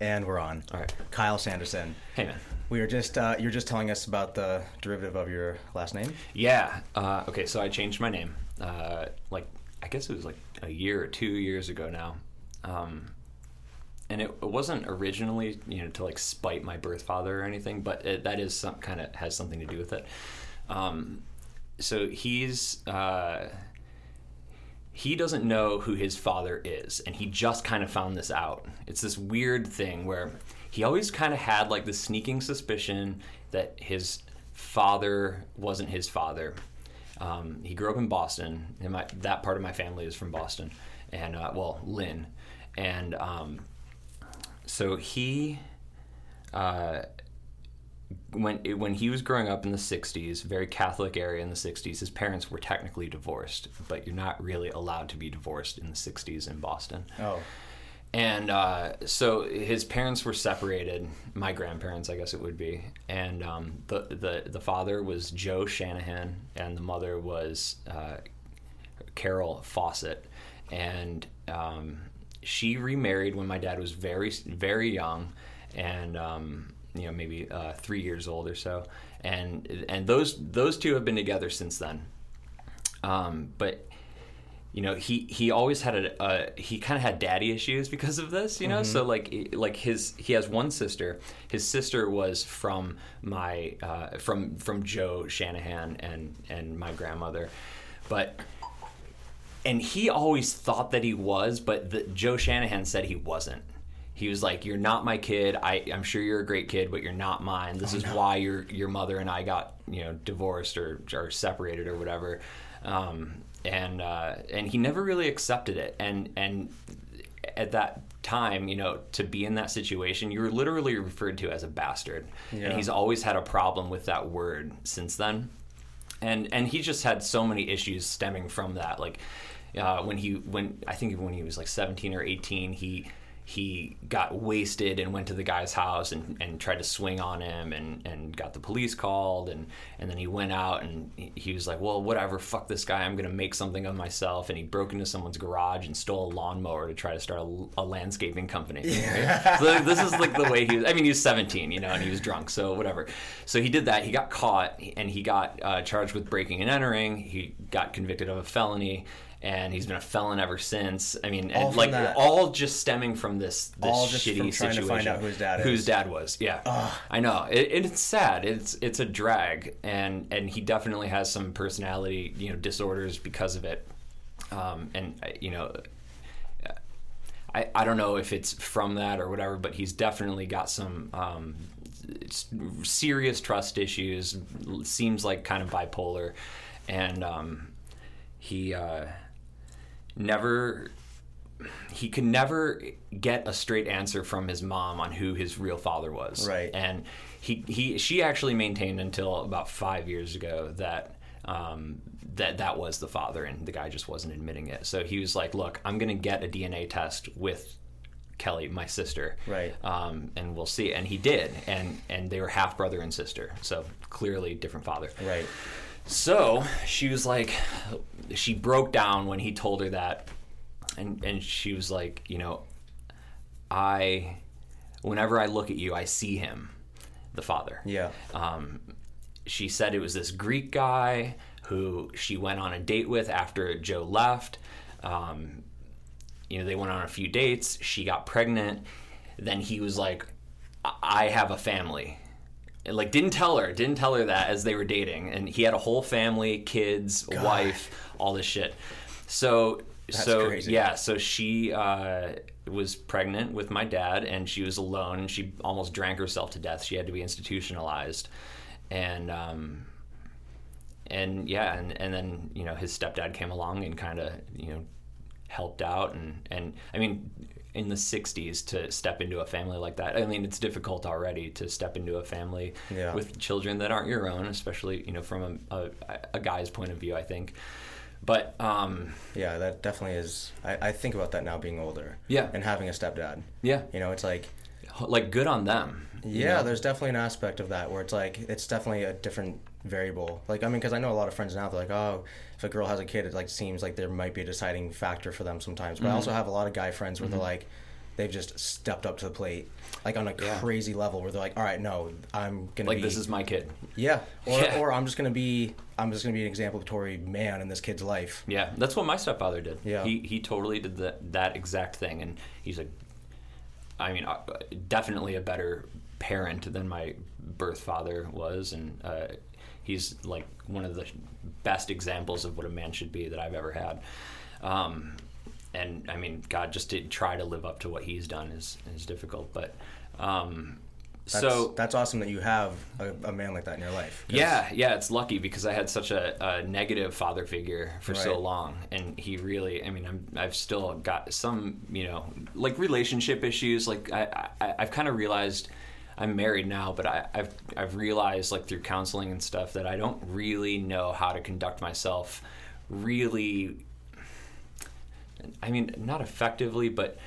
And we're on. All right. Kyle Sanderson. Hey, man. We were just uh, you're just telling us about the derivative of your last name. Yeah. Uh, okay, so I changed my name. Uh, like, I guess it was like a year or two years ago now. Um, and it, it wasn't originally, you know, to like spite my birth father or anything, but it, that is some kind of has something to do with it. Um, so he's uh, he doesn't know who his father is, and he just kind of found this out. It's this weird thing where he always kind of had like this sneaking suspicion that his father wasn't his father. Um, he grew up in Boston, and my, that part of my family is from Boston, and uh, well, Lynn, and um, so he. Uh, when when he was growing up in the 60s, very Catholic area in the 60s, his parents were technically divorced, but you're not really allowed to be divorced in the 60s in Boston. Oh. And uh, so his parents were separated, my grandparents, I guess it would be. And um, the, the, the father was Joe Shanahan, and the mother was uh, Carol Fawcett. And um, she remarried when my dad was very, very young. And um, you know maybe uh, three years old or so, and and those those two have been together since then. Um, but you know he he always had a, a he kind of had daddy issues because of this you know? Mm-hmm. so like like his he has one sister. His sister was from my uh, from from Joe Shanahan and and my grandmother. But and he always thought that he was but the, Joe Shanahan said he wasn't he was like, "You're not my kid. I, I'm sure you're a great kid, but you're not mine. This oh, is no. why your your mother and I got you know divorced or or separated or whatever." Um, and uh, and he never really accepted it. And and at that time, you know, to be in that situation, you were literally referred to as a bastard. Yeah. And he's always had a problem with that word since then. And and he just had so many issues stemming from that. Like uh, when he when I think when he was like 17 or 18, he he got wasted and went to the guy's house and, and tried to swing on him and, and got the police called and, and then he went out and he was like well whatever fuck this guy i'm gonna make something of myself. And he broke into someone's garage and stole a lawnmower to try to start a, a landscaping company. Yeah. so this is like the way he was i mean he was 17 you know and he was drunk so whatever. So he did that he got caught and he got uh, charged with breaking and entering. He got convicted of a felony and he's been a felon ever since. I mean, all like that. all just stemming from this this all just shitty from trying situation. to find out who his dad is. Whose dad was? Yeah, Ugh. I know. It, it's sad. It's it's a drag, and and he definitely has some personality you know disorders because of it. Um, and uh, you know. I, I don't know if it's from that or whatever, but he's definitely got some um, serious trust issues. Seems like kind of bipolar, and um, he uh, never he could never get a straight answer from his mom on who his real father was. Right. And he, he she actually maintained until about five years ago that um, that that was the father, and the guy just wasn't admitting it. So he was like, "Look, I'm going to get a DNA test with Kelly, my sister, right? Um, and we'll see." And he did, and and they were half brother and sister, so clearly different father, right? So she was like, she broke down when he told her that, and and she was like, you know, I, whenever I look at you, I see him, the father. Yeah. Um, she said it was this Greek guy who she went on a date with after Joe left. Um, you know, they went on a few dates. She got pregnant. Then he was like, I have a family and like didn't tell her didn't tell her that as they were dating and he had a whole family kids God. wife all this shit so That's so crazy. yeah so she uh, was pregnant with my dad and she was alone and she almost drank herself to death she had to be institutionalized and um, and yeah and, and then you know his stepdad came along and kind of you know helped out and and I mean in the 60s to step into a family like that. I mean, it's difficult already to step into a family yeah. with children that aren't your own, especially you know from a, a, a guy's point of view. I think. But um, yeah, that definitely is. I, I think about that now, being older. Yeah, and having a stepdad. Yeah, you know, it's like, like good on them. Yeah, know? there's definitely an aspect of that where it's like it's definitely a different variable. Like I mean, because I know a lot of friends now. They're like, oh, if a girl has a kid, it like seems like there might be a deciding factor for them sometimes. But mm-hmm. I also have a lot of guy friends where mm-hmm. they're like, they've just stepped up to the plate, like on a Yeah. crazy level where they're like, all right, no, I'm gonna Like be this is my kid. yeah, or Yeah. or I'm just gonna be I'm just gonna be an exemplary man in this kid's life. Yeah, that's what my stepfather did. Yeah. he he totally did that that exact thing, and he's a, I mean, uh, definitely a better parent than my birth father was, and uh, he's like one of the best examples of what a man should be that I've ever had. Um, and I mean, God, just to try to live up to what he's done is is difficult, but. Um, That's, so that's awesome that you have a, a man like that in your life. yeah, yeah, it's lucky because I had such a, a negative father figure for so long, and he really. I mean, I'm, I've still got some, you know, like relationship issues. Like I, I I've kind of realized. I'm married now, but I, I've I've realized like through counseling and stuff that I don't really know how to conduct myself really I mean, not effectively, but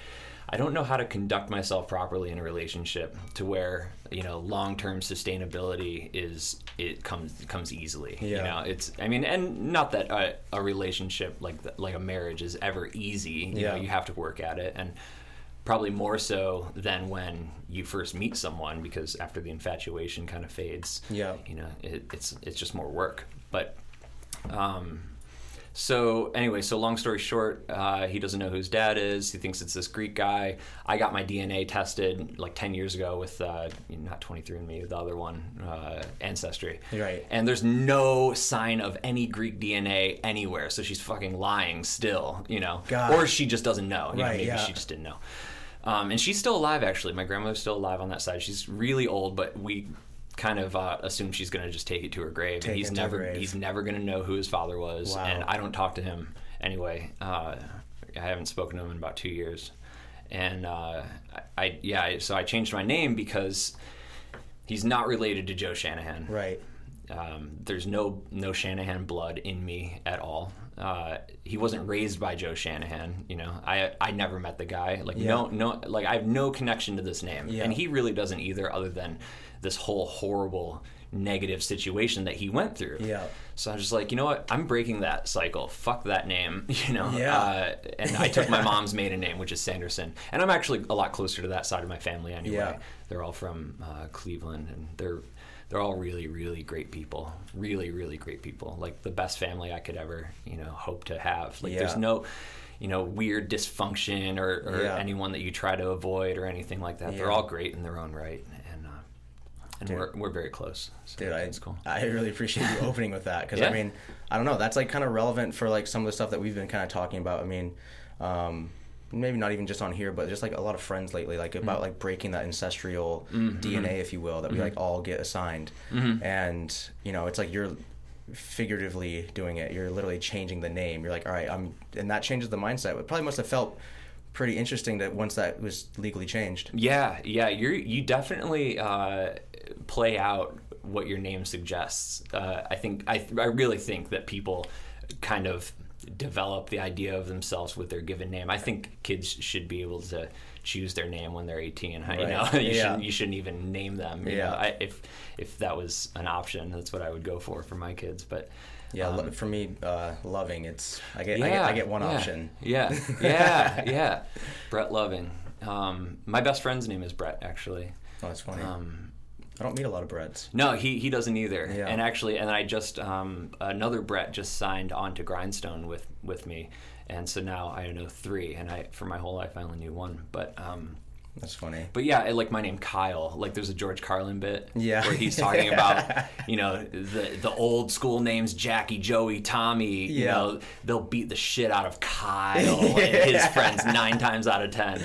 I don't know how to conduct myself properly in a relationship to where you know long-term sustainability is it comes comes easily. You Yeah. know, it's I mean, and not that a, a relationship like th- like a marriage is ever easy. You Yeah. know, you have to work at it, and probably more so than when you first meet someone because after the infatuation kind of fades. Yeah. You know, it, it's it's just more work, but. Um, so anyway, so long story short, uh, he doesn't know who his dad is. He thinks it's this Greek guy. I got my DNA tested like ten years ago with uh, not 23andMe, the other one, uh, Ancestry. Right. And there's no sign of any Greek DNA anywhere. So she's fucking lying still, you know, God. or she just doesn't know. You know, Right, maybe yeah. she just didn't know. Um, and she's still alive, actually. My grandmother's still alive on that side. She's really old, but we kind of uh, assume she's going to just take it to her grave. Take and he's it to her never grave. he's never going to know who his father was. Wow. And I don't talk to him anyway. Uh, I haven't spoken to him in about two years. And uh, I, I yeah, so I changed my name because he's not related to Joe Shanahan. Right. Um, there's no no Shanahan blood in me at all. Uh, he wasn't raised by Joe Shanahan. You know, I I never met the guy. Like Yeah. no no like I have no connection to this name, Yeah. and he really doesn't either. Other than this whole horrible negative situation that he went through. Yeah. So I was just like, you know what? I'm breaking that cycle. Fuck that name. You know. Yeah. Uh, and I took my mom's maiden name, which is Sanderson, and I'm actually a lot closer to that side of my family anyway. Yeah. They're all from uh, Cleveland, and they're they're all really, really great people. Really, really great people. Like the best family I could ever, you know, hope to have. Like there's no, you know, weird dysfunction or, or Yeah. anyone that you try to avoid or anything like that. They're all great in their own right, and uh, and Dude. we're we're very close. So Dude, I, cool. I really appreciate you opening with that because Yeah. I mean, I don't know, that's like kind of relevant for like some of the stuff that we've been kind of talking about. I mean, um, maybe not even just on here, but just like a lot of friends lately, like Mm-hmm. about like breaking that ancestral DNA, if you will, that we like all get assigned, Mm-hmm. and you know, it's like you're figuratively doing it. You're literally changing the name. You're like, all right, I'm, and that changes the mindset. It probably must have felt pretty interesting that once that was legally changed. Yeah, yeah, you you definitely uh, play out what your name suggests. Uh, I think I I really think that people kind of develop the idea of themselves with their given name. I think kids should be able to choose their name when they're 18. You Right. know, you Yeah. shouldn't you shouldn't even name them. You Yeah. know, I, if if that was an option, that's what I would go for for my kids. But Yeah, um, for me, uh, loving it's I get, I get I get one yeah, option. Yeah, yeah, yeah. Brett Loving. Um, my best friend's name is Brett, actually. Oh, that's funny. Um, I don't meet a lot of Bretts. No, he, he doesn't either. Yeah. And actually, and I just um, another Brett just signed on to Grindstone with with me, and so now I know three. And I for my whole life I only knew one. But um, That's funny. but yeah, I like my name Kyle. Like there's a George Carlin bit Yeah. where he's talking about you know the the old school names Jackie, Joey, Tommy. You Yeah. know they'll beat the shit out of Kyle and his friends nine times out of ten.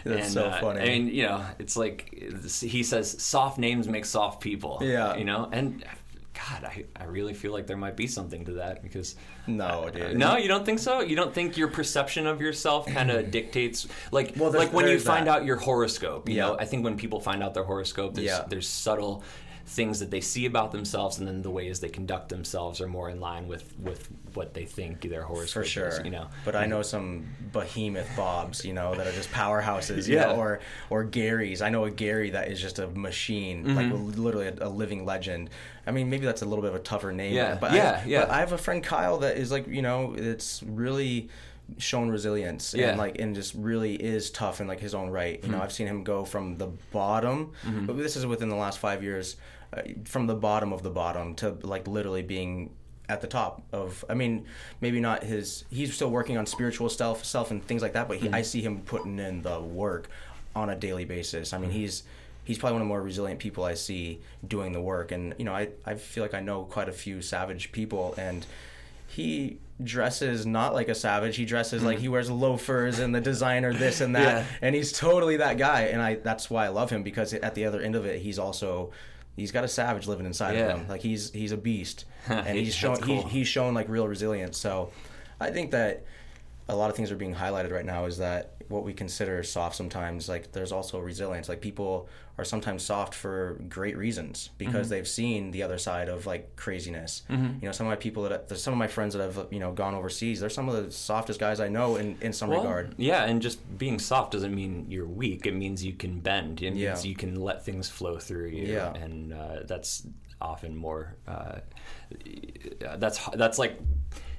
That's and, so uh, funny. I mean, you know, it's like he says, soft names make soft people. Yeah. You know, and God, I, I really feel like there might be something to that because. No, dude. No, you don't think so? You don't think your perception of yourself kind of dictates, like, Well, like when you there's find out your horoscope. You Yeah. know, I think when people find out their horoscope, there's Yeah. there's subtle things that they see about themselves, and then the ways they conduct themselves are more in line with with what they think their horoscope for sure. is. You know, But I mm-hmm. know some behemoth Bobs, you know, that are just powerhouses. you Yeah. know, or or Garys. I know a Gary that is just a machine, Mm-hmm. like literally a, a living legend. I mean, maybe that's a little bit of a tougher name. Yeah, But yeah, I, yeah. But I have a friend Kyle that is like, you know, it's really shown resilience Yeah. and like and just really is tough in like his own right. You know, mm-hmm. I've seen him go from the bottom, mm-hmm. but this is within the last five years, Uh, from the bottom of the bottom to like literally being at the top of. I mean, maybe not his. He's still working on spiritual self, self and things like that. But he, hmm. I see him putting in the work on a daily basis. I mean, hmm. he's he's probably one of the more resilient people I see doing the work. And you know, I I feel like I know quite a few savage people and he dresses not like a savage. He dresses like hmm. he wears loafers and the designer this and that, Yeah. and he's totally that guy. And I that's why I love him because at the other end of it, he's also he's got a savage living inside Yeah. of him. Like he's he's a beast, and he's shown cool. he, he's shown like real resilience. So I think that a lot of things are being highlighted right now is that what we consider soft sometimes like there's also resilience like people are sometimes soft for great reasons because Mm-hmm. they've seen the other side of like craziness you know some of my people that there's some of my friends that have you know gone overseas they're some of the softest guys i know in in some Well, regard Yeah, and just being soft doesn't mean you're weak. It means you can bend. It Yeah. means you can let things flow through you. Yeah. And uh, that's often more. Uh, that's that's like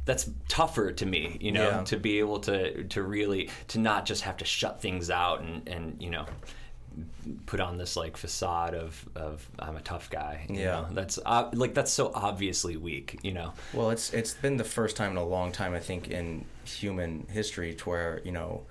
that's tougher to me. You know, Yeah. to be able to to really to not just have to shut things out and and you know put on this like facade of of I'm a tough guy. you Yeah. know? that's uh, like that's so obviously weak. You know. Well, it's it's been the first time in a long time I think in human history to where you know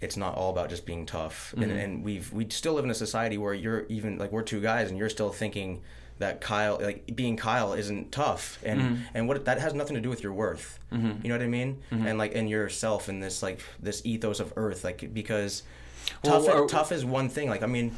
it's not all about just being tough, and, mm-hmm. and we've we still live in a society where you're even like we're two guys and you're still thinking that Kyle like being Kyle isn't tough, and mm-hmm. and what that has nothing to do with your worth. Mm-hmm. You know what I mean? And like in yourself in this like this ethos of Earth, like because Well, tough tough is one thing. Like I mean.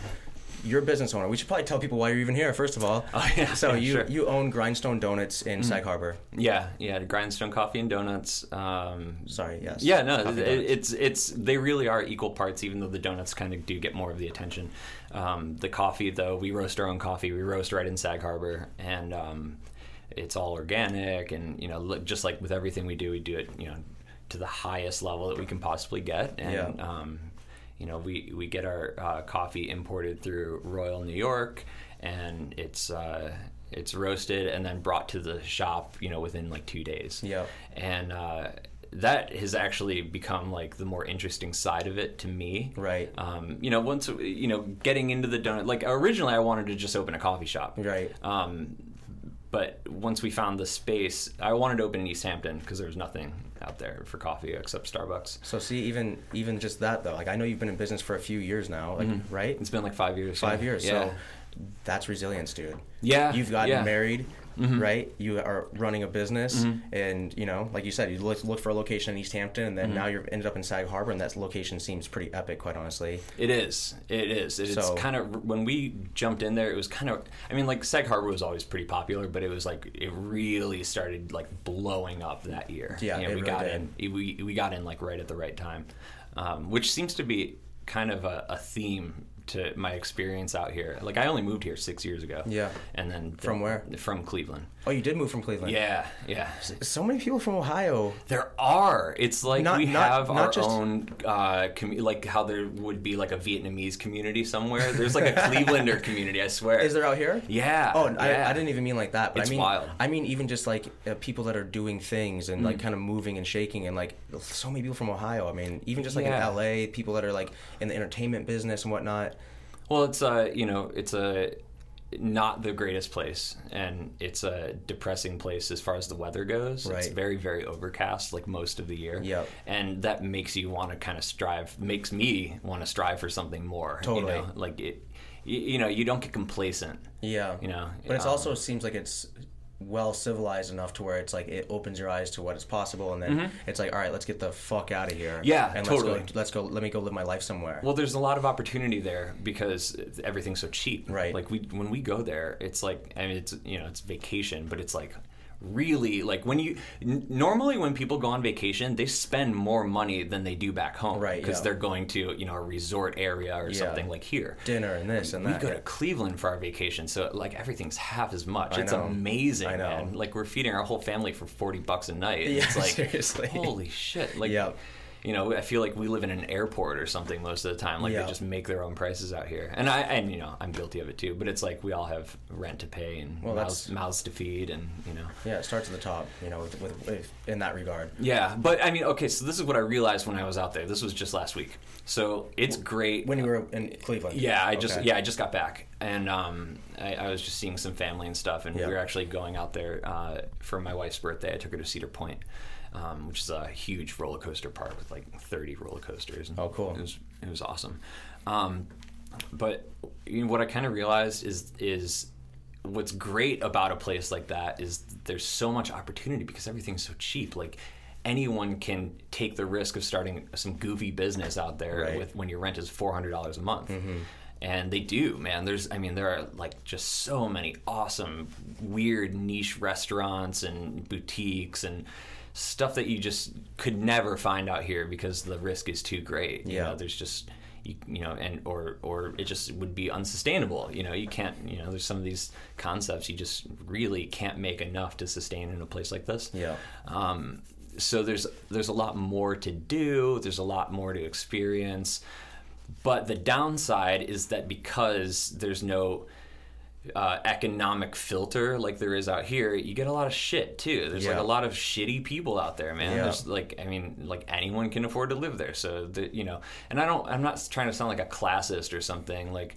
You're a business owner. We should probably tell people why you're even here. First of all, Oh, yeah, so yeah, you sure. you own Grindstone Donuts in Sag Harbor. Yeah, yeah, grindstone coffee and donuts. Um, Sorry, yes. Yeah, no, it, it's it's they really are equal parts, even though the donuts kind of do get more of the attention. Um, the coffee, though, we roast our own coffee. We roast right in Sag Harbor, and um, it's all organic. And you know, just like with everything we do, we do it you know to the highest level that we can possibly get. And Yeah. You know, we we get our uh, coffee imported through Royal New York, and it's. Uh, it's roasted and then brought to the shop, you know, within like two days Yep. and uh, that has actually become like the more interesting side of it to me. Right. Um, you know, once you know, getting into the donut. Like originally, I wanted to just open a coffee shop. Right. Um, but once we found the space, I wanted to open in East Hampton because there was nothing out there for coffee except Starbucks. So see, even even just that though, like I know you've been in business for a few years now, like right? It's been like five years. Five yeah. years. Mm-hmm. Yeah. So that's resilience, dude. Yeah, You've gotten yeah. Mm-hmm. right? You are running a business, and you know, like you said, you look, look for a location in East Hampton, and then Mm-hmm. now you're ended up in Sag Harbor, and that location seems pretty epic, quite honestly. It is. It is. It's So- kind of when we jumped in there. It was kind of. I mean, like Sag Harbor was always pretty popular, but it was like it really started like blowing up that year. Yeah, You know, we really got did. in. We we got in like right at the right time, um, which seems to be kind of a, a theme to my experience out here. Like I only moved here six years ago. Yeah. and then From where? From Cleveland. Oh, you did move from Cleveland. Yeah, yeah. So many people from Ohio. There are. It's like Not- we not- have not our just- own, uh, commu- like how there would be like a Vietnamese community somewhere. There's like a Clevelander community. I swear. Is there out here? Yeah. Oh, I, yeah. I didn't even mean like that. But It's I mean, wild. I mean even just like uh, people that are doing things and Mm. like kind of moving and shaking and like so many people from Ohio. I mean, even just like Yeah. in LA, people that are like in the entertainment business and whatnot. Well, it's a you know it's a not the greatest place, and it's a depressing place as far as the weather goes. It's very very overcast like most of the year. Yep. And that makes you want to kind of strive. Makes me want to strive for something more. Totally. You know? Like it. You, you know, you don't get complacent. Yeah. You know, But it um, also seems like it's well civilized enough to where it's like it opens your eyes to what is possible, and then it's like, all right, let's get the fuck out of here. Mm-hmm. Yeah, and totally. Let's go, let's go. Let me go live my life somewhere. Well, there's a lot of opportunity there because everything's so cheap. Right. Like we when we go there, it's like I mean it's you know it's vacation, but it's like really like when you n- normally when people go on vacation, they spend more money than they do back home. Right, Because yeah. they're going to you know a resort area or Yeah. something like here. Dinner and this and We that. We go to Cleveland for our vacation, so like everything's half as much. I it's know. amazing, I know. man. Like we're feeding our whole family for forty bucks a night. Yeah, it's like seriously. holy shit. Like Yep. You know, I feel like we live in an airport or something most of the time. Like Yeah. they just make their own prices out here, and I and you know I'm guilty of it too. But it's like we all have rent to pay and Well, mouths, mouths to feed, and you know. Yeah, it starts at the top, you know, with, with, with in that regard. Yeah, but I mean, okay, so this is what I realized when I was out there. This was just last week, so it's great. When you were in Cleveland. Yeah, I just Okay. yeah I just got back, and um, I, I was just seeing some family and stuff, and Yeah. we were actually going out there uh, for my wife's birthday. I took her to Cedar Point, um, which is a huge roller coaster park with like 30 roller coasters. and Oh, cool. It was it was awesome, um, but you know, what I kind of realized is is what's great about a place like that is there's so much opportunity because everything's so cheap. Like anyone can take the risk of starting some goofy business out there Right. with when your rent is four hundred dollars a month. And they do, man. There's, I mean, there are like just so many awesome, weird niche restaurants and boutiques and stuff that you just could never find out here because the risk is too great. You Yeah. know, there's just you, you know, and or or it just would be unsustainable. You know, you can't. You know, there's some of these concepts you just really can't make enough to sustain in a place like this. Yeah. Um, so there's there's a lot more to do. There's a lot more to experience. But the downside is that because there's no uh, economic filter like there is out here, you get a lot of shit too. There's like a lot of shitty people out there, man. Yeah. There's like, I mean, like anyone can afford to live there. So the, you know, and I don't, I'm not trying to sound like a classist or something. Like,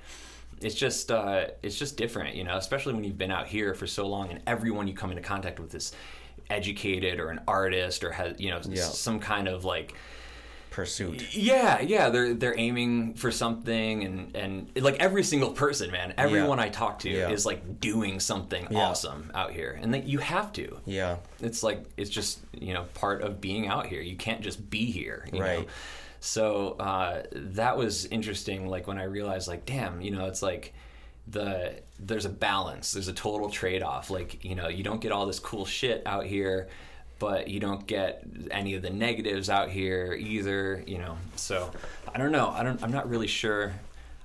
it's just, uh, it's just different, you know. Especially when you've been out here for so long, and everyone you come into contact with is educated or an artist or has, you know, Yeah. some kind of like Pursuit. yeah, yeah, they're they're aiming for something, and and like every single person, man, everyone I talk to Yeah. is like doing something Yeah. awesome out here, and that you have to. Yeah. It's like it's just you know part of being out here. You can't just be here, you know? Right. So uh, that was interesting. Like when I realized, like, damn, you know, it's like the there's a balance. There's a total trade off. Like you know, you don't get all this cool shit out here, but you don't get any of the negatives out here either. You know, so I don't know. I don't. I'm not really sure.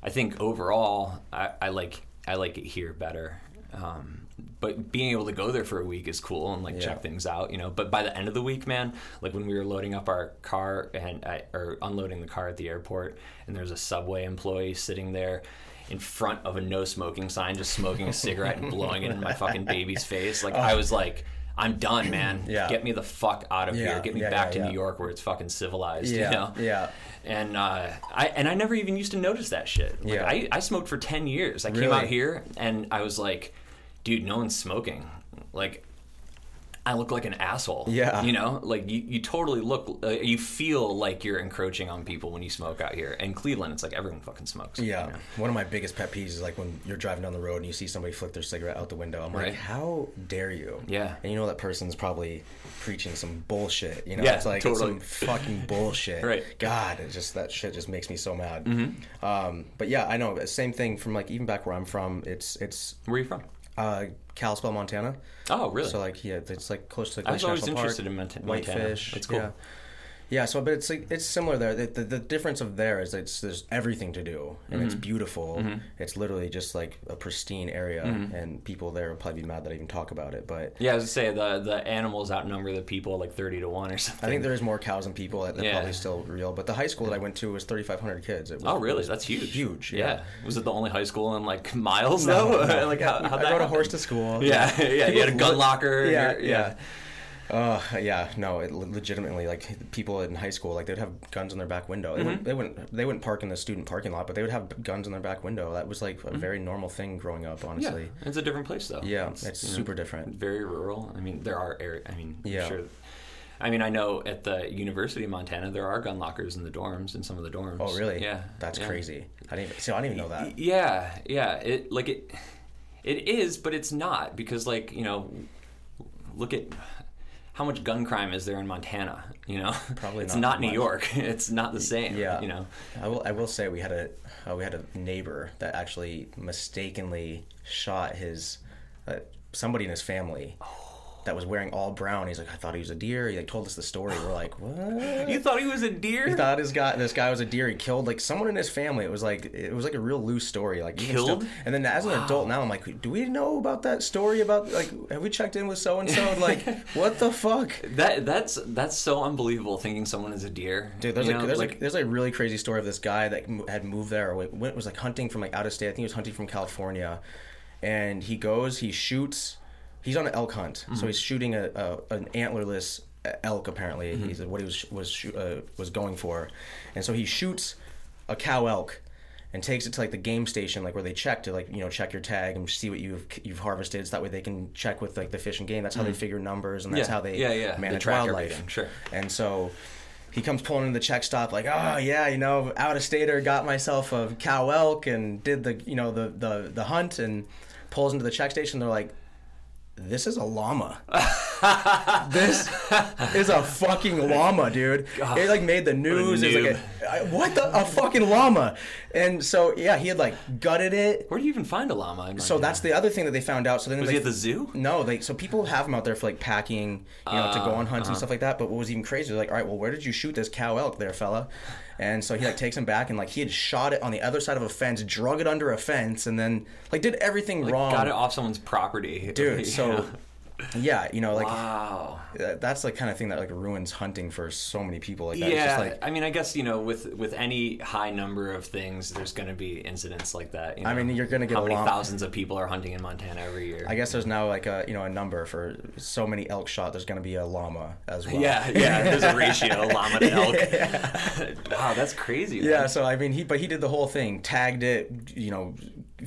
I think overall, I, I like I like it here better. Um, but being able to go there for a week is cool and like Yeah. check things out, you know. But by the end of the week, man, like when we were loading up our car and I, or unloading the car at the airport, and there's a subway employee sitting there in front of a no smoking sign, just smoking a cigarette and blowing it in my fucking baby's face. Like I was like, I'm done, man. Yeah. Get me the fuck out of Yeah, here. Get me yeah, back to. New York where it's fucking civilized. Yeah. You know? Yeah. And uh, I and I never even used to notice that shit. Like, Yeah. I, I smoked for ten years. I came out here and I was like, dude, no one's smoking. Like, I look like an asshole. Yeah. You know, like you, you totally look, uh, you feel like you're encroaching on people when you smoke out here. In Cleveland, it's like everyone fucking smokes. you Yeah. know? One of my biggest pet peeves is like when you're driving down the road and you see somebody flick their cigarette out the window. I'm Right. like, how dare you? Yeah. And you know that person's probably preaching some bullshit. You know, Yeah, it's like totally. it's some fucking bullshit. Right. Mm-hmm. God, it just that shit just makes me so mad. Um, but yeah, I know. Same thing from like even back where I'm from. It's it's Where are you from? Uh, Kalispell, Montana. Oh, really? So like yeah, it's like close to the. I was always National interested Park, in Mont- Montana. Whitefish. It's cool. Yeah. Yeah, so but it's like it's similar there. The, the, the difference of there is it's there's everything to do and Mm-hmm. it's beautiful. It's literally just like a pristine area, Mm-hmm. and people there will probably be mad that I even talk about it. But yeah, I was gonna say the the animals outnumber the people like thirty to one or something. I think there's more cows than people. That they're Yeah. probably still real. But the high school that I went to was 3,500 kids. It was, Oh, it really? was That's huge. Huge. Yeah. Yeah. Was it the only high school in like miles No, though? no. like how, I that rode a horse to school. Yeah, yeah. You had a gun locker. Yeah, yeah. Uh, yeah, no, it legitimately like people in high school like they'd have guns in their back window. They, Mm-hmm. wouldn't, they wouldn't they wouldn't park in the student parking lot, but they would have guns in their back window. That was like a very normal thing growing up, Mm-hmm. Yeah, honestly. it's a different place though. Yeah, it's, know, super different. very rural. I mean, there are area. I mean, Yeah. sure. I mean, I know at the University of Montana there are gun lockers in the dorms in some of the dorms. Oh, really? Yeah, that's yeah. crazy. I didn't even, see. I didn't even know that. Yeah, yeah. It like it. It is, but it's not because like you know, look at how much gun crime is there in Montana. You know, Probably it's not not, New much. York. It's not the same. Yeah, you know. I will. I will say we had a uh, we had a neighbor that actually mistakenly shot his uh, somebody in his family that was wearing all brown. He's like, I thought he was a deer. He like told us the story. We're like, what? You thought he was a deer? He thought his guy, this guy was a deer. He killed like someone in his family. It was like it was like a real loose story. Like Killed? still- and then as an adult now, I'm like, do we know about that story? About like, have we checked in with so and so? Like, what the fuck? That that's that's so unbelievable. Thinking someone is a deer, Dude, there's You like know, there's like, there's like a really crazy story of this guy that had moved there or went was like hunting from like out of state. I think he was hunting from California, and he goes, he shoots. He's on an elk hunt, Mm-hmm. so he's shooting a, a an antlerless elk. Apparently, Mm-hmm. he's what he was was uh, was going for, and so he shoots a cow elk. And takes it to like the game station, like where they check to like you know check your tag and see what you've you've harvested. So that way they can check with like the fish and game. That's how they figure numbers, and that's Mm-hmm. Yeah, how they yeah, yeah. Manage track wildlife. everything, sure. And so he comes pulling into the check stop like, oh yeah, you know, out of stater, got myself a cow elk and did the you know the the the hunt and pulls into the check station. They're like, this is a llama. this is a fucking llama, dude. It like made the news. It was like a, what the a fucking llama. And so yeah, he had like gutted it. where do you even find a llama? So that's the other thing that they found out. So then was they he at the zoo? no, like so people have them out there for like packing, you know, to go on hunts and uh-huh. stuff like that. But what was even crazier, like, all right, well, where did you shoot this cow elk there, fella? And so he like takes him back and like he had shot it on the other side of a fence, drug it under a fence, and then like did everything wrong, Got it off someone's property, dude. So yeah, you know, like wow. that's the kind of thing that like ruins hunting for so many people. Like that. Yeah, just like I mean, I guess you know, with with any high number of things, there's going to be incidents like that. You know? I mean, you're gonna get how a many thousands of people are hunting in Montana every year. I guess there's now like a you know a number for so many elk shot. There's gonna be a llama as well. yeah, yeah. There's a ratio llama to elk. wow, that's crazy. man. Yeah, so I mean, he but he did the whole thing, tagged it, you know,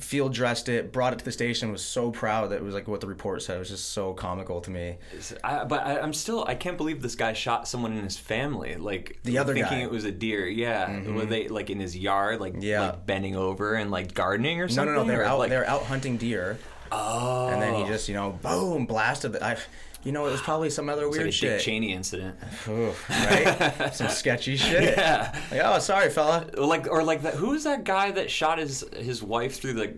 field dressed it, brought it to the station. Was so proud that it was like what the report said. It was just so comical to me. I, but I, I'm still I can't believe this guy shot someone in his family. Like The other thinking guy. it was a deer. Yeah, mm-hmm. were they like in his yard, like Yeah. like bending over and like gardening or No, something? no, no. They're Or, out. Like, They're out hunting deer, oh, and then he oh. just you know, boom, blasted. The, I, you know, it was probably some other weird like a Dick shit. Cheney incident. Oof, right? some sketchy shit. Yeah. Like, oh, sorry, fella. like or like that who was that guy that shot his his wife through the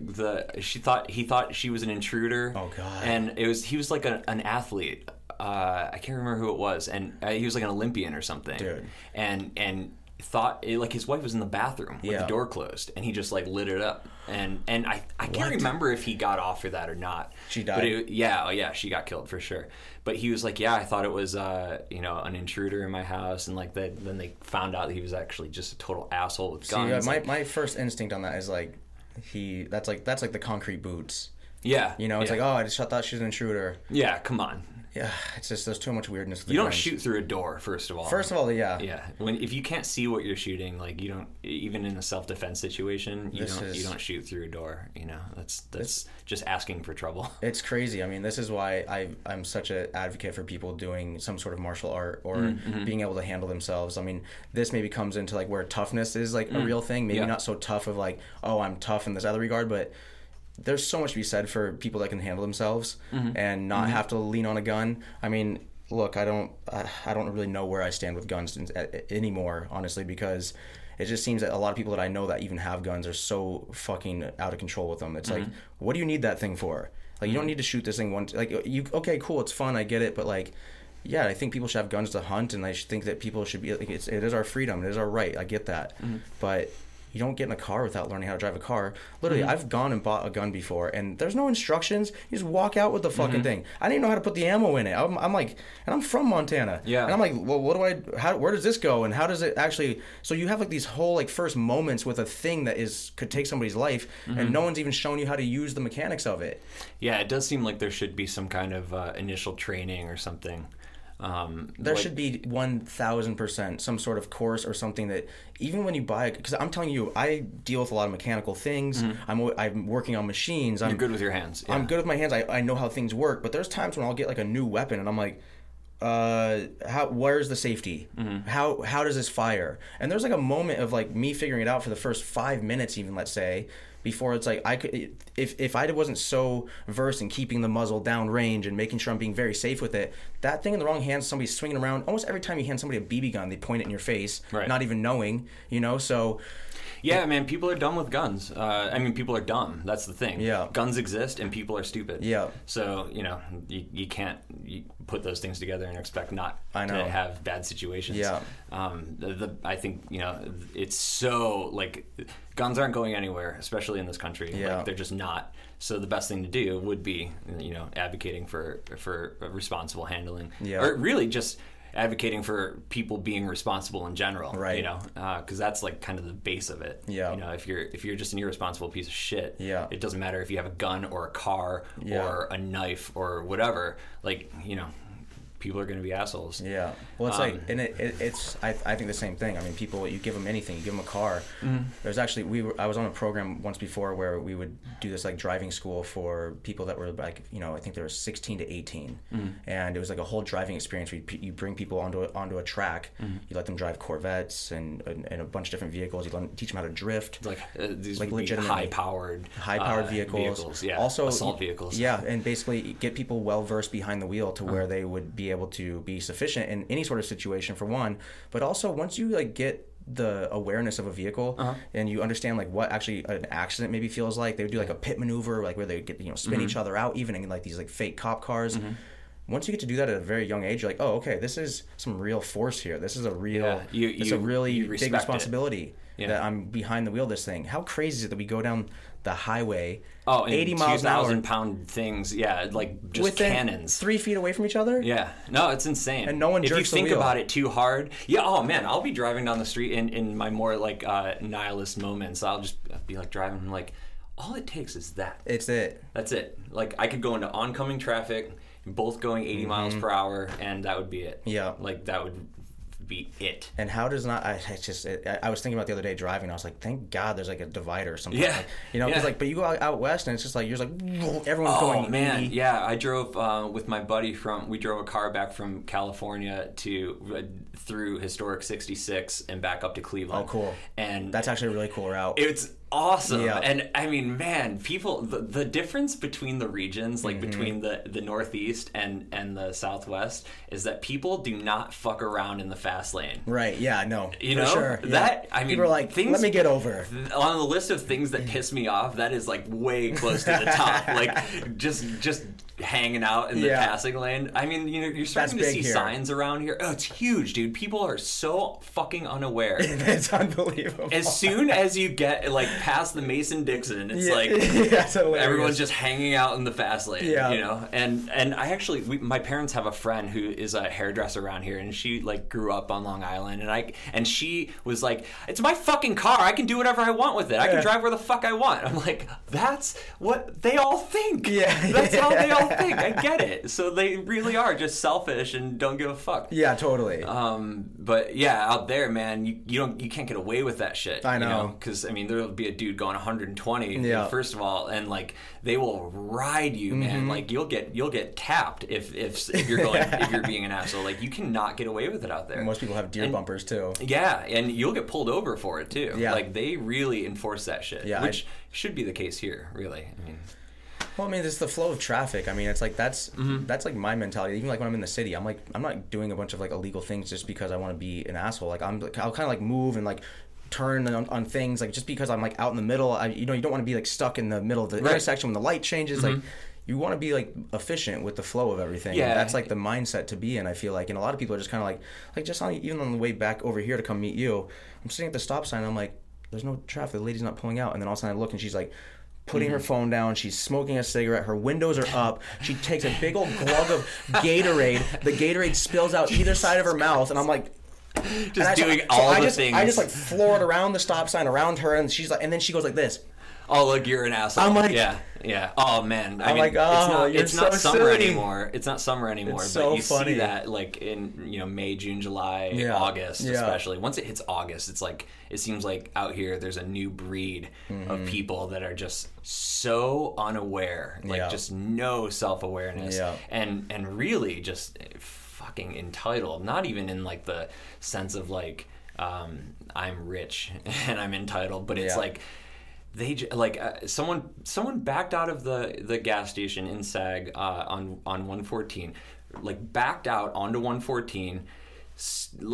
the she thought he thought she was an intruder Oh, God. and it was he was like a, an athlete uh i can't remember who it was and uh, he was like an olympian or something Dude. and and thought like his wife was in the bathroom with Yeah. the door closed and he just like lit it up and and i i can't What? remember if he got off for that or not She but died? it, yeah oh yeah she got killed for sure but he was like yeah i thought it was uh you know an intruder in my house and like that then they found out he was actually just a total asshole with See, guns uh, my like- my first instinct on that is like, he. That's like that's like the concrete boots. Yeah. You know, it's yeah. like, oh, I just thought she was an intruder. Yeah, come on. Yeah, it's just there's too much weirdness. You don't guns. shoot through a door, first of all. First of all, yeah. yeah. When if you can't see what you're shooting, like you don't even in a self defense situation, you This don't is- you don't shoot through a door. You know, that's that's just asking for trouble. It's crazy. I mean, this is why I I'm such an advocate for people doing some sort of martial art or Mm-hmm. being able to handle themselves. I mean, this maybe comes into like where toughness is like a real thing. Maybe Mm. Yeah. not so tough of like, oh, I'm tough in this other regard, but there's so much to be said for people that can handle themselves Mm-hmm. and not have to lean on a gun. I mean, look, I don't I, I don't really know where I stand with guns anymore, honestly, because it just seems that a lot of people that I know that even have guns are so fucking out of control with them. It's like, Mm-hmm. what do you need that thing for? Like, you don't need to shoot this thing one. Like, you okay, cool, it's fun, I get it, but like. Yeah, I think people should have guns to hunt, and I think that people should be. Like, it's, it is our freedom, it is our right. I get that, Mm-hmm. but you don't get in a car without learning how to drive a car. Mm-hmm. Literally, I've gone and bought a gun before, and there's no instructions. You just walk out with the fucking Mm-hmm. thing. I didn't even know how to put the ammo in it. I'm, I'm like, and I'm from Montana. Yeah. And I'm like, well, what do I? How? Where does this go? And how does it actually? So you have like these whole like first moments with a thing that is could take somebody's life, Mm-hmm. and no one's even shown you how to use the mechanics of it. Yeah, it does seem like there should be some kind of uh, initial training or something. Um, There like- should be one thousand percent some sort of course or something that even when you buy it, because I'm telling you I deal with a lot of mechanical things. I'm I'm working on machines. I'm Mm-hmm. You're good with your hands. I'm good with my hands. I, I know how things work, but there's times when I'll get like a new weapon and I'm like, uh, how where's the safety? Mm-hmm. How how does this fire? And there's like a moment of like me figuring it out for the first five minutes, even let's say, before it's like I could if if I wasn't so versed in keeping the muzzle down range and making sure I'm being very safe with it, that thing in the wrong hands, somebody's swinging around. Almost every time you hand somebody a BB gun, they point it in your face, Right. not even knowing, you know. So Yeah, man, people are dumb with guns. Uh, I mean, people are dumb. That's the thing. Yeah. Guns exist and people are stupid. Yeah. So, you know, you, you can't you put those things together and expect not I know. to have bad situations. Yeah. Um, the, the I think you know it's so like guns aren't going anywhere, especially in this country. Yeah. Like, they're just not. So the best thing to do would be you know advocating for for responsible handling. Yeah. Or really just advocating for people being responsible in general. Right. You know, uh, because that's like kind of the base of it. Yeah. You know, if you're if you're just an irresponsible piece of shit. Yeah. It doesn't matter if you have a gun or a car Yeah. or a knife or whatever. Like you know, people are going to be assholes. Yeah. Well, it's Um, like, and it, it, it's, I, I think the same thing. I mean, people, you give them anything, you give them a car. Mm-hmm. There's actually, we were, I was on a program once before where we would do this like driving school for people that were like, you know, I think they were 16 to 18. Mm-hmm. And it was like a whole driving experience where you, you bring people onto a, onto a track, Mm-hmm. you let them drive Corvettes and, and, and a bunch of different vehicles. You teach them how to drift. Like uh, these Like legitimately. high-powered, high-powered uh, vehicles. Yeah. Also, assault vehicles. Yeah, and basically get people well versed behind the wheel to Uh-huh. where they would be able to be sufficient in any sort of situation for one. But also once you like get the awareness of a vehicle Uh-huh. and you understand like what actually an accident maybe feels like, they would do like a pit maneuver, like where they get you know spin Mm-hmm. each other out, even in like these like fake cop cars. Once you get to do that at a very young age, you're like, oh, okay, this is some real force here. This is a real, Yeah, you- it's you- a really big it. responsibility Yeah. that I'm behind the wheel of this thing. How crazy is it that we go down the highway, Oh, and 80 miles an hour, 2,000 pound things. Yeah, like just within cannons. three feet away from each other? Yeah, no, it's insane. And no one If you think wheel. about it too hard, yeah. Oh man, I'll be driving down the street in, in my more like uh, nihilist moments. I'll just be like driving, and like all it takes is that. It's it. That's it. Like I could go into oncoming traffic, both going 80 miles per hour, and that would be it. Mm-hmm. Yeah. like that would be it. And how does not? I it's just. I- I was thinking about the other day driving. I was like, thank God there's like a divider or something. Yeah. Like, you know, because Yeah. like, but you go out, out west and it's just like you're just like everyone's Oh going. man, 80. yeah. I drove uh, with my buddy from. We drove a car back from California to uh, through historic 66 and back up to Cleveland. Oh, cool. And That's actually a really cool route. it's awesome Yeah. and i mean man people the, the difference between the regions like Mm-hmm. between the the northeast and and the southwest is that people do not fuck around in the fast lane right. Yeah. No. you for know sure. yeah. that i mean people are like, things let me get over. on the list of things that piss me off that is like way close to the top like just just hanging out in the Yeah. passing lane i mean you know you're starting to see here. signs around here oh it's huge dude people are so fucking unaware it's unbelievable. as soon as you get like past the Mason Dixon, it's Yeah. like it's everyone's just hanging out in the fast lane. Yeah. you know. And and I actually, we, my parents have a friend who is a hairdresser around here, and she like grew up on Long Island, and I and she was like, "It's my fucking car. I can do whatever I want with it. I can drive where the fuck I want." I'm like, "That's what they all think. Yeah. that's how they all think. I get it. So they really are just selfish and don't give a fuck." yeah. Totally. Um, but yeah, out there, man, you, you don't you can't get away with that shit. I know. because I mean there'll be a dude going 120. Yeah. First of all, and like they will ride you, Mm-hmm. man. Like you'll get you'll get tapped if if if you're going if you're being an asshole. Like you cannot get away with it out there. Most people have deer and- bumpers too. Yeah, and you'll get pulled over for it too. Yeah. Like they really enforce that shit. Yeah, I- which should be the case here, really. I mean, Well, I mean, it's the flow of traffic. I mean, it's like that's Mm-hmm. that's like my mentality. Even like when I'm in the city, I'm like I'm not doing a bunch of like illegal things just because I want to be an asshole. Like I'm like, I'll kind of like move and like turn on, on things like just because I'm like out in the middle. I you know you don't want to be like stuck in the middle of the Right. Mm-hmm. intersection when the light changes. Like you want to be like efficient with the flow of everything. Yeah. that's like the mindset to be in. I feel like, and a lot of people are just kind of like like just on even on the way back over here to come meet you. I'm sitting at the stop sign. I'm like, there's no traffic. The lady's not pulling out, and then all of a sudden I look and she's like putting her mm-hmm. phone down. She's smoking a cigarette. Her windows are up. She takes a big old glug of Gatorade. The Gatorade spills out either side of her mouth, and I'm like. just I- so- doing so all I the just, things. I just like floored around the stop sign around her, and she's like, and then she goes like this. Oh look, you're an asshole. I'm like- yeah, yeah. Oh man, I I'm mean, like, it's oh, not, it's not so summer silly. anymore. It's not summer anymore. It's but so you funny. see that like in you know May, June, July, Yeah, August, yeah. especially. Once it hits August, it's like it seems like out here there's a new breed Mm-hmm. of people that are just so unaware, like Yeah. just no self awareness, and and really just fucking entitled. Not even in like the sense of like um, I'm rich and I'm entitled, but it's Yeah. like they like uh, someone someone backed out of the the gas station in Sag uh, on on 114 like backed out onto 114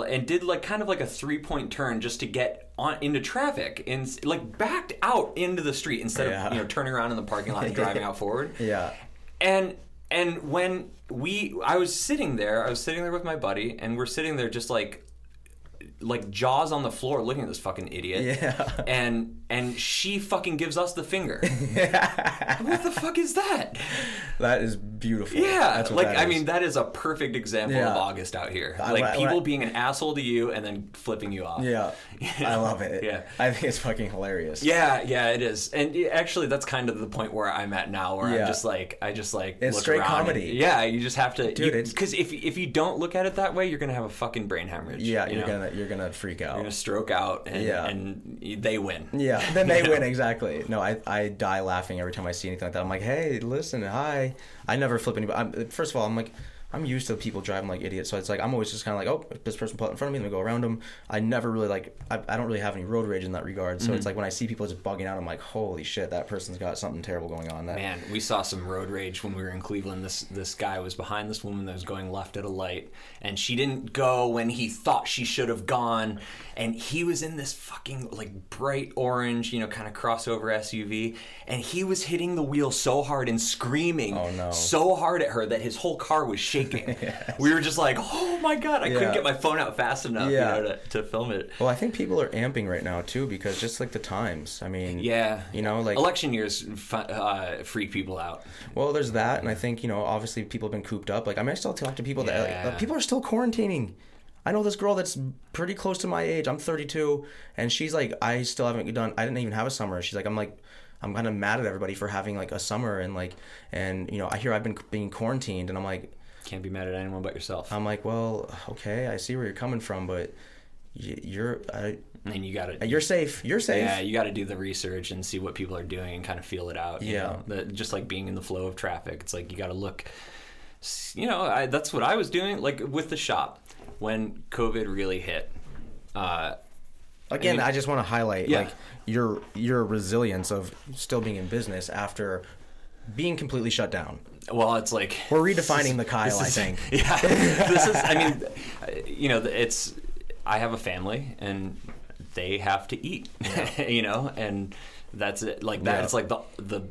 and did like kind of like a three point turn just to get on into traffic and like backed out into the street instead Yeah. of you know turning around in the parking lot and driving out forward Yeah. and and when we I was sitting there, I was sitting there with my buddy, and we're sitting there just like like jaws on the floor looking at this fucking idiot. Yeah. And and she fucking gives us the finger. what the fuck is that? That is beautiful. Yeah. That's what like I is. mean that is a perfect example Yeah. of August out here. I- Like I- people I- being an asshole to you and then flipping you off. Yeah, I love it. Yeah. I think it's fucking hilarious. Yeah, yeah, it is, and actually, that's kind of the point where I'm at now, where Yeah. I'm just like, I just like It's look straight around and- comedy. yeah, you just have to, Dude, because if if you don't look at it that way, you're gonna have a fucking brain hemorrhage. Yeah, you you're know? gonna you're gonna freak out. you're gonna stroke out, and, Yeah. and they win. Yeah, then they win exactly. No, I, I die laughing every time I see anything like that. I'm like, hey, listen, hi. I never flip anybody. I'm, first of all, I'm like, I'm used to people driving like idiots, so it's like I'm always just kind of like, oh, this person pulled in front of me, let me go around them. I never really like, I, I don't really have any road rage in that regard. So it's Mm-hmm. like when I see people just bugging out, I'm like, holy shit, that person's got something terrible going on. That Man, we saw some road rage when we were in Cleveland. This this guy was behind this woman that was going left at a light, and she didn't go when he thought she should have gone. And he was in this fucking like bright orange, you know, kind of crossover SUV, and he was hitting the wheel so hard and screaming Oh, no. so hard at her that his whole car was shaking. We were just like, oh my god, I Yeah. couldn't get my phone out fast enough, Yeah. you know, to, to film it. Well, I think people are amping right now too because just like the times. I mean, Yeah, you know, like election years uh, freak people out. Well, there's that, and I think you know, obviously, people have been cooped up. Like, I mean, I still talk to people that like, people are still quarantining. I know this girl that's pretty close to my age. I'm 32, and she's like, I still haven't done. I didn't even have a summer. She's like, I'm like, I'm kind of mad at everybody for having like a summer, and like, and you know, I hear I've been being quarantined, and I'm like, Can't be mad at anyone but yourself. I'm like, well, okay, I see where you're coming from, but you're, I, and you got to you're safe. You're safe. Yeah, you got to do the research and see what people are doing and kind of feel it out. You Yeah. know? The- just like being in the flow of traffic, it's like you got to look. You know, I, that's what I was doing. Like with the shop when COVID really hit. Uh, Again, I I, just want to highlight Yeah. like your your resilience of still being in business after being completely shut down. Well, it's like We're redefining the Kyle, this I is- think. Yeah, this is. I mean, you know, it's. I have a family, and they have to eat. you know, and that's it. Like that. Yeah. It's like the the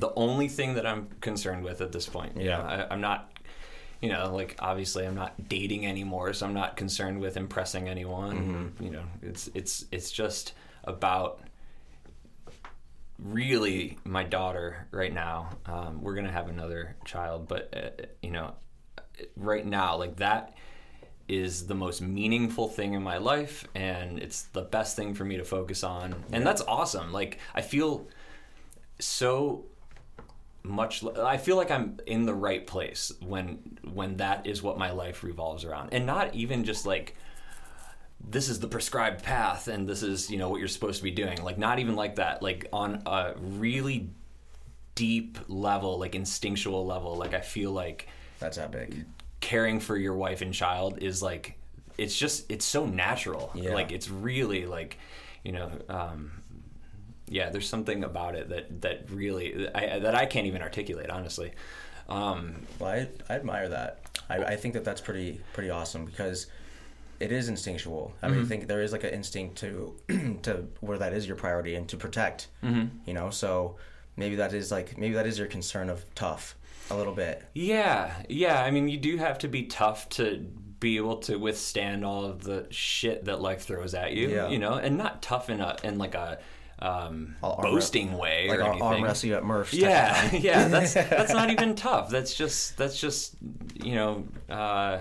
the only thing that I'm concerned with at this point. You Yeah. know, I, I'm not. You know, like obviously, I'm not dating anymore, so I'm not concerned with impressing anyone. Mm-hmm. You know, it's it's it's just about really my daughter right now um, we're gonna have another child but uh, you know right now like that is the most meaningful thing in my life and it's the best thing for me to focus on. And that's awesome. Like i feel so much i feel like i'm in the right place when when that is what my life revolves around. And not even just like this is the prescribed path and this is you know what you're supposed to be doing like not even like that like on a really deep level like instinctual level like i feel like That's epic. caring for your wife and child is like it's just it's so natural Yeah. like it's really like you know um yeah there's something about it that that really I, that i can't even articulate honestly um Well, I, I admire that. I, I think that that's pretty pretty awesome because it is instinctual. I mean, I think there is like an instinct to to where that is your priority and to protect. Mm-hmm. You know, so maybe that is like maybe that is your concern of tough a little bit. Yeah, yeah. I mean, you do have to be tough to be able to withstand all of the shit that life throws at you. Yeah. You know, and not tough in a in like a um, boasting way Like or anything. arm wrestle you at Murph's. yeah, yeah. That's that's not even tough. That's just that's just you know. Uh,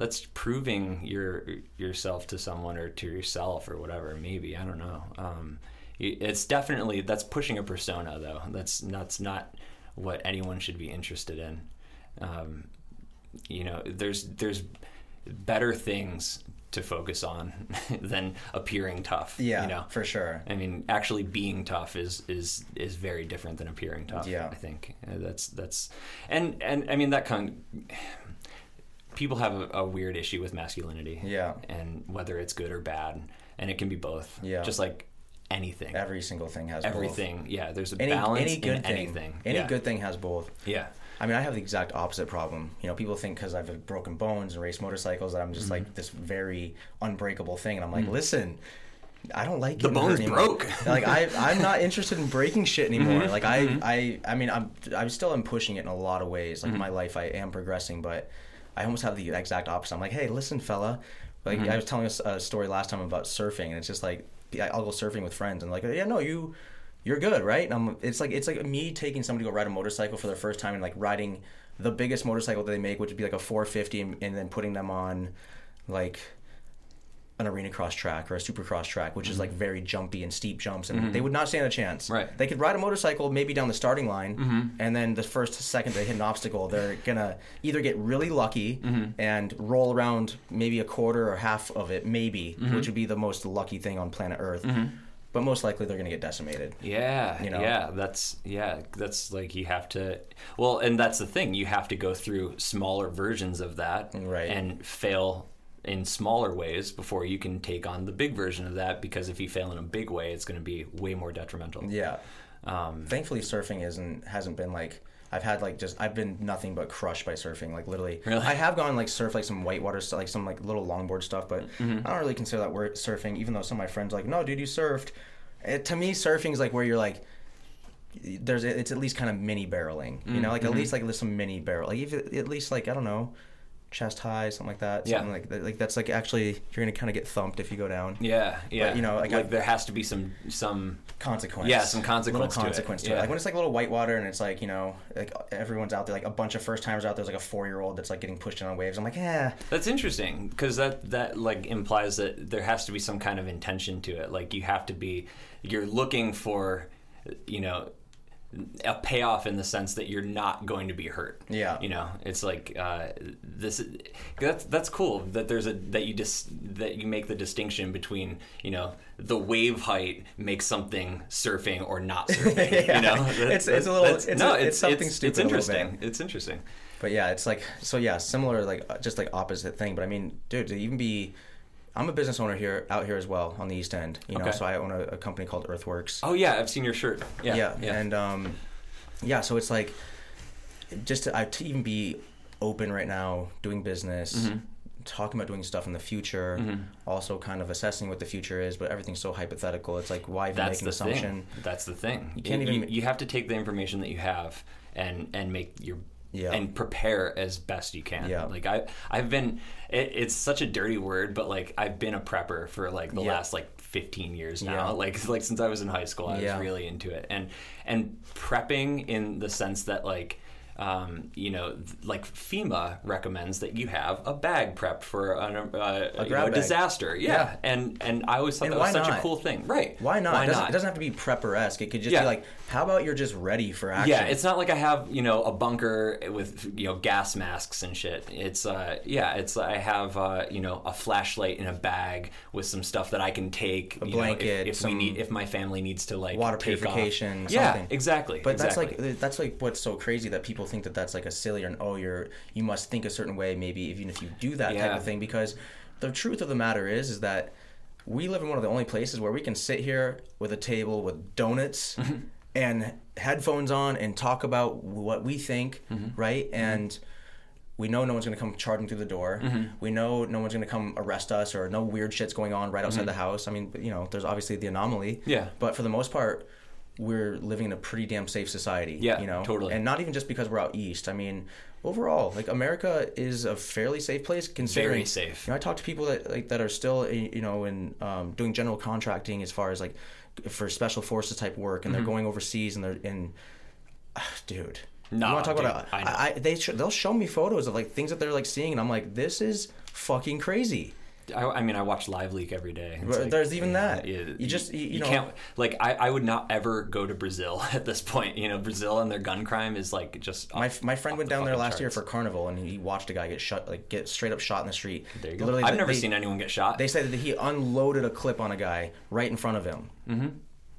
that's proving your yourself to someone or to yourself or whatever maybe i don't know um, it's definitely that's pushing a persona though that's that's not what anyone should be interested in um, you know there's there's better things to focus on than appearing tough yeah, you know for sure. I mean, actually being tough is is is very different than appearing tough. Yeah. I think Uh, that's that's, and and I mean that kind. People have a, a weird issue with masculinity. Yeah. and whether it's good or bad, and it can be both. Yeah. just like anything, Every single thing has both. everything. Yeah, there's a Any, balance any good in thing. anything. Any yeah. good thing has both. Yeah. I mean, I have the exact opposite problem. You know, people think because I've broken bones and raced motorcycles that I'm just Mm-hmm. like this very unbreakable thing, and I'm like, Mm. listen, I don't like The bone's broke. like I, I'm not interested in breaking shit anymore. Mm-hmm. Like I, I, I mean, I'm, I still am pushing it in a lot of ways. Mm-hmm. Like my life, I am progressing, but I almost have the exact opposite. I'm like, hey, listen, fella. Like Mm-hmm. I was telling us a story last time about surfing, and it's just like I'll go surfing with friends, and like, yeah, no, you, you're good, right? And I'm, it's like it's like me taking somebody to go ride a motorcycle for their first time and like riding the biggest motorcycle that they make, which would be like a 450, and, and then putting them on, like an arena cross track or a supercross track, which is like very jumpy and steep jumps, and they would not stand a chance. Mm-hmm. Right. They could ride a motorcycle maybe down the starting line, and then the first second they hit an obstacle, they're gonna either get really lucky Mm-hmm. and roll around maybe a quarter or half of it, maybe, Mm-hmm. which would be the most lucky thing on planet Earth. But most likely they're gonna get decimated. Yeah, You know? yeah, that's yeah, that's like you have to. Well, and that's the thing. You have to go through smaller versions of that, Right. and fail in smaller ways before you can take on the big version of that. Because if you fail in a big way, it's going to be way more detrimental. Yeah. Um, Thankfully, surfing isn't hasn't been like I've had like just I've been nothing but crushed by surfing. Like literally, Really? I have gone like surf like some whitewater stuff, like some like little longboard stuff, but Mm-hmm. I don't really consider that word surfing. Even though some of my friends are like, no, dude, you surfed. It, to me, surfing is like where you're like. There's it's at least kind of mini barreling, you know, like Mm-hmm. at least like there's some mini barrel, like if, at least like I don't know, chest high, something like that. Yeah. Something like that. Like that's like actually you're gonna kind of get thumped if you go down. yeah, yeah. you know, like like, I- there has to be some some. consequence. Yeah, some consequence to Little it. consequence to it. Yeah. Like when it's like a little whitewater and it's like you know, like everyone's out there, like a bunch of first timers out there. There's like a four year old that's like getting pushed in on waves. I'm like, yeah, That's interesting because that that like implies that there has to be some kind of intention to it. Like you have to be, you're looking for, you know, a payoff in the sense that you're not going to be hurt. Yeah. You know, it's like uh, this. is- That's that's cool that there's a that you just that you make the distinction between you know the wave height makes something surfing or not surfing. Yeah. You know, It's- it's a little- it's no, a- it's something it's, stupid It's interesting. It's interesting. But yeah, it's like so yeah, similar like uh, just like opposite thing. But I mean, dude, to even be, I'm a business owner here out here as well on the East End. You know, Okay. so I own a, a company called Earthworks. Oh yeah, I've seen your shirt. Yeah, yeah, yeah. and um, yeah, so it's like just to, I, to even be open right now, doing business. Mm-hmm. Talking about doing stuff in the future, also kind of assessing what the future is, but everything's so hypothetical. It's like why even That's make an assumption? thing. That's the thing. You can't you, even- You have to take the information that you have and and make your Yeah. and prepare as best you can. Yeah. Like I I've been. It, it's such a dirty word, but like I've been a prepper for like the Yeah. last like 15 years now. Yeah. Like like since I was in high school, I was really into it. And and prepping in the sense that like. Um, you know, like FEMA recommends that you have a bag prepped for an, uh, you know, a disaster. Yeah. Yeah. and and I always thought And that was such a cool thing. Right? Why not? Why it, doesn't, not? it doesn't have to be prepper esque. It could just Yeah. be like, how about you're just ready for action? Yeah, it's not like I have you know a bunker with you know gas masks and shit. It's uh yeah, it's I have uh, you know a flashlight in a bag with some stuff that I can take. A blanket, if, if some we need, if my family needs to like water purification, Yeah, exactly. But exactly. that's like that's like what's so crazy that people think that that's like a silly or oh you're you must think a certain way maybe even if you do that type of thing because the truth of the matter is is that we live in one of the only places where we can sit here with a table with donuts Mm-hmm. And headphones on and talk about what we think Mm-hmm. right and we know no one's going to come charging through the door. Mm-hmm. We know no one's going to come arrest us or no weird shit's going on right outside the house. I mean, you know, there's obviously the anomaly. Mm-hmm. Yeah. But for the most part, we're living in a pretty damn safe society. Yeah, You know? totally. And not even just because we're out east. I mean, overall, like America is a fairly safe place considering. Very safe. You know, I talk to people that like that are still you know in um, doing general contracting as far as like for special forces type work, and they're going overseas and they're in. ah, dude. No, you want to talk dude, about? I. I, I, they sh- they'll show me photos of like things that they're like seeing, and I'm like, this is fucking crazy. I, I mean, I watch Live Leak every day. Well, there's even that. yeah, You just- you- you know- can't like I, I would not ever go to Brazil at this point. You know, Brazil and their gun crime is like just My, off- my friend went the down there last year for carnival, and he watched a guy get shot, like get straight up shot in the street. There you go. Literally, I've they- never seen anyone get shot. They said that he unloaded a clip on a guy right in front of him. Mm-hmm.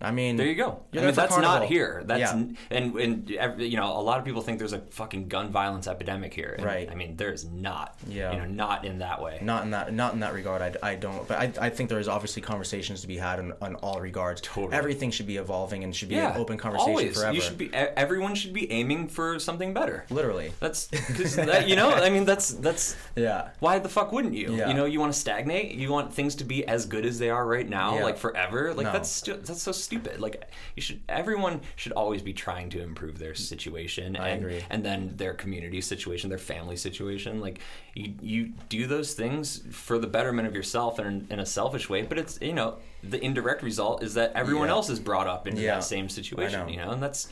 I mean, There you go. I mean, there that's not here. That's Yeah. and and you know, a lot of people think there's a fucking gun violence epidemic here. And, Right. I mean, there's not. Yeah. You know, not in that way. Not in that, not in that regard. I, I don't. But I, I think there is obviously conversations to be had in, on all regards. Totally. Everything should be evolving and should be yeah. an open conversation always. forever. You should be. Everyone should be aiming for something better. Literally. That's because that, you know. I mean, that's that's Yeah. why the fuck wouldn't you? Yeah. You know, you want to stagnate. You want things to be as good as they are right now, Yeah. like forever. Like No. that's that's so stupid. Like you should. Everyone should always be trying to improve their situation. I and, agree. And then their community situation, their family situation. Like you, you do those things for the betterment of yourself and in, in a selfish way. But it's you know the indirect result is that everyone Yeah. else is brought up into Yeah. that same situation. know. You know, and that's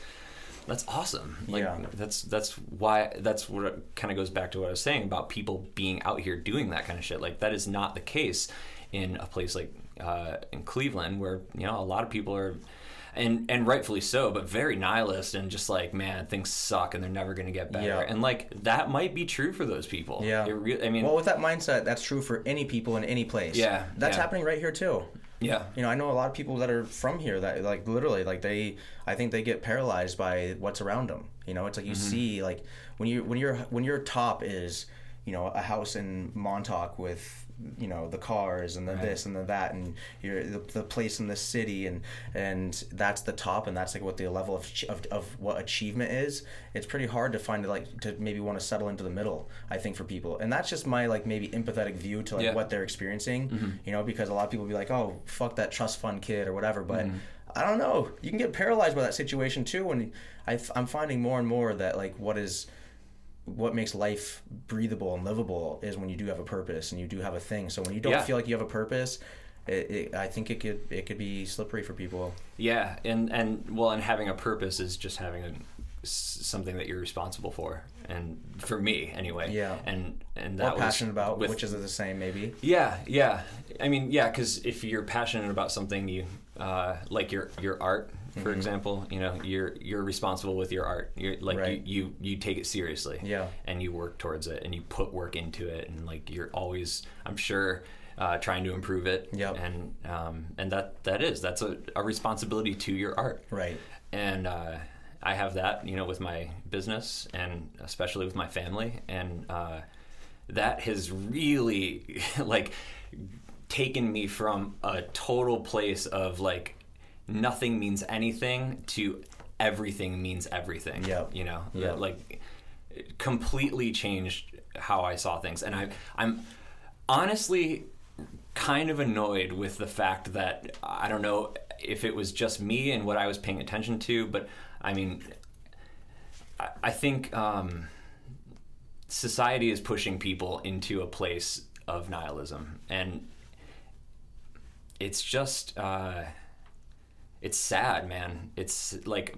that's awesome. Like Yeah. that's that's why that's what kind of goes back to what I was saying about people being out here doing that kind of shit. Like that is not the case in a place like uh, in Cleveland, where you know a lot of people are. And, and rightfully so, but very nihilist and just like, man, things suck and they're never going to get better. Yeah. And like that might be true for those people. Yeah. It re- I mean, Well, with that mindset, that's true for any people in any place. Yeah, That's yeah. happening right here too. yeah, You know, I know a lot of people that are from here that like literally like they I think they get paralyzed by what's around them. You know, it's like you Mm-hmm. see like when you when your when your top is, you know, a house in Montauk with you know the cars and the Right. this and the that and your the, the place in the city and and that's the top and that's like what the level of, of of what achievement is it's pretty hard to find like to maybe want to settle into the middle i think for people and that's just my like maybe empathetic view to like Yeah. what they're experiencing you know because a lot of people be like oh fuck that trust fund kid or whatever but Mm-hmm. i don't know you can get paralyzed by that situation too and I, i'm finding more and more that like what is what makes life breathable and livable is when you do have a purpose and you do have a thing so when you don't Yeah. feel like you have a purpose it, it, i think it could it could be slippery for people yeah. And and well, and having a purpose is just having a something that you're responsible for, and for me anyway. Yeah. And and or that was passionate about with- which is the same maybe Yeah, yeah. I mean, yeah, because if you're passionate about something, you uh, like your your art, for Mm-hmm. example. You know, you're you're responsible with your art. You're like Right. you, you you take it seriously. Yeah. And you work towards it, and you put work into it, and like you're always, I'm sure. Uh, trying to improve it, Yep. and um, and that that is that's a, a responsibility to your art, right and uh, I have that, you know, with my business and especially with my family, and uh, that has really like taken me from a total place of like nothing means anything to everything means everything. Yeah. you know, Yep. like it completely changed how I saw things, and I I'm honestly kind of annoyed with the fact that I don't know if it was just me and what I was paying attention to, but I mean, I, I think um, society is pushing people into a place of nihilism, and it's just uh, it's sad, man. It's like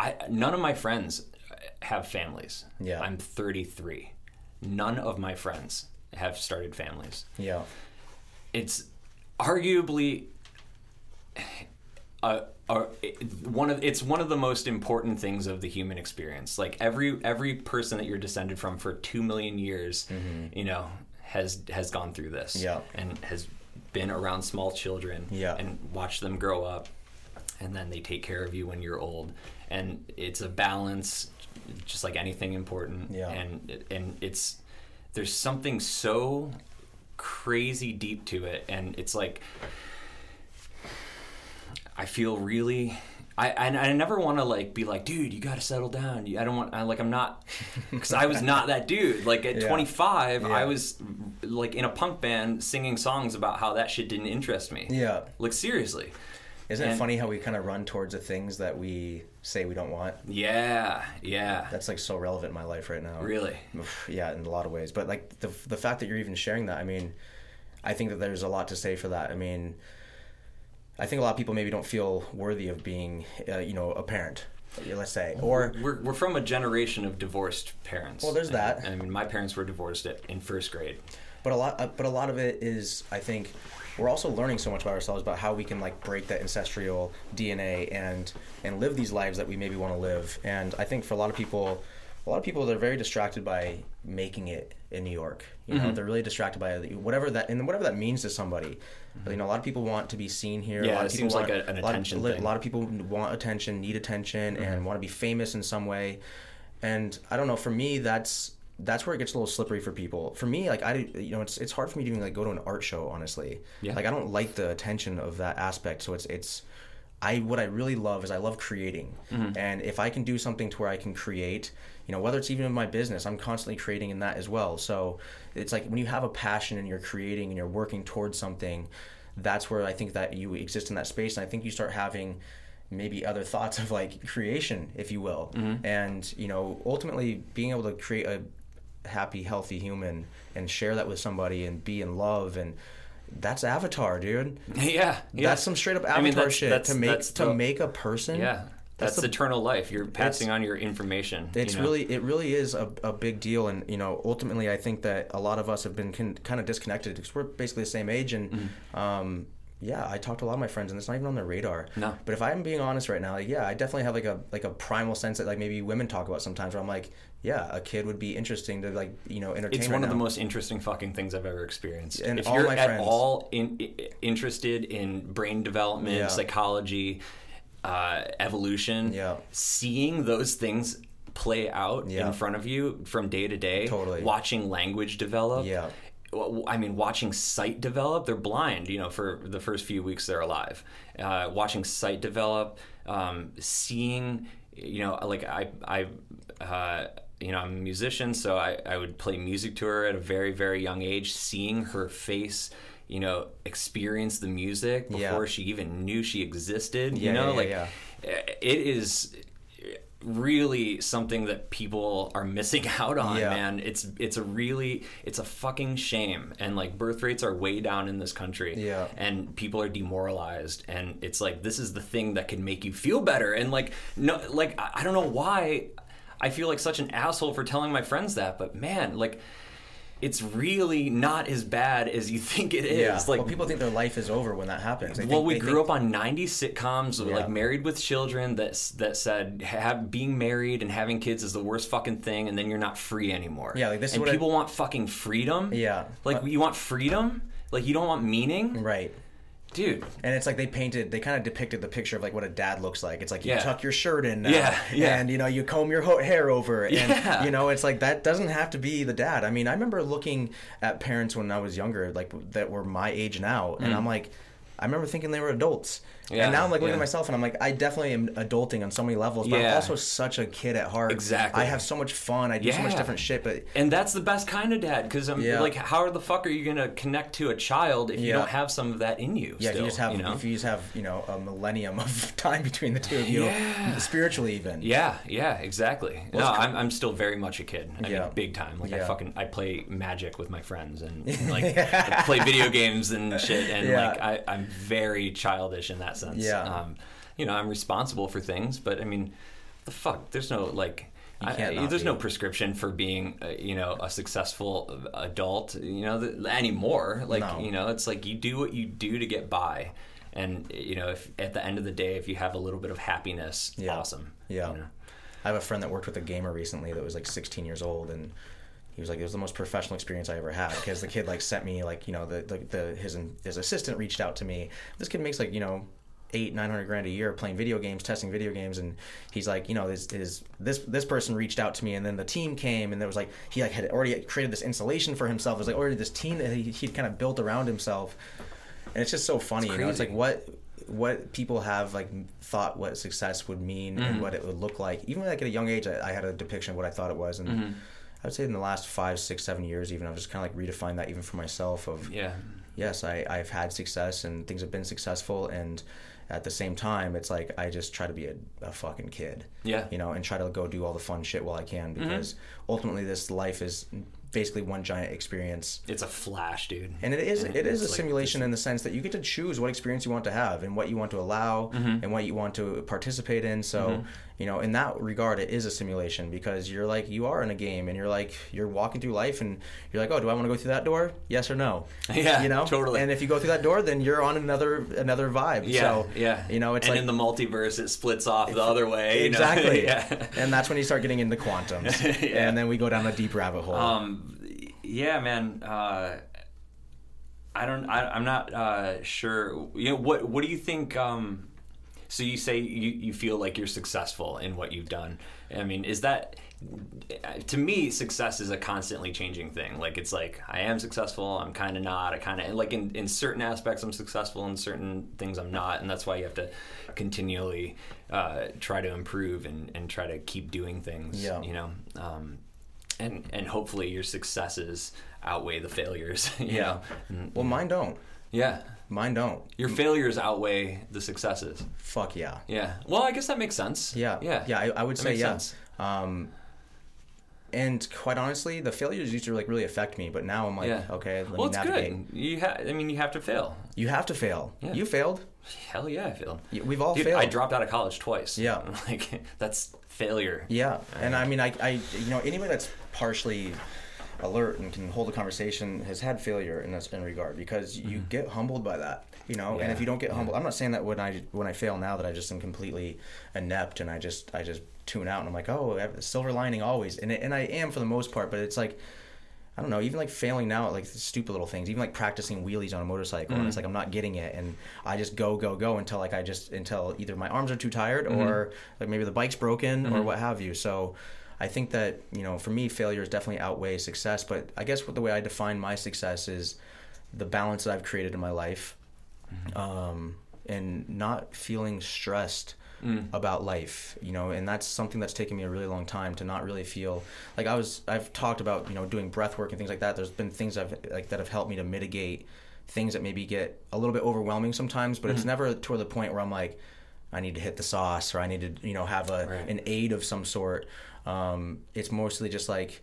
I none of my friends have families. Yeah. I'm 33. None of my friends have started families yeah it's arguably a, a, one of it's one of the most important things of the human experience. Like every every person that you're descended from for two million years, you know, has has gone through this, Mm-hmm. Yeah. and has been around small children, Yeah. and watch them grow up, and then they take care of you when you're old, and it's a balance, just like anything important, Yeah. and and it's there's something so crazy deep to it and it's like i feel really i i, I never want to like be like dude you gotta settle down. I don't want i like i'm not because i was not that dude. Like at Yeah. 25 Yeah. i was like in a punk band singing songs about how that shit didn't interest me. Yeah. Like seriously. Isn't it funny how we kind of run towards the things that we say we don't want? Yeah yeah. That's like so relevant in my life right now. Really? Yeah in a lot of ways. But like the, the fact that you're even sharing that i mean i think that there's a lot to say for that. I mean i think a lot of people maybe don't feel worthy of being uh, you know a parent let's say or we're, we're from a generation of divorced parents Well, there's that. And- that. i mean my parents were divorced at, in first grade but a lot uh, but a lot of it is i think we're also learning so much about ourselves about how we can like break that ancestral dna and and live these lives that we maybe want to live and i think for a lot of people a lot of people they're very distracted by making it in New York. You know, Mm-hmm. they're really distracted by whatever that and whatever that means to somebody. You know, a lot of people want to be seen here. a Mm-hmm. Yeah, lot it of people seems like want, a- an a lot of- attention thing. A lot of people want attention, need attention, and want to be famous in some way. And I don't know. For me, that's that's where it gets a little slippery for people. For me, like I, you know, it's it's hard for me to even like go to an art show. Honestly, Yeah. like I don't like the attention of that aspect. So it's it's. I what I really love is I love creating, Mm-hmm. and if I can do something to where I can create, you know, whether it's even in my business, I'm constantly creating in that as well. So it's like when you have a passion and you're creating and you're working towards something, that's where I think that you exist in that space, and I think you start having maybe other thoughts of like creation, if you will, mm-hmm. and you know, ultimately being able to create a happy, healthy human and share that with somebody and be in love and that's Avatar, dude. yeah, yeah. That's some straight up Avatar I mean, that's- shit. that's- to make to the- make a person. yeah. That's, the- eternal life. You're passing on your information. It's you know? really it really is a, a big deal, and you know ultimately I think that a lot of us have been con- kind of disconnected because we're basically the same age, and Mm-hmm. um, yeah, I talked to a lot of my friends, and it's not even on their radar. No. But if I'm being honest right now, like, yeah, I definitely have like a like a primal sense that like maybe women talk about sometimes, where I'm like, yeah, a kid would be interesting to like you know entertain. It's right one of the most interesting fucking things I've ever experienced. And if all you're my at friends- all in, interested in brain development, Yeah. psychology, uh, evolution, Yeah. seeing those things play out Yeah. in front of you from day to day, Totally. watching language develop. Yeah. I mean, watching sight develop. They're blind, you know, for the first few weeks they're alive. Uh, watching sight develop, um, seeing, you know, like I, I, uh, you know, I'm a musician, so I, I would play music to her at a very, very young age. Seeing her face, you know, experience the music Yeah. before she even knew she existed. You Yeah, know, yeah, like yeah, eh, it is really something that people are missing out on Yeah. man it's it's a really it's a fucking shame and like birth rates are way down in this country Yeah. and people are demoralized and it's like this is the thing that can make you feel better and like no like I don't know why i feel like such an asshole for telling my friends that but man like it's really not as bad as you think it is Yeah. like well, people think their life is over when that happens. They well, think- we grew think- up on '90s sitcoms, Yeah. like Married with Children, that that said have being married and having kids is the worst fucking thing, and then you're not free anymore. Yeah, like, this is and what I- people want fucking freedom. Yeah. like But- you want freedom, like you don't want meaning, right. Dude. And it's like they painted, they kind of depicted the picture of like what a dad looks like. It's like you Yeah. tuck your shirt in now, Yeah, yeah. and you know you comb your ho- hair over, and Yeah. you know it's like that doesn't have to be the dad. I mean, I remember looking at parents when I was younger, like that were my age now, and mm. I'm like, I remember thinking they were adults. Yeah, and now I'm like looking yeah. at myself and I'm like, I definitely am adulting on so many levels, but I'm also such a kid at heart. Exactly. I have so much fun. I do so much different shit, but And that's the best kind of dad, because I'm um, Yeah. like, how the fuck are you gonna connect to a child if you don't have some of that in you? yeah, if you just have you know? if you just have you know a millennium of time between the two of you, Yeah. spiritually even. Yeah, yeah, exactly. no, I'm, I'm still very much a kid. I Yeah. mean, big time. Like I fucking I play magic with my friends and, and, like play video games and shit. And Yeah. like I, I'm very childish in that sense. Yeah. Um, you know, I'm responsible for things, but I mean, the fuck. There's no like. I, can't I- not there's no prescription for being, uh, you know, a successful adult, you know, th- anymore. Like, No. you know, it's like you do what you do to get by, and you know, if at the end of the day, if you have a little bit of happiness, Yeah. awesome. Yeah. you know? I have a friend that worked with a gamer recently that was like 16 years old, and he was like, it was the most professional experience I ever had because the kid like sent me like you know the the, the his his assistant reached out to me. This kid makes like you know eight nine hundred grand a year playing video games, testing video games, and he's like, you know, this is this this person reached out to me, and then the team came, and there was like he like had already created this installation for himself. It was like already this team that he, he'd kind of built around himself, and it's just so funny, you know. It's like what what people have like thought what success would mean and mm-hmm. what it would look like. Even like at a young age, I, I had a depiction of what I thought it was, and mm-hmm. I would say in the last five, six, seven years, even I've just kind of like redefined that even for myself. Of Yeah. yes, I I've had success and things have been successful, and at the same time, it's like I just try to be a, a fucking kid. Yeah. You know, and try to go do all the fun shit while I can because ultimately this life is basically one giant experience. It's a flash, dude. And it is And it is a like- simulation in the sense that you get to choose what experience you want to have and what you want to allow Mm-hmm. and what you want to participate in. So, you know, in that regard it is a simulation because you're like you are in a game and you're like you're walking through life and you're like, "Oh, do I want to go through that door? Yes or no?" Yeah, you know? totally. And if you go through that door, then you're on another another vibe. Yeah, so, yeah. You know, it's and like in the multiverse, it splits off the other way. you know? Exactly. yeah. And that's when you start getting into quantums. Yeah. And then we go down a deep rabbit hole. Um, yeah, man. Uh, I don't. I, I'm not uh, sure. You know, what What do you think? Um, so you say you, you feel like you're successful in what you've done. I mean, is that to me success is a constantly changing thing. Like it's like I am successful. I'm kind of not. I kind of like in in certain aspects I'm successful. In certain things I'm not, and that's why you have to continually uh, try to improve and and try to keep doing things. Yeah. You know. Um, and and hopefully your successes outweigh the failures. you yeah. know? Well, mine don't. yeah. Mine don't. Your failures outweigh the successes. Fuck yeah. Yeah. Well, I guess that makes sense. Yeah. Yeah. Yeah, I, I would That say yes. yeah. Um, and quite honestly, the failures used to like really affect me, but now I'm like, Yeah. okay, let well, me it's navigate. good. You ha- I mean, you have to fail. You have to fail. Yeah. You failed. Hell yeah, I failed. We've all Dude, failed. I dropped out of college twice. Yeah. Like that's failure. Yeah, and I mean, I, I, you know, anybody that's partially alert and can hold a conversation has had failure in this in regard because you get humbled by that, you know. And Mm-hmm. If you don't get yeah. humbled, I'm not saying that when I when I fail now that I just am completely inept and I just I just tune out and I'm like, oh, I have a silver lining always, and it, and I am for the most part, but it's like. I don't know, even like failing now at like stupid little things, even like practicing wheelies on a motorcycle, and Mm-hmm. it's like I'm not getting it, and I just go, go, go until like I just until either my arms are too tired Mm-hmm. or like maybe the bike's broken or what have you. So I think that you know for me failures definitely outweigh success, but I guess what the way I define my success is the balance that I've created in my life, mm-hmm. um, and not feeling stressed mm. about life, you know, and that's something that's taken me a really long time to not really feel like I was. I've talked about you know doing breath work and things like that. There's been things I've like that have helped me to mitigate things that maybe get a little bit overwhelming sometimes, but it's mm-hmm. never to the point where I'm like. I need to hit the sauce, or I need to, you know, have a Right. an aid of some sort. Um, it's mostly just like,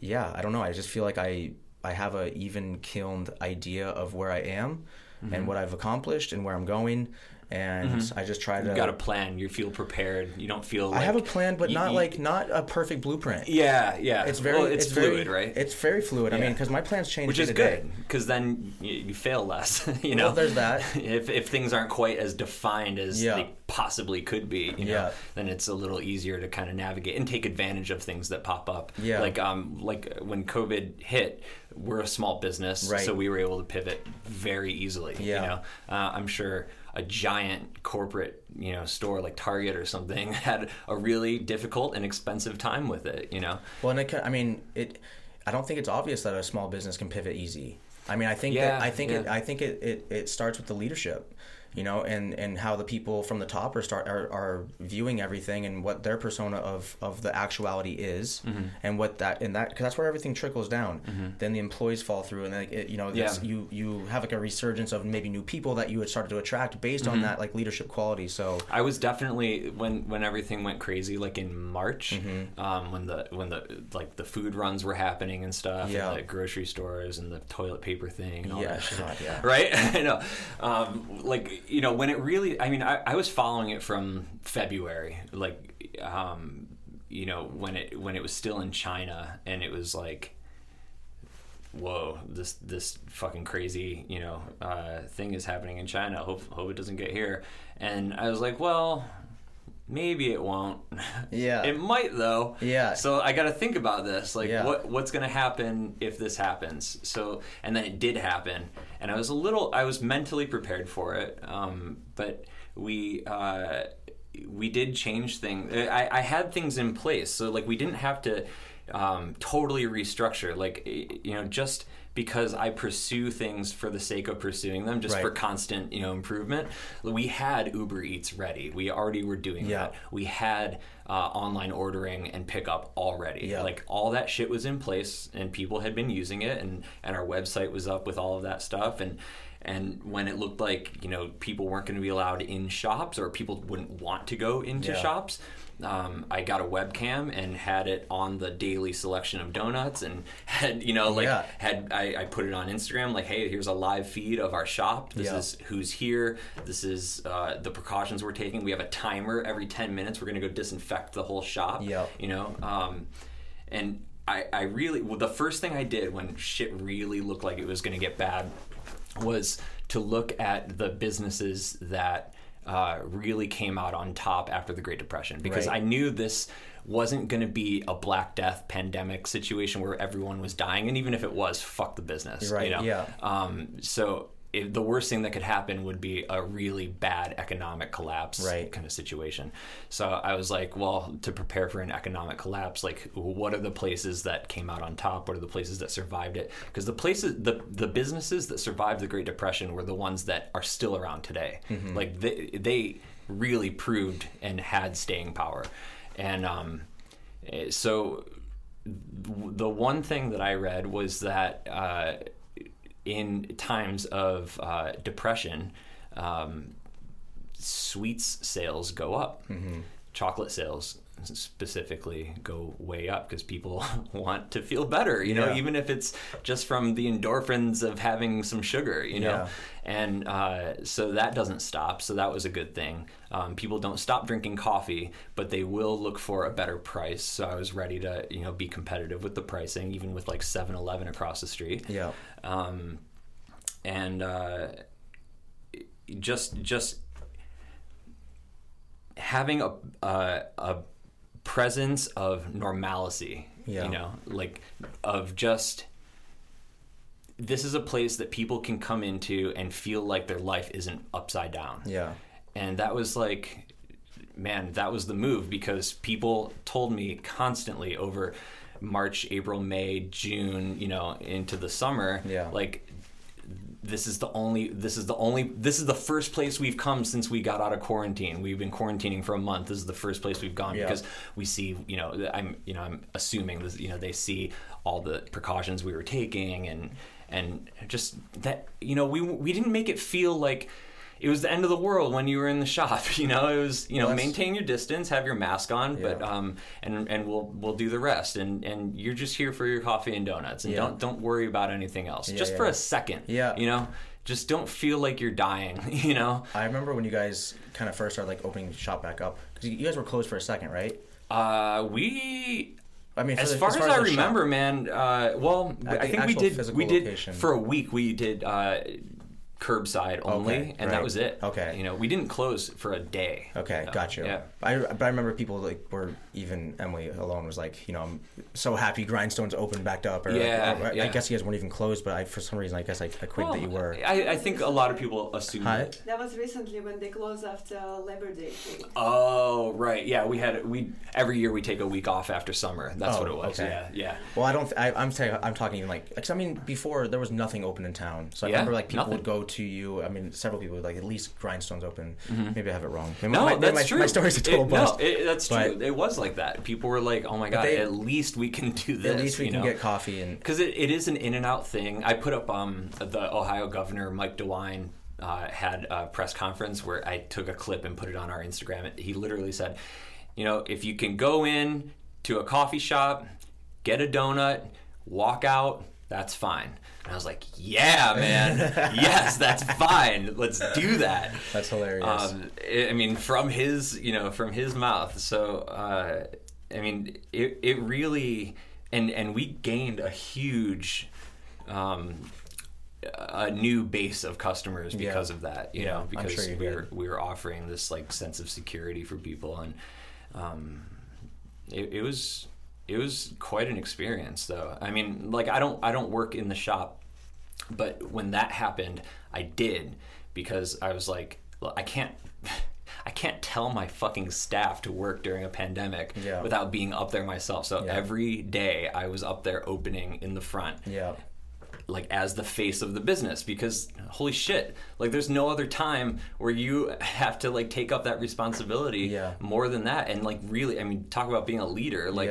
yeah, I don't know. I just feel like I I have a even kilned idea of where I am Mm-hmm. and what I've accomplished and where I'm going, and I just try to. You got a plan. You feel prepared. You don't feel. Like, I have a plan, but you- not you- like not a perfect blueprint. Yeah, yeah. It's very Well, it's, fluid, very, right? It's very fluid. I mean, because my plans change Which is good because then you, you fail less. You know, Well, there's that. if if things aren't quite as defined as Yeah. they possibly could be, you know, Yeah. then it's a little easier to kind of navigate and take advantage of things that pop up. Yeah. Like um like when COVID hit, we're a small business, Right. so we were able to pivot very easily. Yeah. You know, uh, I'm sure a giant corporate you know store like Target or something had a really difficult and expensive time with it. You know. Well, and it, I mean, it. I don't think it's obvious that a small business can pivot easy. I mean, I think Yeah, that I think it, I think it, it, it starts with the leadership, you know, and, and how the people from the top are start are, are viewing everything and what their persona of, of the actuality is, Mm-hmm. and what that and that because that's where everything trickles down. Then the employees fall through, and like it, you know, Yeah. you you have like a resurgence of maybe new people that you had started to attract based Mm-hmm. on that like leadership quality. So I was definitely when when everything went crazy, like in March, Mm-hmm. um, when the when the like the food runs were happening and stuff, Yeah. and the grocery stores and the toilet paper thing and all Yeah, that shit, yeah. right? I know, um, like you know when it really, I mean, I, I was following it from February, like um, you know when it when it was still in China and it was like whoa, this this fucking crazy, you know, uh, thing is happening in China. Hope hope it doesn't get here. And I was like, well, maybe it won't. Yeah. it might though. Yeah. So I got to think about this. Like, Yeah. what what's gonna happen if this happens? So and then it did happen, and I was a little, I was mentally prepared for it, um, but we. Uh, we did change things. I, I had things in place, so like we didn't have to um, totally restructure. Like you know, just because I pursue things for the sake of pursuing them, just Right. for constant you know improvement. We had Uber Eats ready. We already were doing Yeah. that. We had uh, online ordering and pickup already. Yeah. Like all that shit was in place, and people had been using it, and and our website was up with all of that stuff, and and when it looked like you know people weren't going to be allowed in shops or people wouldn't want to go into Yeah. shops um, I got a webcam and had it on the daily selection of donuts and had you know like Yeah. had I, I put it on Instagram like hey here's a live feed of our shop this Yeah. is who's here this is uh, the precautions we're taking we have a timer every 10 minutes we're going to go disinfect the whole shop Yep. you know um, and I, I really well the first thing I did when shit really looked like it was going to get bad was to look at the businesses that uh, really came out on top after the Great Depression because Right. I knew this wasn't going to be a Black Death pandemic situation where everyone was dying, and even if it was, fuck the business. Right, You know? yeah. Um, so if the worst thing that could happen would be a really bad economic collapse Right. kind of situation. So I was like, well, to prepare for an economic collapse, like what are the places that came out on top? What are the places that survived it? Because the places, the the businesses that survived the Great Depression were the ones that are still around today. Like they they really proved and had staying power, and um, eh, so the one thing that I read was that uh, in times of uh, depression, um, sweets sales go up. Chocolate sales specifically go way up because people want to feel better, you know, Yeah. even if it's just from the endorphins of having some sugar, you know. Yeah. And uh, so that doesn't stop. So that was a good thing. Um, people don't stop drinking coffee, but they will look for a better price. So I was ready to, you know, be competitive with the pricing, even with like 7-Eleven across the street Yeah. um, and uh, just just having a a, a presence of normalcy Yeah. you know like of just this is a place that people can come into and feel like their life isn't upside down Yeah. and that was like man that was the move because people told me constantly over march april may june you know into the summer Yeah. like this is the only this is the only this is the first place we've come since we got out of quarantine we've been quarantining for a month this is the first place we've gone Yeah. because we see you know i'm you know i'm assuming this you know they see all the precautions we were taking and and just that you know we we didn't make it feel like it was the end of the world when you were in the shop you know it was you know maintain your distance have your mask on but um and and we'll we'll do the rest and and you're just here for your coffee and donuts and Yeah. don't don't worry about anything else Yeah, just for a second Yeah. you know just don't feel like you're dying you know I remember when you guys kind of first started like opening the shop back up because you guys were closed for a second, right? uh we I mean, as the- far as, I the shop. remember, man. Uh, well, At I think we did. We did location. for a week. We did uh, curbside only, Okay, and that was it. Okay. you know, we didn't close for a day. Okay, Uh, got you. Yeah. I, but I remember people like were even Emily alone was like, you know, I'm so happy Grindstones opened back up. Or, Yeah, or- I yeah. guess you guys weren't even closed, but I for some reason I guess I equated that you were. I, I think a lot of people assume. Hi. That was recently when they closed after Labor Day. Oh right, yeah. We had we every year we take a week off after summer. That's Oh, what it was. okay. Yeah, yeah. Well, I don't. Th- I, I'm saying I'm talking even like. Cause I mean, before there was nothing open in town, so I Yeah, remember like people nothing. would go to you. I mean, several people would like at least Grindstones open. Maybe I have it wrong. Maybe Mm-hmm. No, my, that's my, true. My story's a total bust. No, it, that's But- true. It was like that. People were like, "Oh my god, they- at least we can do this." at least we can know? get coffee and. because it, it is an in and out thing. I put up um, the Ohio Governor Mike DeWine uh, had a press conference where I took a clip and put it on our Instagram. He literally said, "You know, if you can go in to a coffee shop, get a donut, walk out, that's fine." And I was like, "Yeah, man, yes, that's fine. Let's do that." That's hilarious. Um, I I mean, from his, you know, from his mouth. So, uh, I mean, it, it really, and and we gained a huge, um, a new base of customers Yeah. because of that. You Yeah, know, because sure you we were we were offering this like sense of security for people, and um, it, it was it was quite an experience though i mean like i don't i don't work in the shop but when that happened i did because i was like i can't i can't tell my fucking staff to work during a pandemic Yeah. without being up there myself so Yeah. every day i was up there opening in the front yeah. like as the face of the business because holy shit like there's no other time where you have to like take up that responsibility Yeah. more than that and like really i mean talk about being a leader like.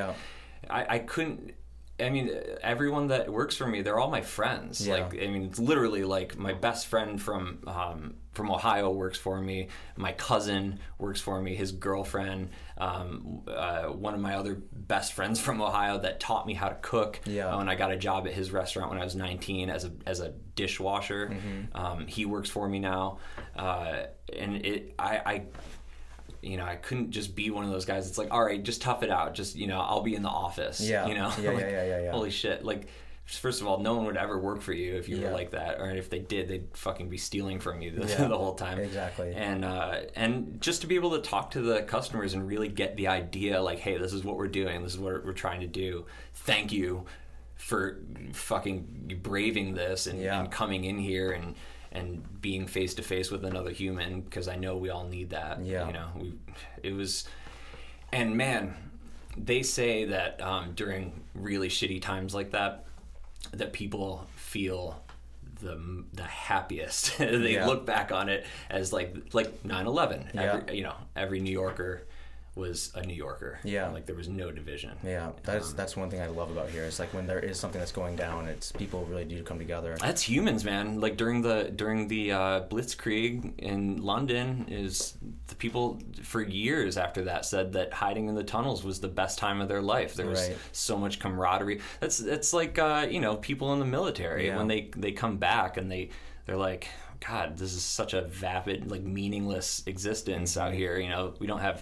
I, I couldn't I mean, everyone that works for me, they're all my friends. Yeah. Like, I mean, it's literally like my best friend from um, from Ohio works for me. My cousin works for me. His girlfriend, um, uh, one of my other best friends from Ohio that taught me how to cook. Yeah. When I got a job at his restaurant when I was 19 as a as a dishwasher, Mm-hmm. um, he works for me now, uh, and it I. I you know, I couldn't just be one of those guys. It's like, all right, just tough it out. Just you know, I'll be in the office. Yeah. you know, Yeah, yeah, Like, yeah, yeah, yeah. Holy shit! Like, first of all, no one would ever work for you if you Yeah. were like that, or if they did, they'd fucking be stealing from you the, Yeah, the whole time. exactly. And uh, and just to be able to talk to the customers and really get the idea, like, hey, this is what we're doing. This is what we're trying to do. Thank you for fucking braving this and, Yeah. and coming in here and and being face to face with another human because I know we all need that. Yeah. You know, we it was and man, they say that um, during really shitty times like that, that people feel the the happiest. they Yeah. look back on it as like like 9/11. Yeah. Every, you know, every New Yorker was a New Yorker. Yeah. like there was no division. Yeah, that's that's one thing I love about here. It's like when there is something that's going down, it's people really do come together. That's humans, man. Like during the during the uh, Blitzkrieg in London, is the people for years after that said that hiding in the tunnels was the best time of their life. There was Right. so much camaraderie. That's it's like uh, you know people in the military Yeah. when they they come back and they they're like. God, this is such a vapid, like meaningless existence Mm-hmm. out here. You know, we don't have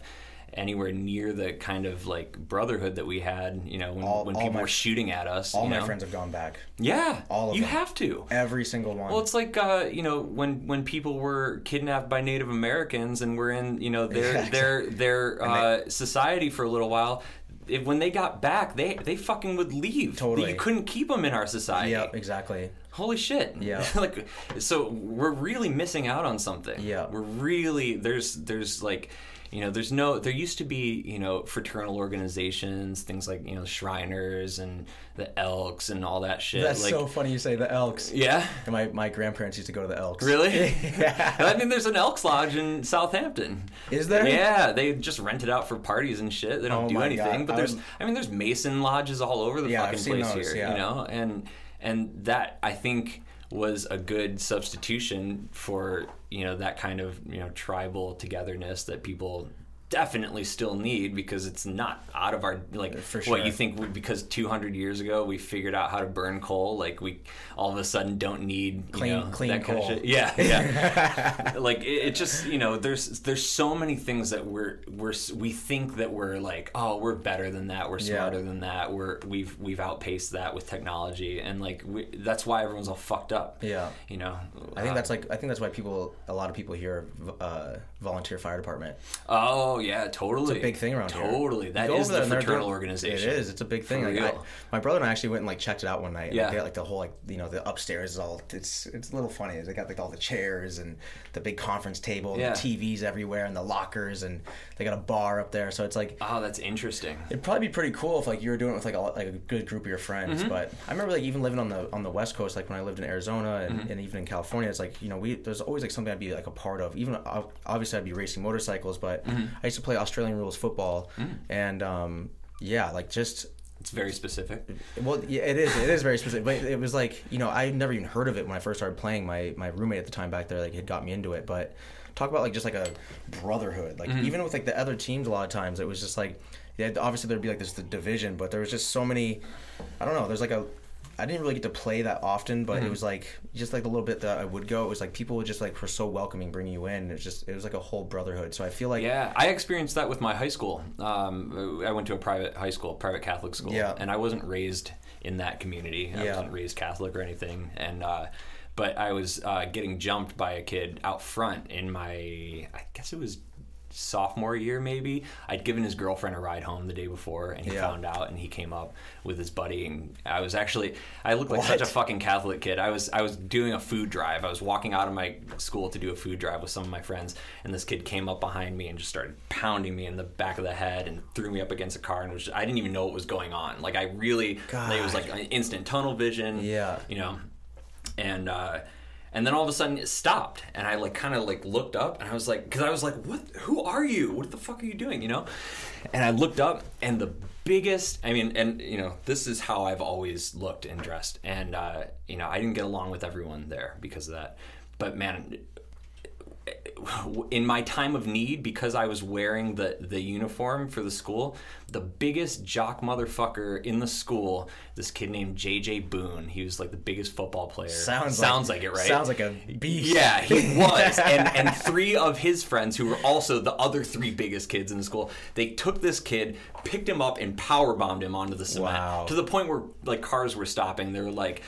anywhere near the kind of like brotherhood that we had. You know, when, All- when all people my- were shooting at us. All my know? friends have gone back. Yeah, all of you them. have to. Every single one. Well, it's like uh, you know when when people were kidnapped by Native Americans and were in you know their their their uh, society for a little while. If, when they got back, they they fucking would leave. Totally. You couldn't keep them in our society. yeah, exactly. Holy shit. Yeah. like so we're really missing out on something. Yeah. We're really there's there's like you know there's no there used to be you know fraternal organizations things like you know Shriners and the Elks and all that shit. That's like so funny you say the Elks. yeah. And my, my grandparents used to go to the Elks. Really? yeah. I mean, there's an Elks Lodge in Southampton. Is there? Yeah, they just rent it out for parties and shit. They don't Oh do anything. God. But I there's, would- I mean, there's Mason lodges all over the Yeah, fucking place those, here. yeah. You know, and and that I think was a good substitution for you know that kind of you know tribal togetherness that people definitely still need because it's not out of our like For what you think we, because 200 years ago we figured out how to burn coal like we all of a sudden don't need you Clean- know, clean that kind of coal. shit. yeah yeah like it, it just you know there's there's so many things that we're we're we think that we're like oh we're better than that we're Yeah. smarter than that we're we've we've outpaced that with technology and like we, that's why everyone's all fucked up Yeah. you know I think Uh, that's like I think that's why people a lot of people here uh, volunteer fire department. oh yeah totally It's a big thing around here. totally that is that go is over the and fraternal organization It is. It's a big thing. Like, I, my brother and I actually went and like checked it out one night. and, Yeah. Like, they had, like the whole like you know the upstairs is all it's it's a little funny. They got like all the chairs and the big conference table Yeah. the TVs everywhere and the lockers and they got a bar up there. So it's like oh that's interesting It'd probably be pretty cool if like you were doing it with like a, like a good group of your friends. Mm-hmm. But I remember like even living on the on the West Coast, like when I lived in Arizona and, Mm-hmm. and even in California, it's like you know we there's always like something I'd be like a part of. Even obviously I'd be racing motorcycles, but Mm-hmm. I used to play Australian rules football, Mm. and um, yeah, like just it's very specific well, yeah, it is. It is very specific, but it was like you know I had never even heard of it when I first started playing. My my roommate at the time back there like had got me into it, but talk about like just like a brotherhood. Like Mm-hmm. even with like the other teams, a lot of times it was just like yeah, obviously there'd be like this the division, but there was just so many. I don't know. There's like a. I didn't really get to play that often, but Mm-hmm. it was like just like the little bit that I would go. It was like people were just like were so welcoming, bringing you in. It was just it was like a whole brotherhood. So I feel like Yeah, I experienced that with my high school. Um, I went to a private high school, private Catholic school, Yeah. and I wasn't raised in that community. I Yeah. wasn't raised Catholic or anything, and uh, but I was uh, getting jumped by a kid out front in my, I guess it was sophomore year maybe i'd given his girlfriend a ride home the day before and he Yeah. found out and he came up with his buddy and i was actually i looked like such a fucking catholic kid. I was i was doing a food drive. I was walking out of my school to do a food drive with some of my friends and this kid came up behind me and just started pounding me in the back of the head and threw me up against a car and was i didn't even know what was going on. Like i really like, it was like an instant tunnel vision Yeah. you know? And uh and then all of a sudden it stopped and i like kind of like looked up and i was like because i was like what? Who are you? What the fuck are you doing? You know? And i looked up and the biggest i mean and you know this is how i've always looked and dressed and uh, you know i didn't get along with everyone there because of that. But man in my time of need because I was wearing the the uniform for the school, the biggest jock motherfucker in the school, this kid named JJ Boone. He was like the biggest football player. Sounds sounds like, like, it, right? Sounds like a beast. Yeah, he was. and and three of his friends who were also the other three biggest kids in the school, they took this kid, picked him up and power bombed him onto the cement Wow. to the point where like cars were stopping. They were like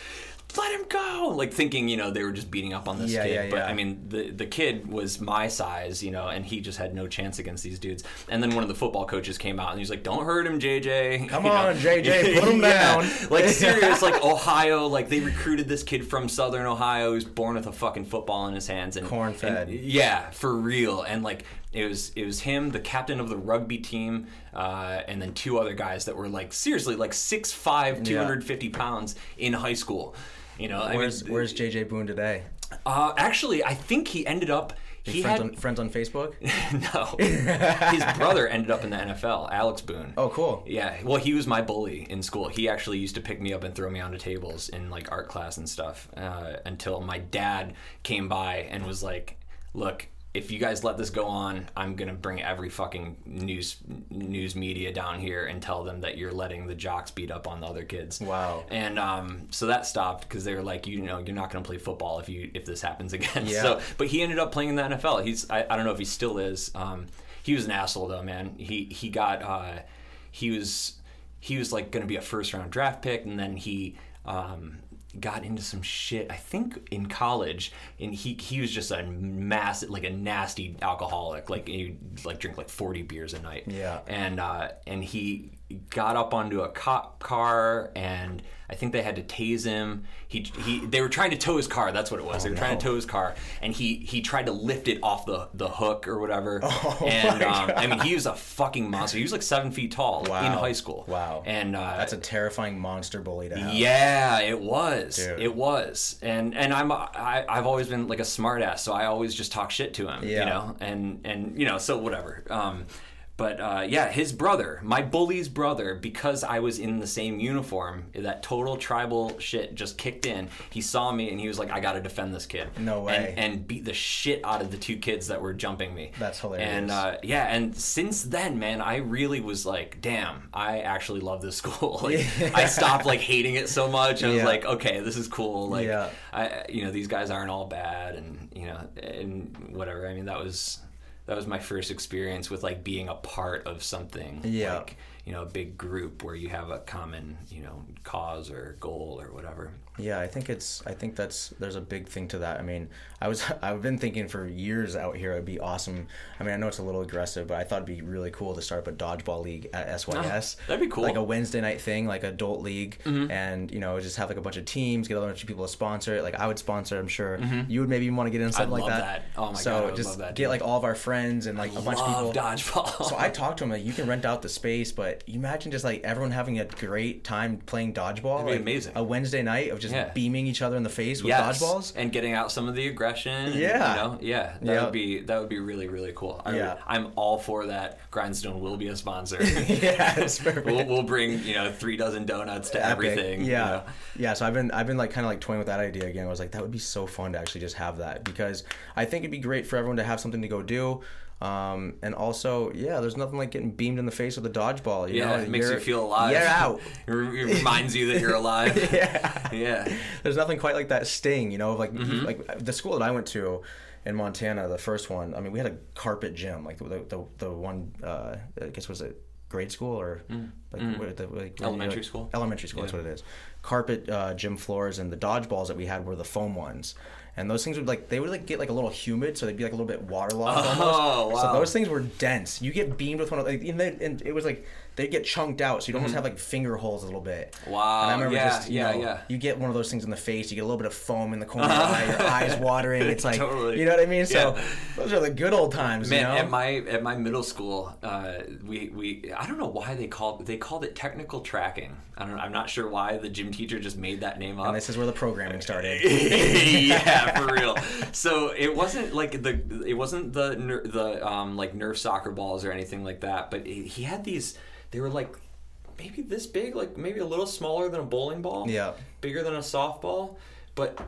let him go. Like thinking you know they were just beating up on this Yeah, kid. yeah, but i mean the the kid was my size you know and he just had no chance against these dudes. And then one of the football coaches came out and he's like don't hurt him jj Come You know? on, JJ, put him down. like serious like ohio like they recruited this kid from southern ohio who's born with a fucking football in his hands and Corn-fed. and- yeah for real. And like it was it was him the captain of the rugby team uh, and then two other guys that were like seriously like 6'5 250 pounds in high school you know I Where's mean, Where's JJ Boone today? uh, actually i think he ended up he friends had on friends on Facebook. no his brother ended up in the nfl alex boone Oh, cool. yeah, well, he was my bully in school. He actually used to pick me up and throw me onto tables in like art class and stuff. Uh, until my dad came by and was like, "Look, if you guys let this go on, I'm gonna bring every fucking news news media down here and tell them that you're letting the jocks beat up on the other kids." Wow. And um, so that stopped because they were like, you know, you're not going to play football if you if this happens again. Yeah. So, but he ended up playing in the NFL. He's I, I don't know if he still is. Um, he was an asshole though, man. He he got uh, he was he was like going to be a first round draft pick, and then he. Um, got into some shit i think in college and he he was just a massive like a nasty alcoholic like he like drink like 40 beers a night Yeah. and uh, and he got up onto a cop car and I think they had to tase him. He, he they were trying to tow his car. That's what it was. they were trying to tow his car, and he he tried to lift it off the the hook or whatever. Oh, and um, I mean, he was a fucking monster. He was like seven feet tall Wow. in high school. Wow. And uh, That's a terrifying monster bully to have. yeah, it was. Dude. It was. And and I'm I, I've always been like a smartass, so I always just talk shit to him. Yeah. You know, and and you know, so whatever. Um, but uh, yeah, his brother, my bully's brother, because I was in the same uniform, that total tribal shit just kicked in. He saw me and he was like, "I got to defend this kid." No way. And, and beat the shit out of the two kids that were jumping me. That's hilarious. And uh, yeah, and since then, man, I really was like, "Damn, I actually love this school." like, I stopped like hating it so much. I was Yeah. like, "Okay, this is cool." Like, Yeah. I, you know, these guys aren't all bad, and you know, and whatever. I mean, that was that was my first experience with like being a part of something. Yeah. Like, you know, a big group where you have a common, you know, cause or goal or whatever. Yeah, I think it's. I think that's. There's a big thing to that. I mean, I was. I've been thinking for years out here. It'd be awesome. I mean, I know it's a little aggressive, but I thought it'd be really cool to start up a dodgeball league at SYS. Oh, that'd be cool. Like a Wednesday night thing, like adult league, mm-hmm. and you know, just have like a bunch of teams, get a bunch of people to sponsor it. Like I would sponsor. I'm sure mm-hmm. you would maybe want to get into something like love that. that. Oh my so God, I just love that, get like all of our friends and like a bunch of Love people. dodgeball. So I talked to him like you can rent out the space, but you imagine just like everyone having a great time playing dodgeball. That'd be like, amazing. A Wednesday night of just Yeah. beaming each other in the face with Yes, dodgeballs. and getting out some of the aggression. And, Yeah. you know, yeah, that Yeah. would be that would be really really cool. I Yeah. I'm all for that. Grindstone will be a sponsor. Yes, perfect. we'll, we'll bring you know three dozen donuts to Epic. everything. you Yeah, know. yeah. So I've been I've been like kind of like toying with that idea again. I was like, that would be so fun to actually just have that because I think it'd be great for everyone to have something to go do. Um, and also, yeah, there's nothing like getting beamed in the face with a dodgeball. You Yeah, know? it makes you You're- feel alive. You're out. it reminds you that you're alive. yeah. yeah. There's nothing quite like that sting, you know, of like Mm-hmm. like the school that I went to in Montana, the first one. I mean, we had a carpet gym, like the the, the one uh, I guess was it grade school or like, what, the, like Mm. Elementary school? Elementary school, that's what it is. Carpet uh, gym floors and the dodgeballs that we had were the foam ones. And those things would like they would like get like a little humid, so they'd be like a little bit waterlogged Oh, almost. So those things were dense. You get beamed with one of like, and, then, and it was like they get chunked out, so you almost have like finger holes a little bit. Mm-hmm. Wow, And I remember yeah, just you yeah, know, yeah. you get one of those things in the face, you get a little bit of foam in the corner of your eye, your eyes watering. It's like Totally. you know what I mean. So those are the good old times. Man, you know? at my at my middle school, uh, we we I don't know why they called they called it technical tracking. I don't. I'm not sure why the gym teacher just made that name up. and this is where the programming started. yeah, for real. So it wasn't like the it wasn't the the um like Nerf soccer balls or anything like that. But he had these. They were like maybe this big, like maybe a little smaller than a bowling ball. Yeah. Bigger than a softball, but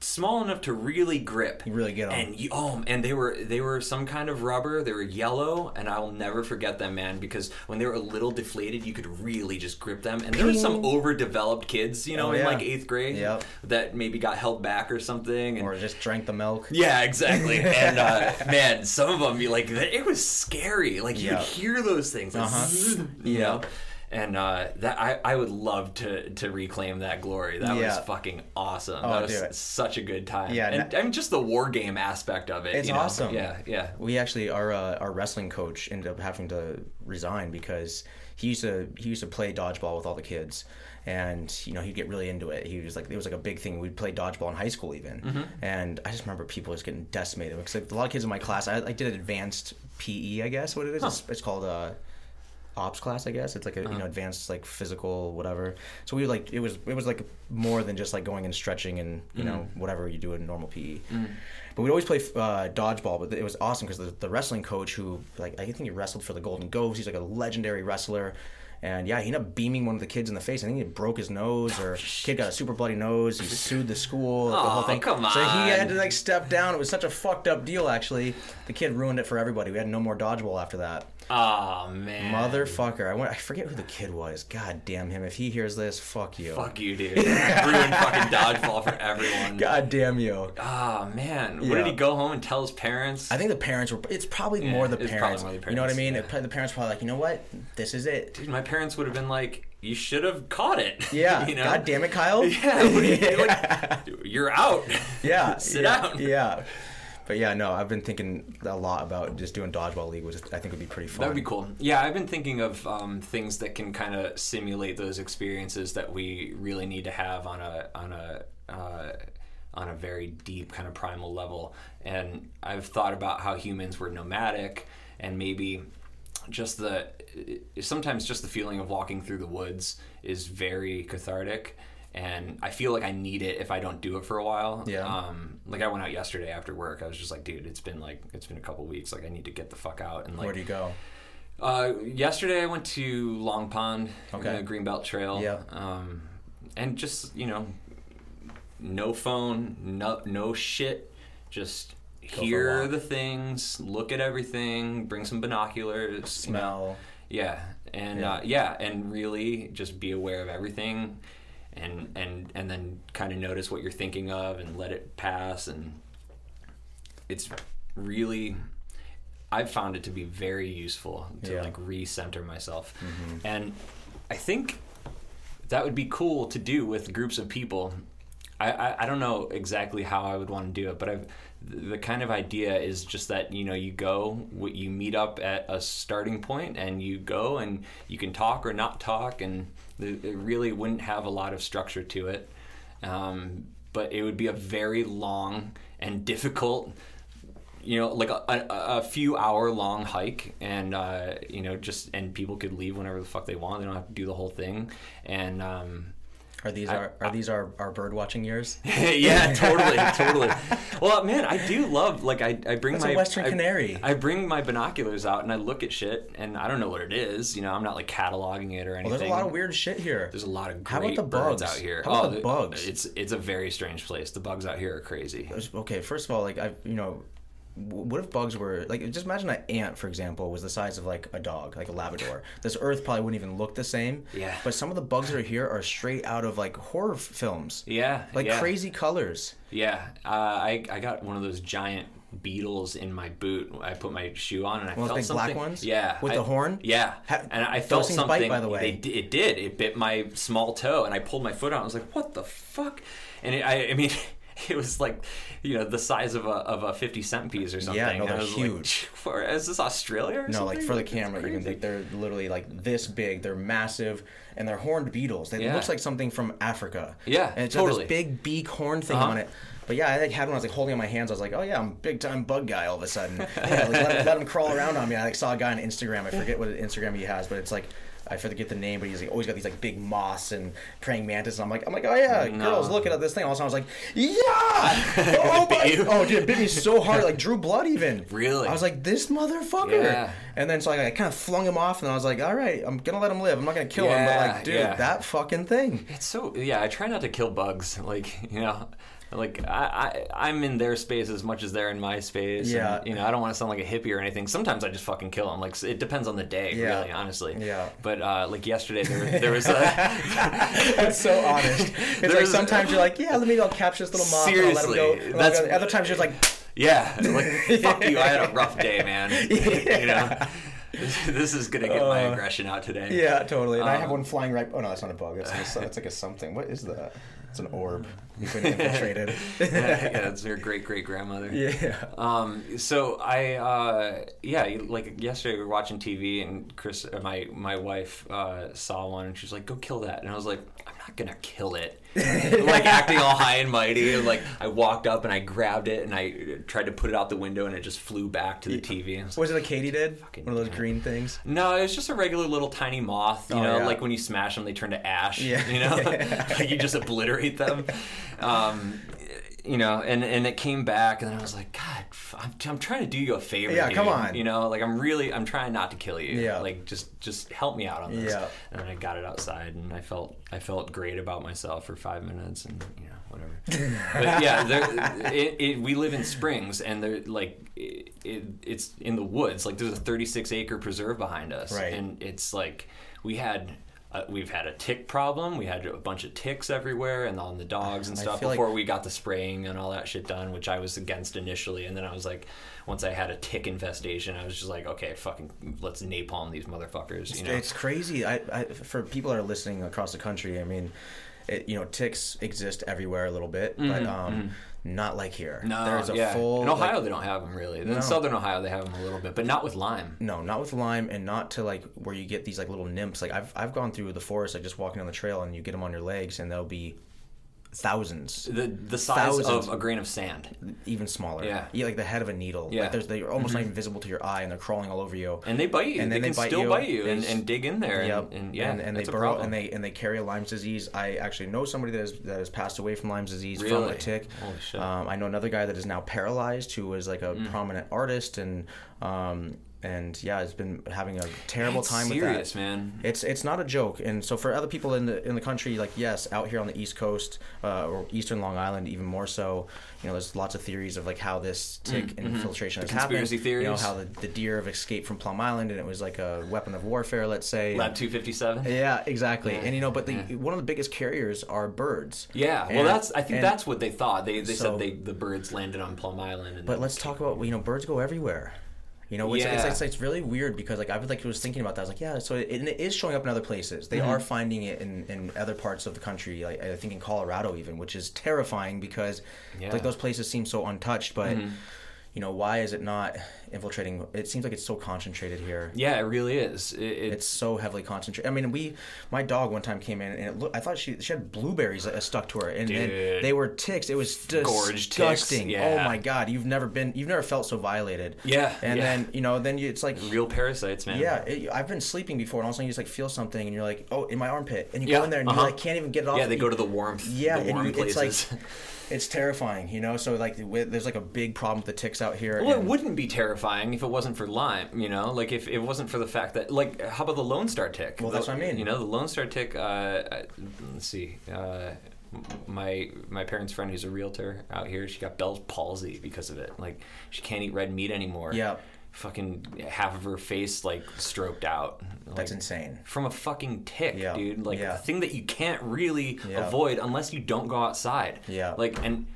small enough to really grip. You really get 'em. And you, oh, and they were they were some kind of rubber. They were yellow, and I'll never forget them, man. Because when they were a little deflated, you could really just grip them. And there were some overdeveloped kids, you know, Oh, in like eighth grade, Yep. that maybe got held back or something. And or just drank the milk. yeah, exactly. And uh, man, some of them, you like it was scary. Like you Yeah. would hear those things, like, Uh-huh. you Yeah. know. And uh, that I, I would love to to reclaim that glory. That was fucking awesome. Oh, that was dude. such a good time. Yeah, and mean just the war game aspect of it. It's you know? awesome. Yeah, yeah. We actually our uh, our wrestling coach ended up having to resign because he used to he used to play dodgeball with all the kids, and you know he'd get really into it. He was like it was like a big thing. We'd play dodgeball in high school even, Mm-hmm. and I just remember people just getting decimated because like, a lot of kids in my class. I, I did advanced PE, I guess what it is. It's, it's called uh, ops class, I guess. It's like a Uh-huh. you know advanced like physical whatever. So we like it was it was like more than just like going and stretching and you know Mm-hmm. whatever you do in normal PE. But we'd always play uh, dodgeball. But it was awesome because the, the wrestling coach who like I think he wrestled for the Golden Ghost. He's like a legendary wrestler. And yeah, he ended up beaming one of the kids in the face. I think he broke his nose, or kid got a super bloody nose. He sued the school, like, the whole thing. come So he had to like step down. It was such a fucked up deal. Actually, the kid ruined it for everybody. We had no more dodgeball after that. Oh man, Motherfucker! I went. I forget who the kid was. God damn him! If he hears this, fuck you. Fuck you, dude. Ruined fucking dodgeball for everyone. God damn you! Oh man, what did he go home and tell his parents? I think the parents were. It's probably Yeah, more the parents. more the You know what I mean? yeah. The parents were probably like, you know what? This is it. Dude, my parents would have been like, "You should have caught it." Yeah. you know. God damn it, Kyle. Yeah, what do you- like, you're out. yeah. sit yeah, down. Yeah. But yeah, no, I've been thinking a lot about just doing dodgeball league, which I think would be pretty fun. That would be cool. Yeah, I've been thinking of um, things that can kind of simulate those experiences that we really need to have on a on a uh, on a very deep kind of primal level. And I've thought about how humans were nomadic, and maybe just the sometimes just the feeling of walking through the woods is very cathartic. And I feel like I need it if I don't do it for a while. Yeah. Um, like I went out yesterday after work. I was just like, dude, it's been like it's been a couple weeks. Like I need to get the fuck out and like Where do you go? uh, yesterday I went to Long Pond, Okay. the Greenbelt Trail. Yeah. Um, and just you know, no phone, no no shit, just a hear the things, look at everything, bring some binoculars, you know. Smell. Yeah, and Yeah. Uh, yeah, and really just be aware of everything, and and and then kind of notice what you're thinking of and let it pass, and it's really. I've found it to be very useful to Yeah. Mm-hmm. like recenter myself, and I think that would be cool to do with groups of people. I, I, I don't know exactly how I would want to do it, but I've, the kind of idea is just that you know you go, you meet up at a starting point, and you go and you can talk or not talk, and it really wouldn't have a lot of structure to it, um, but it would be a very long and difficult you know, like a, a, a few hour long hike, and uh, you know, just and people could leave whenever the fuck they want. They don't have to do the whole thing, and um, Are these I- our are these our, our bird watching years? yeah, totally, totally. Well, man, I do love like I, I bring That's a my Western I- canary. I, bring my binoculars out and I look at shit, and I don't know what it is. You know, I'm not like cataloging it or Well, anything. there's a lot of weird shit here. There's a lot of How about the birds bugs? out here. How about oh, the bugs? It's it's a very strange place. The bugs out here are crazy. okay, first of all, like I, you know, what if bugs were like? Just imagine an ant, for example, was the size of like a dog, like a Labrador. this Earth probably wouldn't even look the same. Yeah. But some of the bugs that are here are straight out of like horror films. Yeah, Like yeah. crazy colors. Yeah, uh, I I got one of those giant beetles in my boot. I put my shoe on and I felt big black ones? Yeah, With I- the horn? Yeah, and I felt things bite, something. by the way. They, it did. It bit my small toe, and I pulled my foot out. I was like, "What the fuck?" And it, I, I mean. it was like you know the size of a of a fifty cent piece or something. Yeah, no, they're huge. Like, for, is this Australia? Or No, like for the camera, even like they're literally like this big. They're massive, and they're horned beetles. They Yeah. looks like something from Africa. Yeah, and it's totally. got this big beak horn thing Uh-huh. on it. But yeah, I like, had one. I was like holding it in my hands. I was like, oh yeah, I'm a big time bug guy. All of a sudden, yeah, like, let, him, let him crawl around on me. I like saw a guy on Instagram. I forget what Instagram he has, but it's like. I forget the name, but he's like always got these like big moths and praying mantis. And I'm like, I'm like, oh yeah, No. girls looking at this thing. All of a sudden, I was like, yeah, oh my, oh dude, it bit me so hard, like drew blood even. Really? I was like, this motherfucker. Yeah. And then so like, I kind of flung him off, and I was like, all right, I'm gonna let him live. I'm not gonna kill him, but Yeah, like, dude, yeah. that fucking thing. It's so yeah. I try not to kill bugs. Like you know, like I, I I'm in their space as much as they're in my space. and, Yeah. you know, I don't want to sound like a hippie or anything. Sometimes I just fucking kill them. Like it depends on the day, Yeah. really, honestly. Yeah. But uh, like yesterday, there, there was a. That's so honest. It's like There's- sometimes you're like, yeah, let me go capture this little moth. and I'll let him go. Seriously, that's- go. Other times you're just like, Yeah, like fuck you. I had a rough day, man. You know, this, this is gonna get my Uh, aggression out today. yeah, totally. And I have Um, one flying right. Oh no, that's not a bug. That's, like a, that's like a something. What is that? It's an orb. You've been infiltrated. yeah, that's your great great grandmother. yeah. Um, so I, uh, yeah, like yesterday we were watching TV and Chris, uh, my my wife, uh, saw one and she was like, "Go kill that," and I was like, "I'm not gonna kill it." like acting all high and mighty, and like I walked up and I grabbed it and I tried to put it out the window and it just flew back to the TV. And I was like, it a katydid? One of those yeah. green things. no, it was just a regular little tiny moth. You Oh, know, yeah. like when you smash them, they turn to ash. Yeah. You know, you just obliterate them. Um, you know, and and it came back, and then I was like, God, I'm, I'm trying to do you a favor. Yeah, dude. come on. You know, like I'm really, I'm trying not to kill you. Yeah. Like just, just help me out on this. Yeah. And then I got it outside, and I felt, I felt great about myself for five minutes, and you know, whatever. but yeah, there, it, it, we live in Springs, and they're like, it, it, it's in the woods. Like there's a 36 acre preserve behind us, Right. and it's like we had. Uh, we've had a tick problem. We had a bunch of ticks everywhere and on the dogs and stuff feel like- before we got the spraying and all that shit done, which I was against initially. And then I was like, once I had a tick infestation, I was just like, okay, fucking, let's napalm these motherfuckers. You know? It's crazy. I, I for people that are listening across the country, I mean, it, you know, ticks exist everywhere a little bit, but um, not like here. No, there's a yeah. full in Ohio like- they don't have them really. No. In Southern Ohio they have them a little bit, but not with Lyme. no, not with Lyme, and not to like where you get these like little nymphs. Like I've I've gone through the forest, like just walking on the trail, and you get them on your legs, and they'll be thousands, The the size Thousands. of a grain of sand, even smaller. Yeah. yeah, like the head of a needle. Yeah. like there's, they're almost not even visible to your eye, and they're crawling all over you. and they bite you. And they, then they can bite still you. bite you and, and dig in there. Yep. And, and yeah, and, and they a burrow and they and they carry Lyme's disease. I actually know somebody that has that has passed away from Lyme's disease from a tick. Holy shit. Um, I know another guy that is now paralyzed who was like a Mm. prominent artist and um, and yeah, it's been having a terrible It's time serious, with that. man. It's it's not a joke, and so for other people in the in the country, like yes, out here on the East Coast uh, or Eastern Long Island, even more so, you know, there's lots of theories of like how this tick infiltration Mm, The has happened. conspiracy You know how the, the deer have escaped from Plum Island, and it was like a weapon of warfare, let's say. Lab two fifty seven. Yeah, exactly. Yeah, And you know, but the, one of the biggest carriers are birds. Yeah, well, that's. I think and- that's what they thought. They they So- said they the birds landed on Plum Island. And But let's talk about you know birds go everywhere. You know, it's, it's, Yeah. it's, it's really weird because like I was like was thinking about that. I was like, yeah, so it, and it is showing up in other places. Mm-hmm. They are finding it in, in other parts of the country. Like I think in Colorado even, which is terrifying because Yeah. Mm-hmm. like those places seem so untouched. But you know, why is it not infiltrating? It seems like it's so concentrated here. Yeah, it really is. It, it, It's so heavily concentrated. I mean, we, my dog one time came in and it looked, I thought she she had blueberries uh, stuck to her, and, and they were ticks. It was disgusting. yeah. Oh my god, you've never been, you've never felt so violated. Yeah, And yeah. then you know, then you, it's like. real parasites, man. Yeah, it, I've been sleeping before, and all of a sudden you just like feel something, and you're like, "Oh, in my armpit," and you Yeah, go in there, and uh-huh. you like can't even get it off. Yeah, they go to the warmth. yeah, the and warm you, it's like places. it's terrifying, you know. So like, there's like a big problem with the ticks out here. Well, it wouldn't be terrifying if it wasn't for Lyme, you know. Like if it wasn't for the fact that, like, how about the Lone Star tick? Well, that's The- what I mean. You know, the Lone Star tick. Uh, uh, let's see. Uh, my my parents' friend who's a realtor out here, she got Bell's palsy because of it. Like she can't eat red meat anymore. Yeah. Fucking half of her face like stroked out. That's insane. from a fucking tick, Yeah, dude. Like yeah. the thing that you can't really Yeah. avoid unless you don't go outside. Yeah. Like and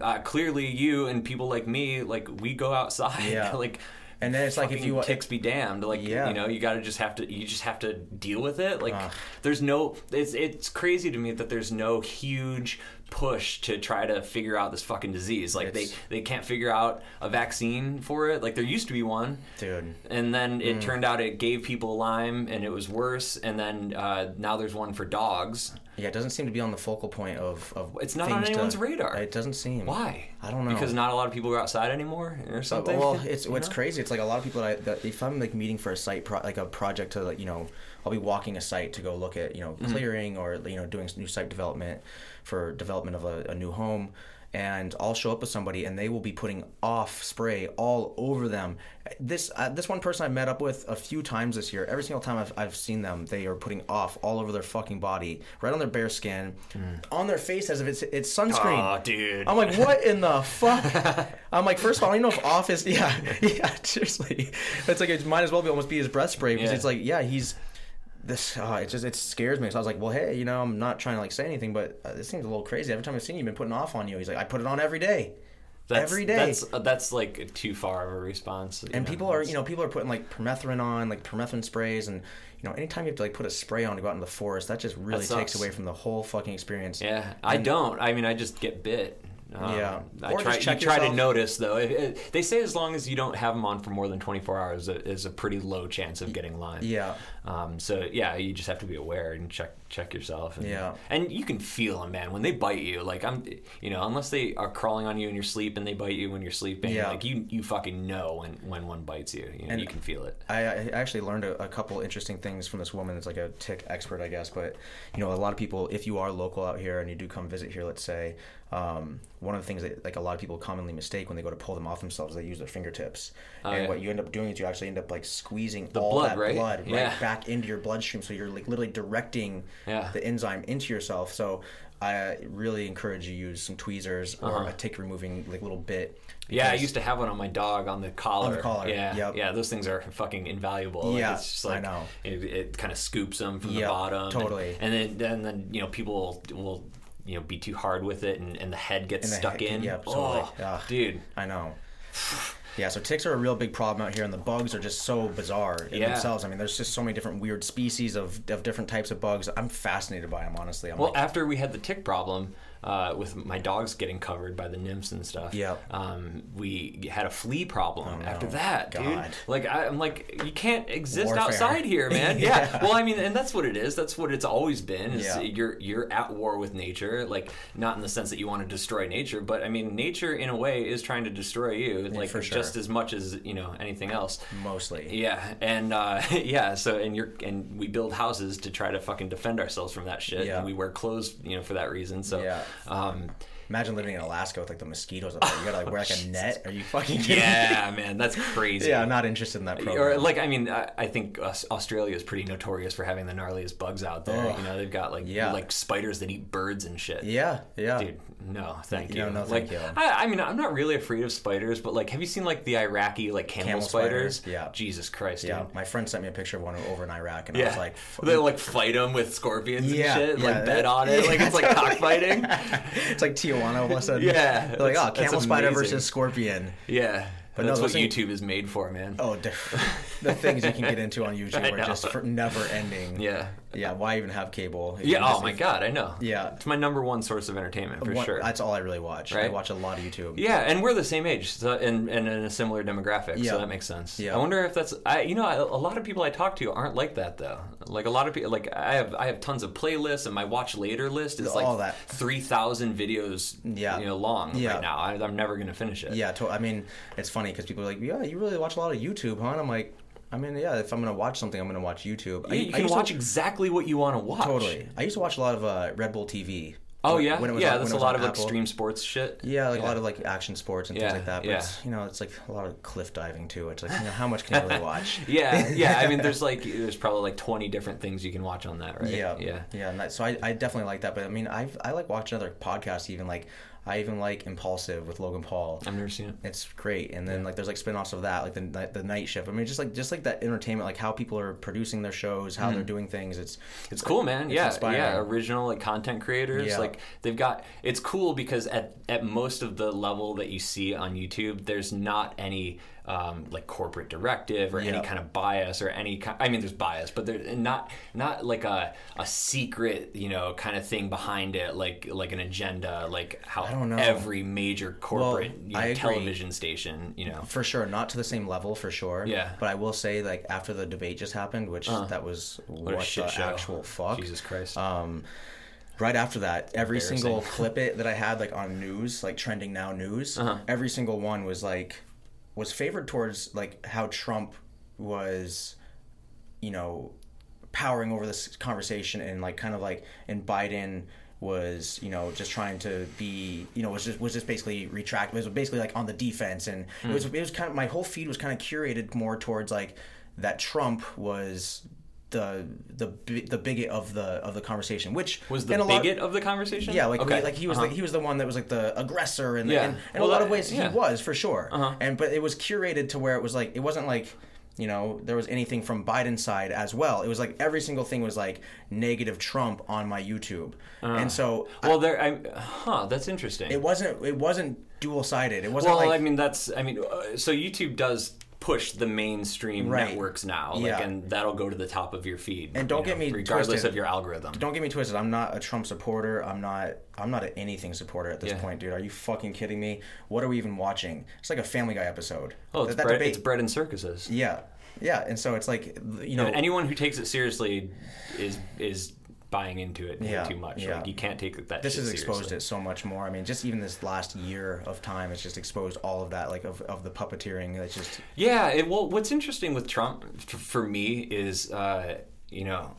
uh, clearly you and people like me, like we go outside. Yeah. like And then it's like if you ticks be damned. Like Yeah. you know, you got to just have to. You just have to deal with it. Like Ugh. there's no. It's it's crazy to me that there's no huge push to try to figure out this fucking disease. Like It's- they they can't figure out a vaccine for it. Like there used to be one, dude. and then it Mm. turned out it gave people Lyme, and it was worse. And then uh, now there's one for dogs. Yeah, it doesn't seem to be on the focal point of. of It's not on things to- anyone's radar. It doesn't seem. Why? I don't know. Because not a lot of people are outside anymore, or something. Well, it's what's know? crazy. It's like a lot of people that, I, that if I'm like meeting for a site, pro, like a project to like you know, I'll be walking a site to go look at you know Mm-hmm. clearing or you know doing new site development for development of a, a new home, and I'll show up with somebody and they will be putting off spray all over them. This uh, this one person I met up with a few times this year. Every single time I've, I've seen them, they are putting off all over their fucking body, right on their bare skin, on their face as if it's it's sunscreen. Aw, Mm. dude. I'm like, what in the fuck? I'm like, first of all, I don't even know if off is yeah, yeah, seriously. It's like it might as well be almost be his breath spray because Yeah. it's like, yeah, he's this. Uh, it just it scares me. So I was like, well, hey, you know, I'm not trying to like say anything, but uh, this seems a little crazy. Every time I've seen you, you've been putting off on you. He's like, I put it on every day. That's, every day. That's uh, that's like too far of a response. and know, people are, you know, people are putting like permethrin on, like permethrin sprays, and you know, anytime you have to like put a spray on to go out in the forest, that just really That takes away from the whole fucking experience. Yeah, I don't. I mean, I just get bit. Um, Yeah. I Or try. check you try to notice though. It, it, they say as long as you don't have them on for more than 24 hours, it is a pretty low chance of getting Lyme. Yeah. Um, so yeah, you just have to be aware and check check yourself. And, Yeah. And you can feel them, man, when they bite you. Like I'm, you know, unless they are crawling on you in your sleep and they bite you when you're sleeping. Yeah. Like you, you fucking know when when one bites you. You, know, And- you can feel it. I, I actually learned a, a couple interesting things from this woman that's like a tick expert, I guess. But you know, a lot of people, if you are local out here and you do come visit here, let's say, um, one of the things that like a lot of people commonly mistake when they go to pull them off themselves, they use their fingertips. Oh, and yeah. what you end up doing is you actually end up like squeezing The all blood, that right? blood right Yeah. back into your bloodstream. So you're like literally directing Yeah. the enzyme into yourself. So I really encourage you use some tweezers or Uh-huh. a tick removing like little bit. Yeah, I used to have one on my dog on the collar. On the collar, Yeah, yep. yeah, those things are fucking invaluable. Like, Yeah, it's just I like, know. It, it kind of scoops them from the bottom. and- totally. And, then, then, then you know, people will, will, you know, be too hard with it, and, and the head gets And stuck head- in. yep, totally. Oh, Ugh. dude. I know. Yeah, so ticks are a real big problem out here, and the bugs are just so bizarre in Yeah. themselves. I mean, there's just so many different weird species of, of different types of bugs. I'm fascinated by them, honestly. I'm Well, like, after we had the tick problem uh, with my dogs getting covered by the nymphs and stuff, Yeah. um, we had a flea problem Oh, after that, dude. Like I, I'm like, you can't exist Warfare. outside here, man. Yeah. yeah. Well, I mean, and that's what it is. That's what it's always been. Is Yeah. you're you're at war with nature, like not in the sense that you want to destroy nature, but I mean, nature in a way is trying to destroy you, like for sure. just as much as you know anything else. mostly. Yeah, and uh, yeah, so and you're and we build houses to try to fucking defend ourselves from that shit, Yeah. and we wear clothes, you know, for that reason. So, Yeah. Um, Imagine living in Alaska with like the mosquitoes up there. You gotta like wear like a oh, net. Are you fucking kidding yeah, man, that's crazy. Yeah, I'm not interested in that program. Or like, I mean, I, I think Australia is pretty notorious for having the gnarliest bugs out there. Ugh. You know, they've got like Yeah. like spiders that eat birds and shit. yeah, yeah. Dude, no, thank No, you. no, like, thank you. I, I mean, I'm not really afraid of spiders, but like, have you seen like the Iraqi like camel, Camel spiders? spiders, yeah. Jesus Christ, Yeah, dude. my friend sent me a picture of one over in Iraq, and I was like, they like fight them with scorpions Yeah, and shit, yeah. like bet on it, like it's like cockfighting. it's like Tijuana all of a sudden. Yeah, They're like, oh, camel spider amazing. versus scorpion. Yeah, But that's no, what things- YouTube is made for, man. Oh, the, the things you can get into on YouTube are just for never ending. Yeah, Yeah, why even have cable? yeah. Oh my god, I know. Yeah. it's my number one source of entertainment for What- sure. That's all I really watch. I watch a lot of YouTube. Yeah, and we're the same age, so, and, and in a similar demographic, Yeah. so that makes sense. Yeah. I wonder if that's, I, you know, I, a lot of people I talk to aren't like that though. Like a lot of people, like I have, I have tons of playlists, and my watch later list is All like that. three thousand videos, Yeah. you know, long Yeah. right now. I, I'm never gonna finish it. Yeah, to- I mean, it's funny because people are like, "Yeah, you really watch a lot of YouTube, huh?" And I'm like, I mean, yeah, if I'm gonna watch something, I'm gonna watch YouTube. I, You, I you can to- watch exactly what you want to watch. totally. I used to watch a lot of uh, Red Bull TV. Oh yeah, when it was yeah. on- That's when a lot of Apple. extreme sports shit. Yeah, like a lot of like action sports and Yeah, things like that. But yeah. it's, you know, it's like a lot of cliff diving too. It's like, you know, how much can you really watch? Yeah, yeah. I mean, there's like there's probably like 20 different things you can watch on that, right? Yeah, yeah. yeah. And that, so I, I definitely like that. But I mean, I I like watching other podcasts. Even like I even like Impulsive with Logan Paul. I've never seen it. It's great, and then like there's like spin-offs of that, like the the night shift. I mean, just like just like that entertainment, like how people are producing their shows, how they're doing things. It's Mm-hmm. It's cool, man. It's yeah, inspiring. yeah. Original like content creators, Yeah. like they've got. It's cool because at at most of the level that you see on YouTube, there's not any um, like corporate directive or any kind of bias or any kind. I mean, there's bias, but there's not not like a a secret, you know, kind of thing behind it, like like an agenda, like how I don't know. every major corporate you know, television station, you know. for sure not to the same level for sure Yeah. but i will say like after the debate just happened which that was what, Uh. What the show. actual fuck Jesus Christ. um right after that every single clip it that i had like on news like trending now news Uh-huh. every single one was like was favored towards like how trump was you know powering over this conversation and like kind of like and biden was you know just trying to be you know was just was just basically retract was basically like on the defense and it was Hmm. it was kind of my whole feed was kind of curated more towards like that trump was the the the bigot of the of the conversation which was the in lot- bigot of the conversation? yeah, like okay. like he was Uh-huh. the, he was the one that was like the aggressor, and Yeah. and, and Well, a lot that- of ways yeah. he was for sure. Uh-huh. And but it was curated to where it was like it wasn't like you know there was anything from Biden's side as well. It was like every single thing was like negative Trump on my YouTube, and so Well, there. I, huh. That's interesting. it wasn't it wasn't dual sided. It wasn't well, like I mean, that's. I mean, uh, so YouTube does push the mainstream Right. networks now, like, Yeah. and that'll go to the top of your feed. And don't get know, me regardless twisted. of your algorithm. don't get me twisted. I'm not a Trump supporter. I'm not. I'm not an anything supporter at this Yeah. point, dude. Are you fucking kidding me? What are we even watching? It's like a Family Guy episode. Oh, it's That- bread. It's bread and circuses. Yeah, yeah. And so it's like you know. And anyone who takes it seriously is is buying into it Yeah, too much. yeah. Like you can't take that. this has exposed seriously. it so much more. I mean, just even this last year of time, it's just exposed all of that, like of, of the puppeteering. That's just Yeah. It, well, what's interesting with Trump for me is, uh, you know,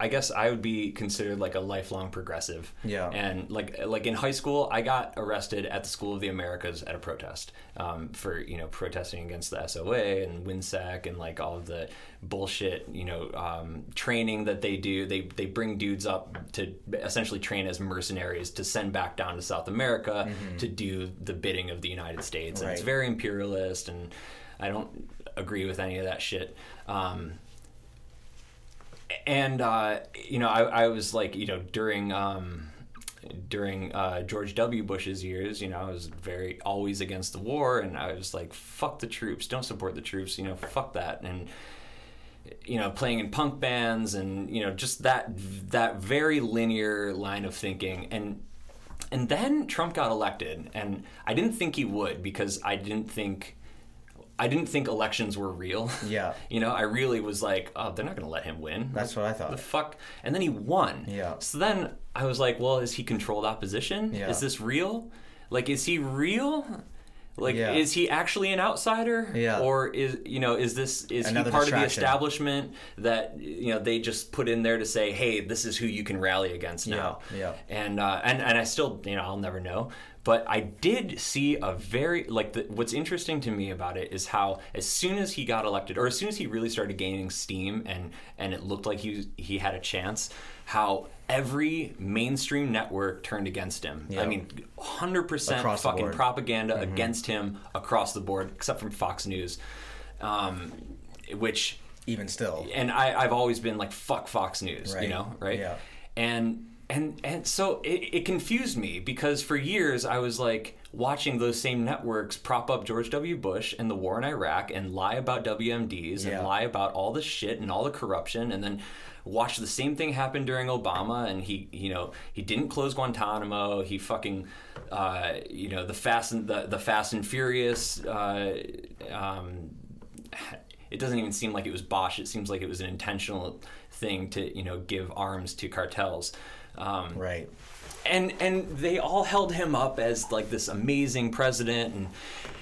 I guess I would be considered like a lifelong progressive. Yeah. And like like in high school, I got arrested at the School of the Americas at a protest um, for you know protesting against the SOA and WHINSEC and like all of the bullshit you know um, training that they do. They they bring dudes up to essentially train as mercenaries to send back down to South America to do the bidding of the United States, and it's very imperialist and. I don't agree with any of that shit. Um, and uh, you know, I, I was like, you know, during um, during uh, George W. Bush's years, you know, I was very always against the war, and I was like, fuck the troops, don't support the troops, you know, fuck that, and you know, playing in punk bands, and you know, just that that very linear line of thinking, and and then Trump got elected, and I didn't think he would because I didn't think. I didn't think elections were real. Yeah. You know, I really was like, oh, they're not going to let him win. That's what I thought. The fuck? And then he won. Yeah. So then I was like, well, is he controlled opposition? Yeah. Is this real? Like, is he real? Like, Yeah. is he actually an outsider? Yeah. Or is you know, is this is Another he part of the establishment that you know they just put in there to say, hey, this is who you can rally against now? Yeah, yeah. And uh, and and I still you know I'll never know. But I did see a very like the, what's interesting to me about it is how as soon as he got elected, or as soon as he really started gaining steam, and and it looked like he he had a chance, how every mainstream network turned against him. I mean, hundred percent Across fucking board. Mm-hmm. propaganda against him across the board, except from Fox News, um, which even still. and I, I've always been like fuck Fox News, Right. you know, right? Yeah. And and and so it, it confused me because for years I was like watching those same networks prop up George W. Bush and the war in Iraq and lie about WMDs Yeah. and lie about all the shit and all the corruption and then watch the same thing happen during Obama and he you know he didn't close Guantanamo he fucking uh, you know the fast and the, the Fast and Furious uh, um, it doesn't even seem like it was Bosch. It seems like it was an intentional thing to you know give arms to cartels. Um, Right. and and they all held him up as like this amazing president. And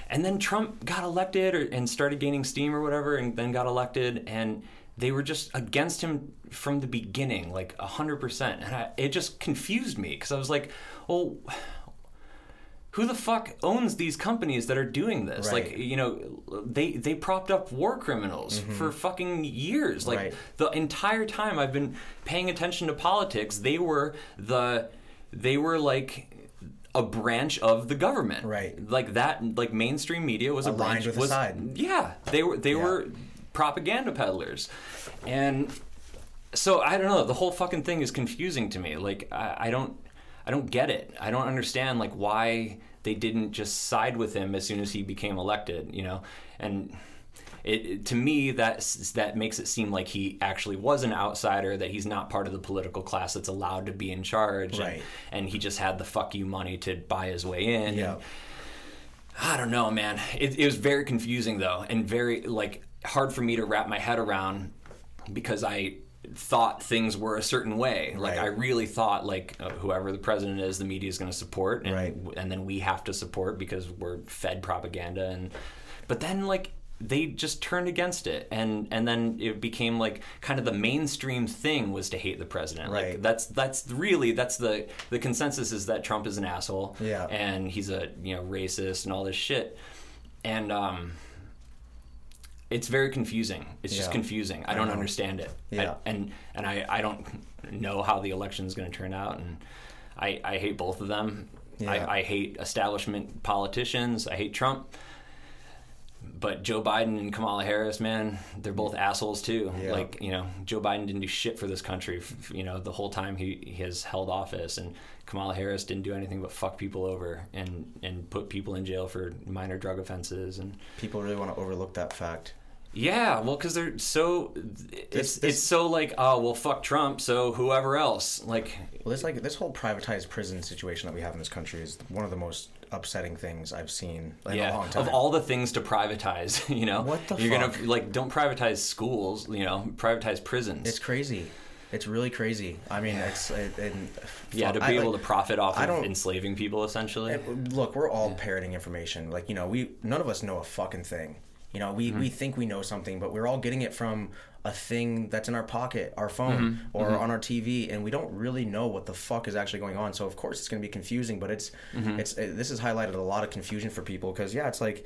and then Trump got elected or, and started gaining steam or whatever and then got elected. And they were just against him from the beginning like 100% and I, it just confused me because I was like well who the fuck owns these companies that are doing this? Right. Like, you know, they they propped up war criminals for fucking years. Like Mm-hmm. Right. the entire time I've been paying attention to politics, they were the they were like a branch of the government. Right. Like that like mainstream media was a Aligned branch with the was side. Yeah. They were they Yeah. were propaganda peddlers. And so I don't know. The whole fucking thing is confusing to me. Like I, I don't, I don't get it. I don't understand like why they didn't just side with him as soon as he became elected. You know, and it, it- to me that that makes it seem like he actually was an outsider that he's not part of the political class that's allowed to be in charge and- Right. and, he just had the fuck you money to buy his way in Yeah. and I don't know man it, it was very confusing though and very like hard for me to wrap my head around because I thought things were a certain way like Right. I really thought like uh, whoever the president is the media is going to support and, Right. and then we have to support because we're fed propaganda and but then like they just turned against it and and then it became like kind of the mainstream thing was to hate the president like Right. that's that's really that's the the consensus is that Trump is an asshole Yeah. and he's a you know racist and all this shit and um it's very confusing it's just confusing i don't know. understand it I- and and i i don't know how the election is going to turn out and i i hate both of them Yeah. I, I hate establishment politicians i hate trump but Joe Biden and Kamala Harris, man, they're both assholes too. Yeah. Like, you know, Joe Biden didn't do shit for this country, you know, the whole time he, he has held office, and Kamala Harris didn't do anything but fuck people over and and put people in jail for minor drug offenses and People really want to overlook that fact. Yeah, well, because they're so it's This- this- it's so like oh well fuck Trump, so whoever else like Well, this like this whole privatized prison situation that we have in this country is one of the most upsetting things I've seen in a yeah long time. of all the things to privatize, you know, What the you're fuck? gonna like don't privatize schools, you know, privatize prisons. it's crazy. It's really crazy. I mean, it's it, it, yeah, to be I, able like, to profit off of enslaving people essentially. And, Look, we're all parroting information. Like you know, we none of us know a fucking thing. You know, we, Mm-hmm. we think we know something, but we're all getting it from a thing that's in our pocket, our phone, Mm-hmm. or on our TV, and we don't really know what the fuck is actually going on. So of course it's going to be confusing, but it's Mm-hmm. it's it, this has highlighted a lot of confusion for people because yeah, it's like.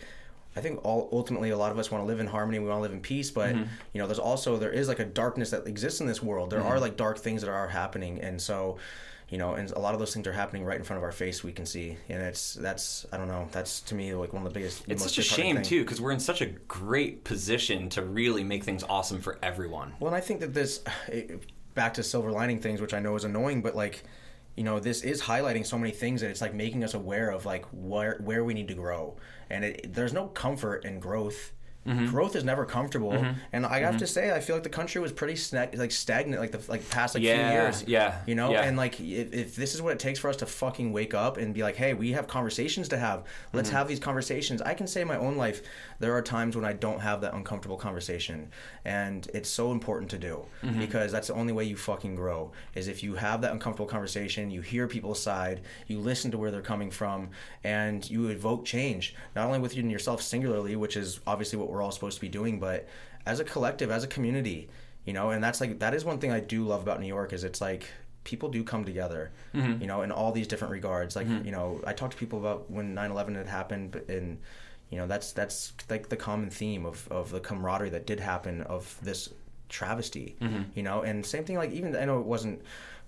I think all ultimately a lot of us want to live in harmony. We want to live in peace, but Mm-hmm. you know, there's also there is like a darkness that exists in this world. There are like dark things that are happening, and so you know, and a lot of those things are happening right in front of our face. We can see, and it's that's I don't know. That's to me like one of the biggest. it's such a shame thing. too because we're in such a great position to really make things awesome for everyone. Well, and I think that this it, back to silver lining things, which I know is annoying, but like you know, this is highlighting so many things that it's like making us aware of like where where we need to grow, and it, there's no comfort in growth. Mm-hmm. Growth is never comfortable, and I have to say, I feel like the country was pretty snag- like stagnant, like the like past like Yeah, few years. yeah, you know, yeah. and like if, if this is what it takes for us to fucking wake up and be like, hey, we have conversations to have. Let's Mm-hmm. have these conversations. I can say in my own life, there are times when I don't have that uncomfortable conversation, and it's so important to do Mm-hmm. because that's the only way you fucking grow is if you have that uncomfortable conversation, you hear people's side, you listen to where they're coming from, and you evoke change not only within yourself singularly, which is obviously what we're all supposed to be doing, but as a collective, as a community, you know. And that's like that is one thing I do love about New York is it's like people do come together, mm-hmm. you know, in all these different regards. Like mm-hmm. you know, I talk to people about when 9/11 had happened, and you know that's that's like the common theme of, of the camaraderie that did happen of this travesty mm-hmm. you know and same thing like even i know it wasn't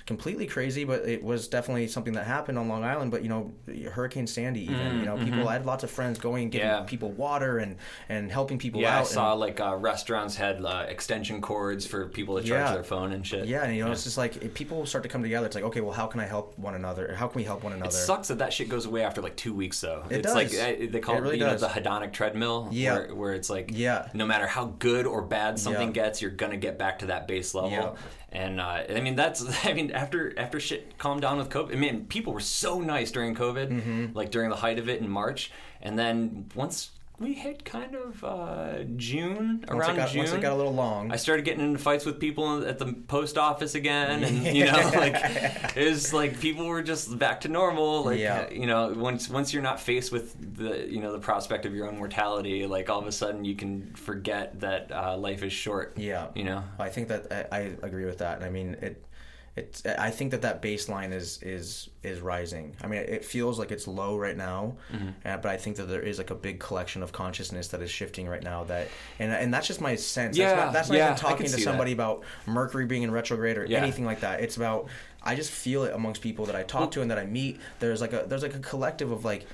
completely crazy but it was definitely something that happened on long island but you know hurricane sandy even you know people i had lots of friends going and giving Yeah. people water and and helping people Yeah, I saw and, like uh, restaurants had uh, extension cords for people to charge Yeah. their phone and shit. yeah and you know it's just like if people start to come together it's like okay well how can i help one another how can we help one another It sucks that that shit goes away after like two weeks, though. It it's like does. uh, they call It it, really you know, the hedonic treadmill. Yeah. Where, where it's like, Yeah. no matter how good or bad something gets, you're gonna get back to that base level. And uh, I mean, that's I mean, after after shit calmed down with COVID, I mean, people were so nice during COVID, Mm-hmm. like during the height of it in March, and then once we hit kind of uh, June once around it, got, June. once it got a little long I started getting into fights with people at the post office again, and you know, like it was like people were just back to normal. Like Yeah. you know, once once you're not faced with the you know the prospect of your own mortality, like all of a sudden you can forget that uh, life is short. Yeah. you know. I think that I, I agree with that, and I mean it. It's. I think that that baseline is is is rising. I mean, it feels like it's low right now, Mm-hmm. uh, but I think that there is like a big collection of consciousness that is shifting right now. That and and that's just my sense. Yeah, that's not, that's not yeah, even talking to somebody about Mercury being in retrograde or Yeah. anything like that. It's about I just feel it amongst people that I talk to and that I meet. There's like a there's like a collective of like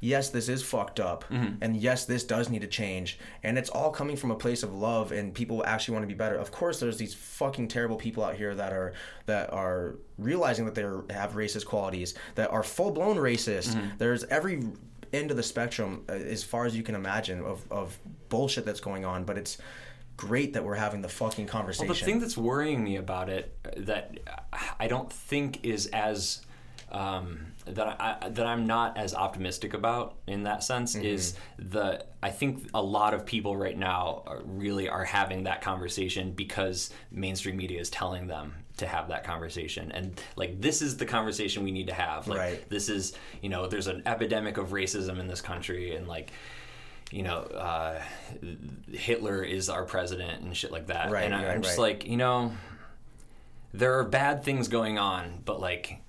yes, this is fucked up, and yes, this does need to change, and it's all coming from a place of love, and people actually want to be better. Of course, there's these fucking terrible people out here that are that are realizing that they have racist qualities, that are full blown racist. There's every end of the spectrum uh, as far as you can imagine of, of bullshit that's going on, but it's great that we're having the fucking conversation. Well, the thing that's worrying me about it uh, that I don't think is as um, that I that I'm not as optimistic about in that sense Mm-hmm. is the I think a lot of people right now are really are having that conversation because mainstream media is telling them to have that conversation and like this is the conversation we need to have like Right. this is you know there's an epidemic of racism in this country and like you know, uh, Hitler is our president and shit like that. Right, and I, right, I'm just right. like, you know, there are bad things going on, but like,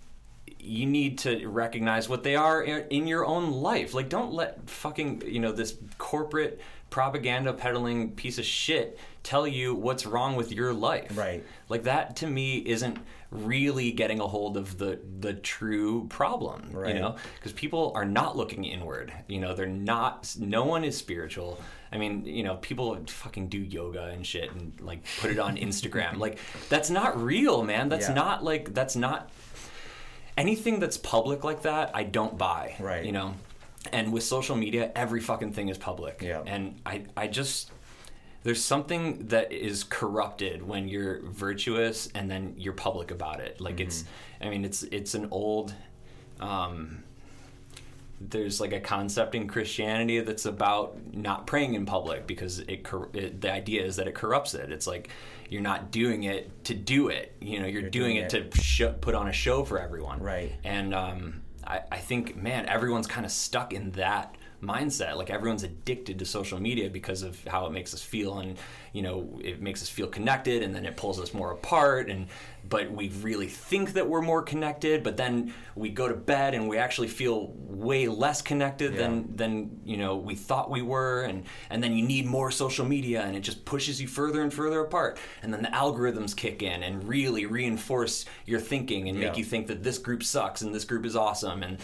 you need to recognize what they are in your own life. Like, don't let fucking, you know, this corporate propaganda peddling piece of shit tell you what's wrong with your life. Right. Like, that to me isn't really getting a hold of the the true problem Right. you know because people are not looking inward you know they're not no one is spiritual i mean you know people fucking do yoga and shit and like put it on instagram like that's not real man that's Yeah. not like that's not anything that's public like that i don't buy Right. you know and with social media every fucking thing is public Yeah. and i i just there's something that is corrupted when you're virtuous and then you're public about it like it's i mean it's it's an old um there's like a concept in Christianity that's about not praying in public because it, cor- it the idea is that it corrupts it. It's like you're not doing it to do it. You know, you're, doing, doing it, it- to sh- put on a show for everyone. Right. And um, I, I think, man, everyone's kind of stuck in that mindset. Like everyone's addicted to social media because of how it makes us feel, and you know, it makes us feel connected, and then it pulls us more apart. And but we really think that we're more connected, but then we go to bed and we actually feel way less connected than than you know we thought we were. And and then you need more social media, and it just pushes you further and further apart. And then the algorithms kick in and really reinforce your thinking and make you think that this group sucks and this group is awesome and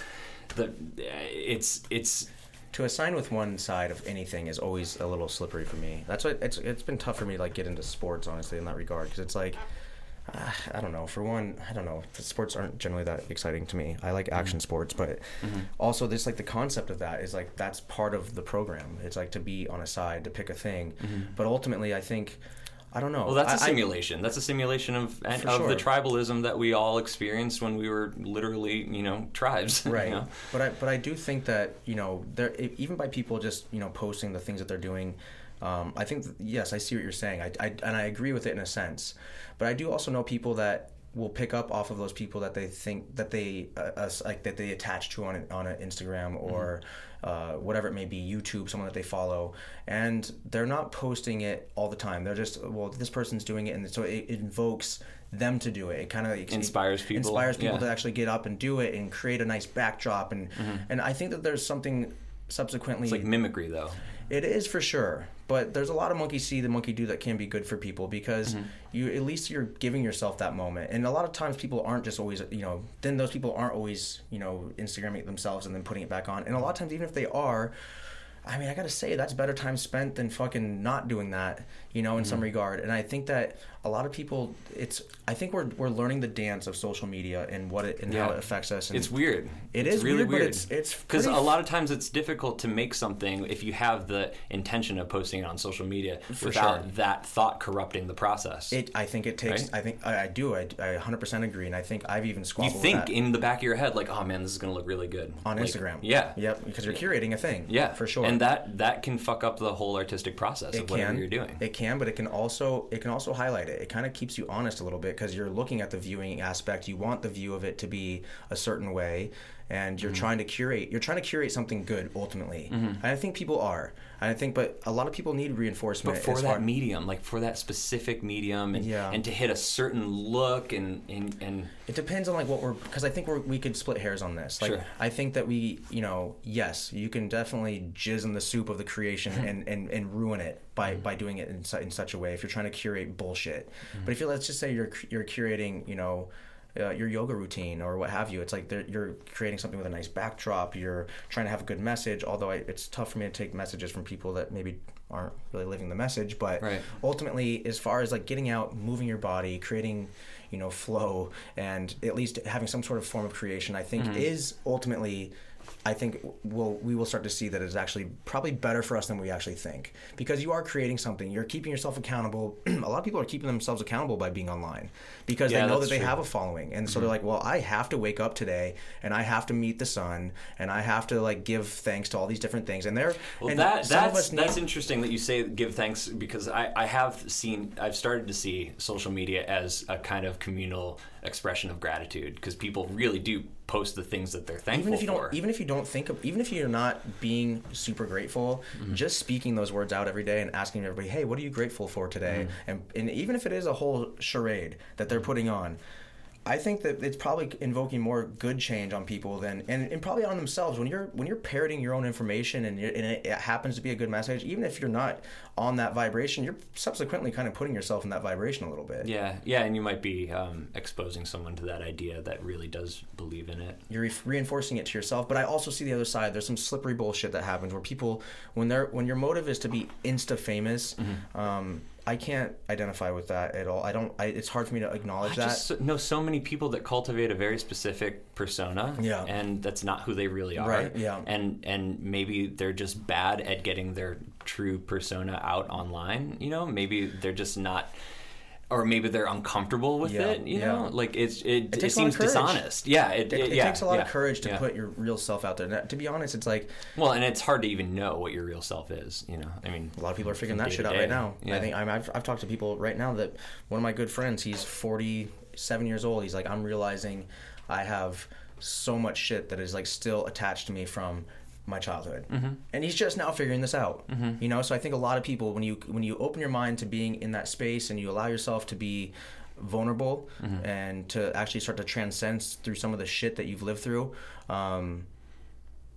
the it's it's to assign with one side of anything is always a little slippery for me. That's what it's it's been tough for me to like get into sports honestly in that regard because it's like uh, I don't know. For one, I don't know. Sports aren't generally that exciting to me. I like mm-hmm. action sports, but mm-hmm. also this like the concept of that is like that's part of the program. It's like to be on a side to pick a thing, mm-hmm. but ultimately I think I don't know. well that's a I- I- simulation. That's a simulation of of For the tribalism that we all experienced when we were literally you know tribes you right. know? but i but i do think that you know there even by people just you know posting the things that they're doing um, i think yes i see what you're saying. I, I and i agree with it in a sense. But i do also know people that will pick up off of those people that they think that they uh, us like that they attach to on on an Instagram or uh, whatever it may be YouTube someone that they follow. And they're not posting it all the time. They're just well this person's doing it. And so it, it invokes them to do it. It kind of Inspires people, inspires people yeah. to actually get up and do it and create a nice backdrop. And and I think that there's something subsequently it's like mimicry though it is for sure but there's a lot of monkey see the monkey do that can be good for people because Mm-hmm. you at least you're giving yourself that moment. And a lot of times people aren't just always you know then those people aren't always you know instagramming it themselves and then putting it back on. And a lot of times even if they are I mean, I gotta say that's better time spent than fucking not doing that, you know, in some Mm-hmm. regard. And I think that a lot of people, it's, I think we're we're learning the dance of social media and what it and how it affects us. And it's weird It it's is really weird, weird it's- it's because pretty a lot of times it's difficult to make something if you have the intention of posting it on social media For without sure. that thought corrupting the process It, I think it takes. Right? I think I, I do. I, I 100% agree, and I think I've even squabbled. you think in the back of your head like oh man this is gonna look really good on Like, Instagram. yeah Yep. Because you're curating a thing. yeah For sure. and that that can fuck up the whole artistic process it of whatever can. you're doing It can, but it can also it can also highlight it. It kind of keeps you honest a little bit because you're looking at the viewing aspect. You want the view of it to be a certain way, and Mm-hmm. you're trying to curate. You're trying to curate something good ultimately. Mm-hmm. And I think people are. And I think, but a lot of people need reinforcement. but for that far- medium like for that specific medium and, Yeah. and to hit a certain look and and, and It depends on like what we're because I think we're, we could split hairs on this. Like Sure. I think that we, you know, yes, you can definitely jizz in the soup of the creation mm-hmm. and, and, and ruin it by, mm-hmm. by doing it in, su- in such a way if you're trying to curate bullshit. But if you let's just say you're you're curating, you know, uh, your yoga routine or what have you. It's like you're creating something with a nice backdrop. You're trying to have a good message. Although I, it's tough for me to take messages from people that maybe aren't really living the message. But Right. ultimately, as far as like getting out, moving your body, creating you know flow, and at least having some sort of form of creation, I think is ultimately. I think we'll we will start to see that it's actually probably better for us than we actually think because you are creating something. You're keeping yourself accountable. a lot of people are keeping themselves accountable by being online because Yeah, they know that they true. have a following, and so they're mm-hmm. like, well, I have to wake up today and I have to meet the sun and I have to like give thanks to all these different things. And they're Well, and that that's need- that's interesting that you say give thanks because I, I have seen I've started to see social media as a kind of communal expression of gratitude because people really do post the things that they're thankful even if you for. don't even if you don't think of even if you're not being super grateful Mm-hmm. just speaking those words out every day and asking everybody hey what are you grateful for today Mm-hmm. and and even if it is a whole charade that they're putting on I think that it's probably invoking more good change on people than and, and probably on themselves when you're when you're parroting your own information and, and it, it happens to be a good message even if you're not on that vibration you're subsequently kind of putting yourself in that vibration a little bit yeah, yeah, and you might be um, exposing someone to that idea that really does believe in it. you're re- reinforcing it to yourself but i also see the other side there's some slippery bullshit that happens where people when they're when your motive is to be insta famous Mm-hmm. um, i can't identify with that at all i don't I, it's hard for me to acknowledge I that just know so many people that cultivate a very specific persona, Yeah. and that's not who they really are. Right, yeah. and and maybe they're just bad at getting their true persona out online. You know, maybe they're just not. Or maybe they're uncomfortable with Yeah, it, you yeah. know. Like it's it, it, takes a lot of seems dishonest. Yeah, it, it, it- it yeah, takes a lot of courage to put your real self out there and to be honest it's like Well, and it's hard to even know what your real self is. You know, I mean, a lot of people are figuring that shit out right now i think I'm, I've, I've talked to people right now that one of my good friends he's 47 years old he's like i'm realizing i have so much shit that is like still attached to me from my childhood. Mm-hmm. and he's just now figuring this out you know? So i think a lot of people when you when you open your mind to being in that space and you allow yourself to be vulnerable Mm-hmm. and to actually start to transcend through some of the shit that you've lived through um,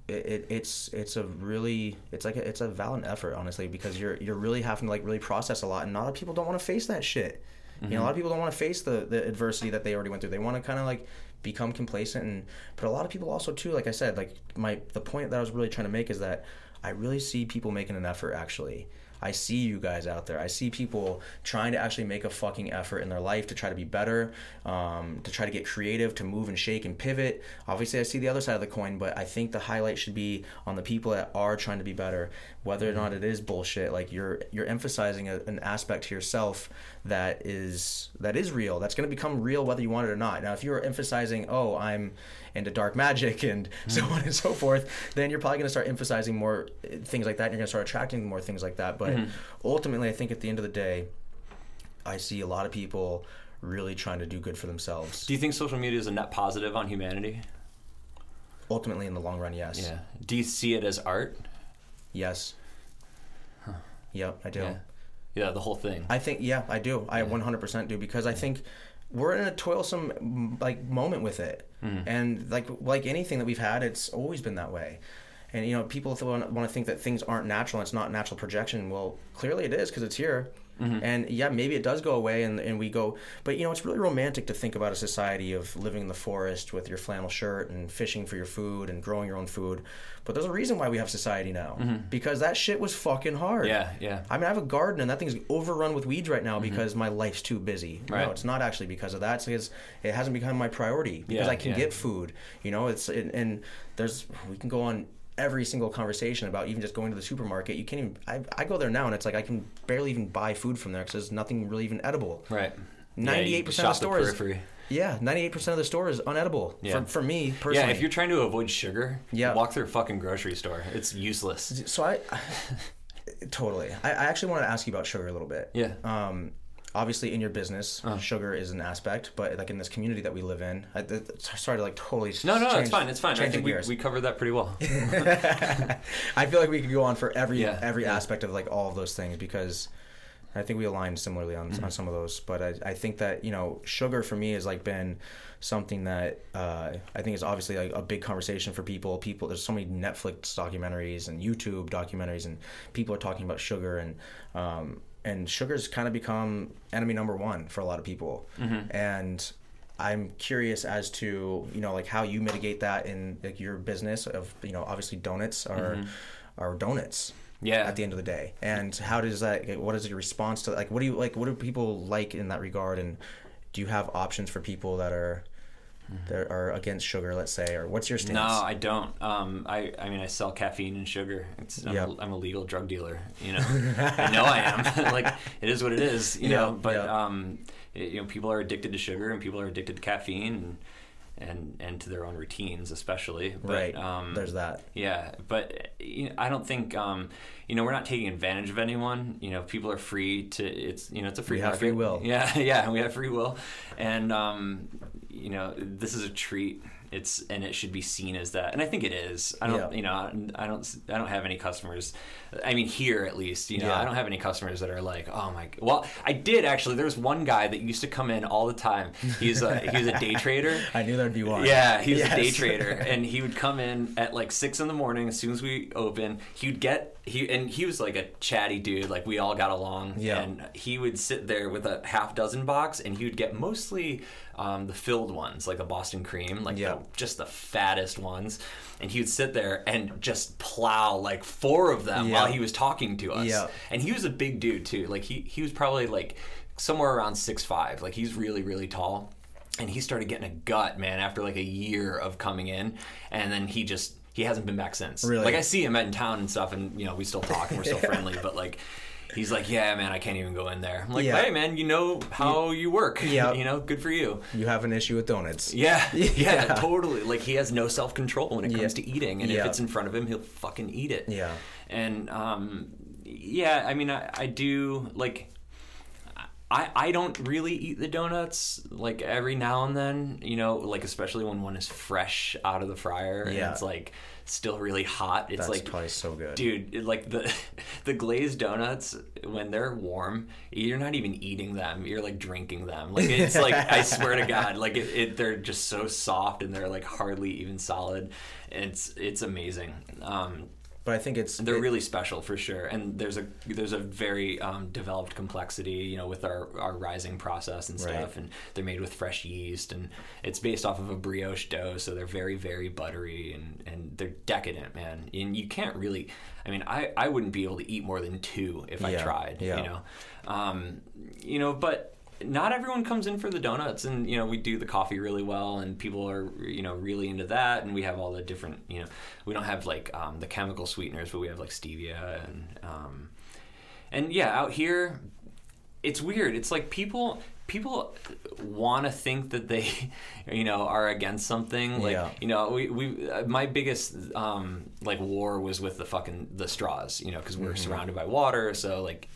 it, it, it's it's a really it's like a, it's a valiant effort honestly because you're you're really having to like really process a lot and a lot of people don't want to face that shit. You know a lot of people don't want to face the the adversity that they already went through. They want to kind of like become complacent and but a lot of people also too like i said like my the point that i was really trying to make is that i really see people making an effort actually I see you guys out there. I see people trying to actually make a fucking effort in their life to try to be better, um, to try to get creative, to move and shake and pivot. Obviously, I see the other side of the coin, but I think the highlight should be on the people that are trying to be better, whether or not it is bullshit. Like you're you're emphasizing a, an aspect to yourself that is that is real. That's going to become real whether you want it or not. Now, if you're emphasizing, oh, I'm into dark magic and so on and so forth, then you're probably going to start emphasizing more uh, things like that. And you're going to start attracting more things like that. But ultimately, I think at the end of the day, I see a lot of people really trying to do good for themselves. Do you think social media is a net positive on humanity? Ultimately, in the long run, yes. Yeah. Do you see it as art? Yes. Yep, I do. Yeah. Yeah, the whole thing. I think yeah, I do. I 100% do because I think we're in a toilsome like moment with it, Mm-hmm. and like like anything that we've had, it's always been that way. And you know, people want to think that things aren't natural. and It's not natural projection. Well, clearly it is because it's here. Mm-hmm. And yeah, maybe it does go away, and, and we go. But you know, it's really romantic to think about a society of living in the forest with your flannel shirt and fishing for your food and growing your own food. But there's a reason why we have society now because that shit was fucking hard. Mm-hmm. Yeah, yeah. I mean, I have a garden and that thing's overrun with weeds right now because my life's too busy. Mm-hmm. Right. No, it's not actually because of that. It's because it hasn't become my priority because Yeah, I can yeah. get food. You know, it's and, and there's we can go on every single conversation about even just going to the supermarket. You can't even. I, I go there now and it's like I can barely even buy food from there because there's nothing really even edible. Right. 98% of shop the stores. periphery. Yeah, 98% of the store is unedible Yeah. for, for me personally. Yeah, if you're trying to avoid sugar, Yeah. walk through a fucking grocery store. It's useless. so I totally. I, I actually want to ask you about sugar a little bit. Yeah. um, obviously in your business Uh-huh. sugar is an aspect but like in this community that we live in I, th- sorry to like totally No, no, change, it's fine. It's fine. I think we, we covered that pretty well. i feel like we could go on for every Yeah, every yeah. aspect of like all of those things because i think we align similarly on, Mm-hmm. on some of those but I, I think that you know sugar for me has like been something that uh, i think is obviously like a big conversation for people people there's so many netflix documentaries and youtube documentaries and people are talking about sugar and um, and sugar's kind of become enemy number one for a lot of people Mm-hmm. and I'm curious as to you know like how you mitigate that in like your business of you know obviously donuts are are donuts Mm-hmm. Yeah. at the end of the day and how does that what is your response to like what do you like what do people like in that regard and do you have options for people that are that are against sugar let's say or what's your stance. No, I don't. Um, I, I mean, I sell caffeine and sugar. It's, I'm, Yep. a, I'm a legal drug dealer. You know, I know I am. like, it is what it is. You Yeah, know, but yeah. um, it- you know, people are addicted to sugar and people are addicted to caffeine and and and to their own routines, especially. But, right Um, there's that yeah, but you know, I don't think um, you know we're not taking advantage of anyone. You know, people are free to. It's you know it's a free We have free will. Yeah, yeah, we have free will, and um, you know this is a treat. It's and it should be seen as that, and I think it is. I don't, Yeah. you know, I don't, I don't have any customers. I mean, here at least, you know, Yeah. I don't have any customers that are like, oh my. Well, I did actually. There's one guy that used to come in all the time. He's a he's a day trader. I knew there'd be one Yeah, he was a day trader, and he would come in at like six in the morning. As soon as we open, he would get he and he was like a chatty dude. Like we all got along. Yeah. And he would sit there with a half dozen box, and he would get mostly um, the filled ones, like the Boston cream, like Yeah. the, just the fattest ones. And he would sit there and just plow like four of them Yeah. while he was talking to us. Yeah. And he was a big dude too. Like he he was probably like somewhere around six five. Like he's really really tall. And he started getting a gut, man, after like a year of coming in, and then he just he hasn't been back since. Really? Like I see him at in town and stuff, and you know we still talk and we're still friendly, but like. He's like, yeah, man, I can't even go in there. I'm like, Yeah. hey, man, you know how you work. Yeah. you know, good for you. you have an issue with donuts Yeah, yeah, Yeah. totally. Like he has no self control when it comes Yeah. to eating, and Yeah. if it's in front of him, he'll fucking eat it. Yeah. And um, yeah, I mean, I, I do like. I, I don't really eat the donuts like every now and then, you know, like especially when one is fresh out of the fryer and Yeah. it's like still really hot. It's that's like probably so good. dude it- like the the glazed donuts when they're warm you're not even eating them. You're like drinking them. Like it's like i swear to god like it, it they're just so soft and they're like hardly even solid. It's it's amazing. Um but I think it's they're it- really special for sure, and there's a there's a very um, developed complexity, you know, with our, our rising process and stuff, Right. and they're made with fresh yeast, and it's based off of a brioche dough, so they're very very buttery and and they're decadent, man. And you can't really, I mean, I I wouldn't be able to eat more than two if I tried, yeah. you know, um, you know, but not everyone comes in for the donuts and you know we do the coffee really well and people are you know really into that and we have all the different you know we don't have like um, the chemical sweeteners but we have like stevia and um, and yeah out here it's weird. It's like people people want to think that they you know are against something. Like Yeah. you know we, we uh, my biggest um like war was with the fucking the straws you know because we're surrounded by water so like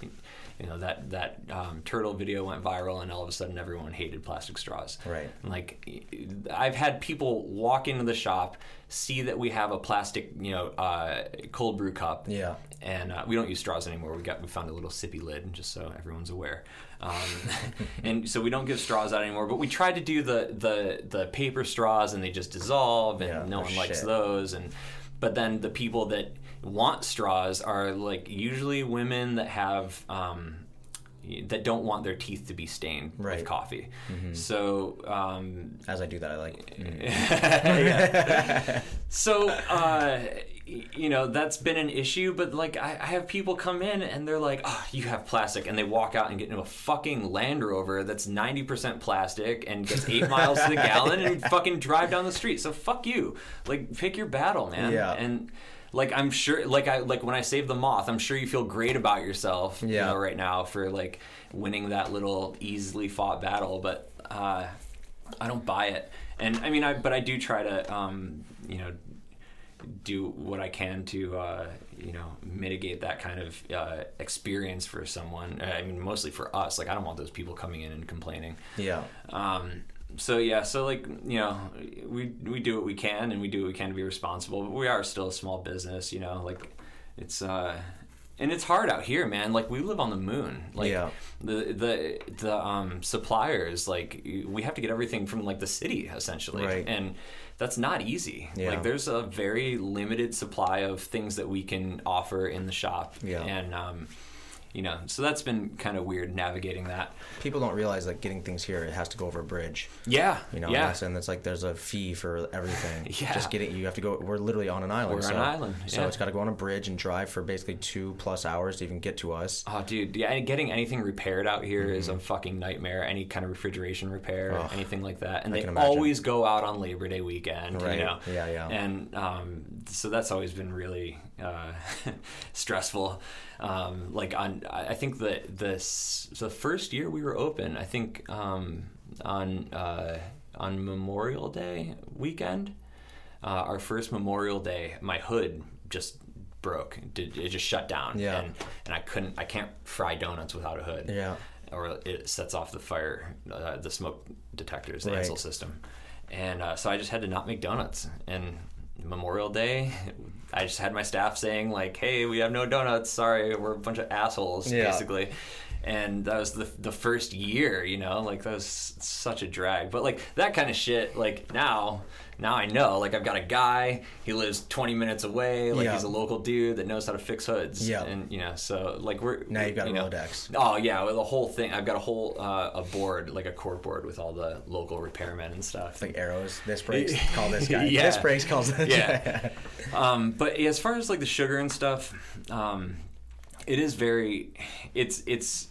you know that that um, turtle video went viral and all of a sudden everyone hated plastic straws Right. And, like i've had people walk into the shop see that we have a plastic you know uh, cold brew cup Yeah. and uh, we don't use straws anymore. We got we found a little sippy lid, just so everyone's aware. Um, and so we don't give straws out anymore. But we tried to do the the the paper straws, and they just dissolve, and Yeah, no one likes those. And but then the people that want straws are like usually women that have. Um, that don't want their teeth to be stained Right. with coffee. So um, As I do that, I like. mm. So uh you know that's been an issue but like I, I have people come in and they're like oh you have plastic and they walk out and get into a fucking land rover that's 90% plastic and gets eight miles to the gallon and fucking drive down the street so fuck you like pick your battle man Yeah. and like i'm sure like i like when i save the moth i'm sure you feel great about yourself you Yeah. know right now for like winning that little easily fought battle but uh I don't buy it. And I mean, I but I do try to, um, you know, do what I can to, uh, you know, mitigate that kind of uh, experience for someone. I mean, mostly for us. Like, I don't want those people coming in and complaining. Yeah. Um, so yeah, so like you know, we we do what we can and we do what we can to be responsible. But we are still a small business, you know. Like, it's uh, and it's hard out here, man. Like we live on the moon. Like Yeah. the the the um suppliers, like we have to get everything from like the city essentially, Right. and that's not easy. Yeah. Like there's a very limited supply of things that we can offer in the shop, Yeah. and um, you know, so that's been kind of weird navigating that. People don't realize that getting things here it has to go over a bridge. Yeah, You know, yeah, and it's like there's a fee for everything. Yeah. Just getting you have to go. We're literally on an island. We're on so, an island, So it's got to go on a bridge and drive for basically two plus hours to even get to us. Oh, dude, yeah, getting anything repaired out here is a fucking nightmare. Any kind of refrigeration repair, Mm-hmm. Anything like that, and I they always go out on Labor Day weekend, Right. You know? Yeah, yeah. And um, so that's always been really uh, stressful. Um, like on, I think the the the first year we were open, I think um, on uh, on Memorial Day weekend, uh, our first Memorial Day, my hood just broke. Did it just shut down? Yeah. And and I couldn't. I can't fry donuts without a hood. Yeah. Or it sets off the fire, uh, the smoke detectors, the Right. Ansul system. And uh, so I just had to not make donuts. And Memorial Day, I just had my staff saying like, "Hey, we have no donuts. Sorry, we're a bunch of assholes." Yeah. Basically. And that was the the first year, you know, like that was such a drag. But like that kind of shit, like now, now I know. Like I've got a guy, he lives 20 minutes away. Like Yeah. he's a local dude that knows how to fix hoods. Yeah. And you know, so like we're Now you've got you a know, Rolodex. Oh yeah, with the whole thing. I've got a whole uh, a board, like a cord board with all the local repairmen and stuff. It's like arrows. This breaks. Call this guy. Yeah. This breaks. Calls this Yeah. um, but as far as like the sugar and stuff, um, it is very, it's it's.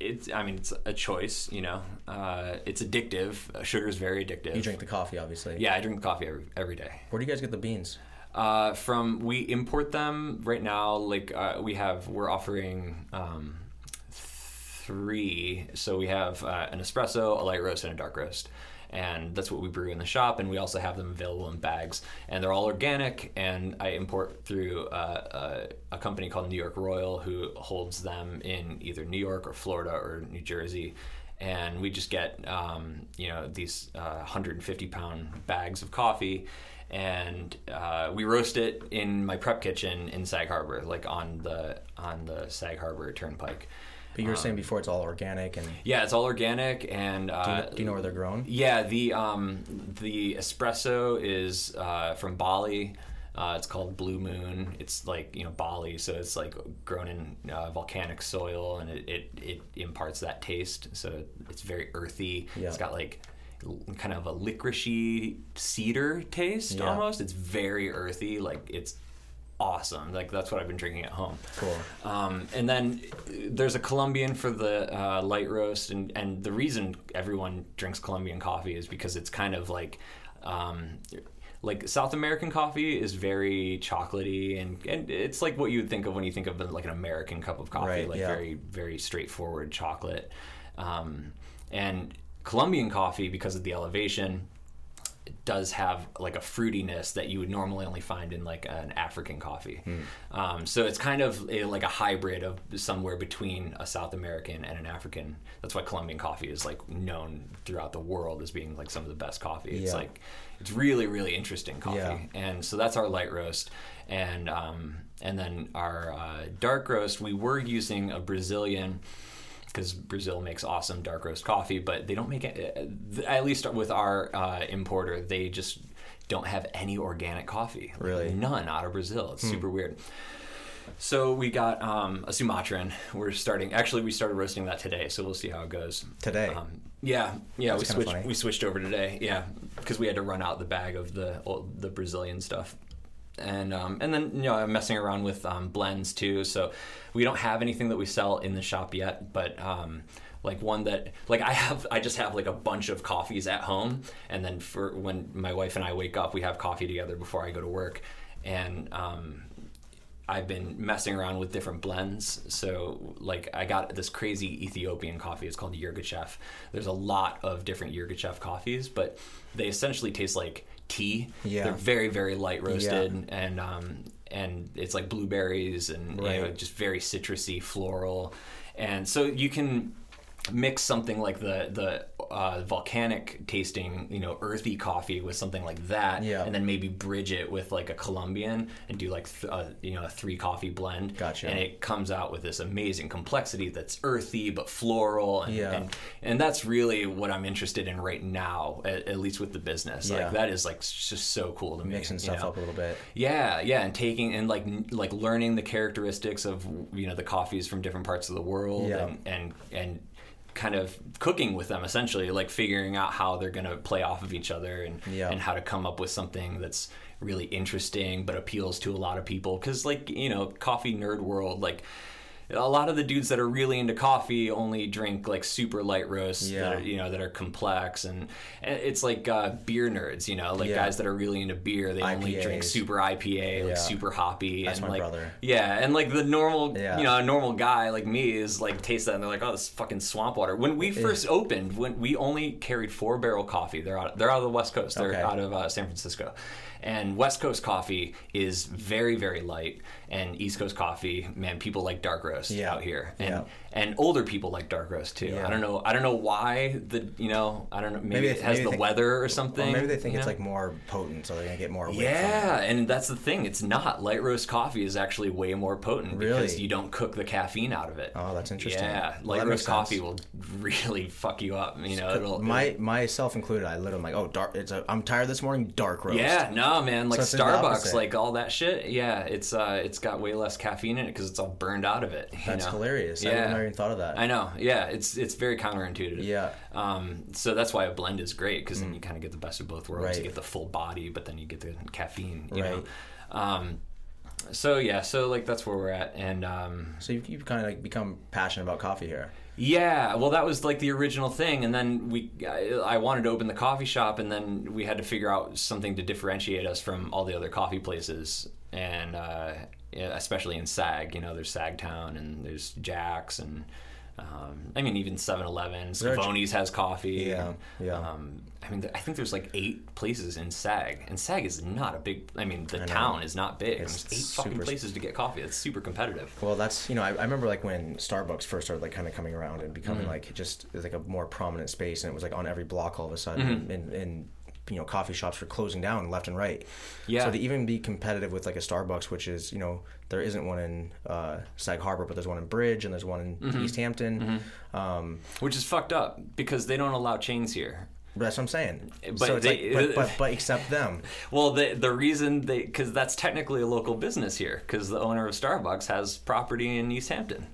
It's, I mean, it's a choice, you know. Uh, it's addictive. Sugar is very addictive. You drink the coffee, obviously. Yeah, I drink the coffee every, every day. Where do you guys get the beans? Uh, from we import them right now. Like uh, we have, we're offering um, three. So we have uh, an espresso, a light roast, and a dark roast, and that's what we brew in the shop. And we also have them available in bags, and they're all organic. And I import through uh, a, a company called New York Royal, who holds them in either New York or Florida or New Jersey. And we just get, um, you know, these uh, 150 pound bags of coffee, and uh, we roast it in my prep kitchen in Sag Harbor, like on the on the Sag Harbor Turnpike. But you were saying before it's all organic and. Yeah, it's all organic, and Do you, uh, know, do you know where they're grown? yeah, the um, the espresso is uh, from Bali. Uh, it's called Blue Moon. It's like you know Bali, so it's like grown in uh, volcanic soil, and it, it, it imparts that taste. So it's very earthy. Yeah. It's got like kind of a licoricey cedar taste Yeah. almost. It's very earthy. Like it's awesome. Like that's what I've been drinking at home. Cool. Um, and then there's a Colombian for the uh, light roast, and, and the reason everyone drinks Colombian coffee is because it's kind of like. Um, like South American coffee is very chocolatey and, and it's like what you would think of when you think of like an American cup of coffee, Right, like yeah. very very straightforward chocolate. Um, and Colombian coffee, because of the elevation, does have like a fruitiness that you would normally only find in like an African coffee. Um, so it's kind of a, like a hybrid of somewhere between a South American and an African. That's why Colombian coffee is like known throughout the world as being like some of the best coffee. It's Yeah. like it's really really interesting coffee. Yeah. And so that's our light roast, and um, and then our uh, dark roast. We were using a Brazilian because Brazil makes awesome dark roast coffee, but they don't make it. uh, At least with our uh, importer, they just don't have any organic coffee. Really? none out of Brazil. It's super weird. So we got um, a Sumatran. We're starting. Actually, we started roasting that today, so we'll see how it goes Today? Um, yeah, yeah. That's we switched. funny. We switched over today. Yeah, because we had to run out the bag of the old, the Brazilian stuff and um, and then you know I'm messing around with um, blends too. So we don't have anything that we sell in the shop yet, but um, like one that like I have I just have like a bunch of coffees at home, and then for when my wife and I wake up, we have coffee together before I go to work, and um, I've been messing around with different blends. So, like, I got this crazy Ethiopian coffee. It's called Yirgacheffe. There's a lot of different Yirgacheffe coffees, but they essentially taste like tea. Yeah. They're very, very light roasted, and um, and it's like blueberries and you know, just very citrusy, floral. And so you can mix something like the the uh, volcanic tasting, you know, earthy coffee with something like that, Yeah. and then maybe bridge it with like a Colombian and do like th- uh, you know a three coffee blend. Gotcha. And it comes out with this amazing complexity that's earthy but floral, and Yeah. and, and that's really what I'm interested in right now, at, at least with the business. Yeah. Like that is like just so cool to me. Mixing stuff know? up a little bit. Yeah, yeah, and taking and like n- like learning the characteristics of you know the coffees from different parts of the world, Yeah. and and and kind of cooking with them essentially, like figuring out how they're gonna play off of each other and Yeah. and how to come up with something that's really interesting but appeals to a lot of people because like you know coffee nerd world like a lot of the dudes that are really into coffee only drink like super light roasts Yeah. that are, you know that are complex and, and it's like uh, beer nerds you know like Yeah. guys that are really into beer they only drink super IPA Yeah. like super hoppy That's and my like brother. yeah and like the normal you know a normal guy like me is like taste that and they're like oh this is fucking swamp water when we first opened when we only carried four barrel coffee they're out they're out of the west coast they're Okay. out of uh, San Francisco and West Coast coffee is very very light and East Coast coffee man people like dark roast Yeah. out here and Yeah. and older people like dark roast too Yeah. I don't know I don't know why the you know I don't know maybe, Maybe it has maybe the think- weather or something Or maybe they think it's know? like more potent, so they're gonna get more. weight from it. Yeah, and that's the thing. It's not. Light roast coffee is actually way more potent because you don't cook the caffeine out of it. Oh, that's interesting. Yeah, light that roast coffee will really fuck you up. You know, it'll, my myself included. I literally am like, oh, dark. It's a. I'm tired this morning. Dark roast. yeah, no, man, like the Starbucks, like all that shit. Yeah, it's uh, it's got way less caffeine in it because it's all burned out of it. you That's know? hilarious. I never even thought of that. I know. Yeah, it's it's very counterintuitive. Yeah. Um, so that's why a blend is great because then you kind of get the best of both worlds. Mm. Right. You get the full body, but then you get the caffeine. You Right. know. Um, so yeah, so like that's where we're at, and um, So you've, you've kind of like become passionate about coffee here. Yeah, well, that was like the original thing, and then we, I, wanted to open the coffee shop, and then we had to figure out something to differentiate us from all the other coffee places, and uh, especially in Sag, you know, there's Sagtown, and there's Jack's, and um, I mean even 7-Eleven, There Schiavoni's has coffee. Yeah, and, yeah. Um, I mean, I think there's like eight places in Sag, and Sag is not a big. I mean, the know. town is not big. It's there's eight fucking places to get coffee. It's super competitive. Well, that's you know I, I remember like when Starbucks first started like kind of coming around and Mm-hmm. becoming like just like a more prominent space, and it was like on every block all of a sudden, Mm-hmm. and, and you know coffee shops were closing down left and right. Yeah. So to even be competitive with like a Starbucks, which is you know there isn't one in uh, Sag Harbor, but there's one in Bridge and there's one in Mm-hmm. East Hampton. Um, Which is fucked up because they don't allow chains here. that's what I'm saying. But so they- like, but, but but accept them. Well, the the reason they because that's technically a local business here because the owner of Starbucks has property in East Hampton.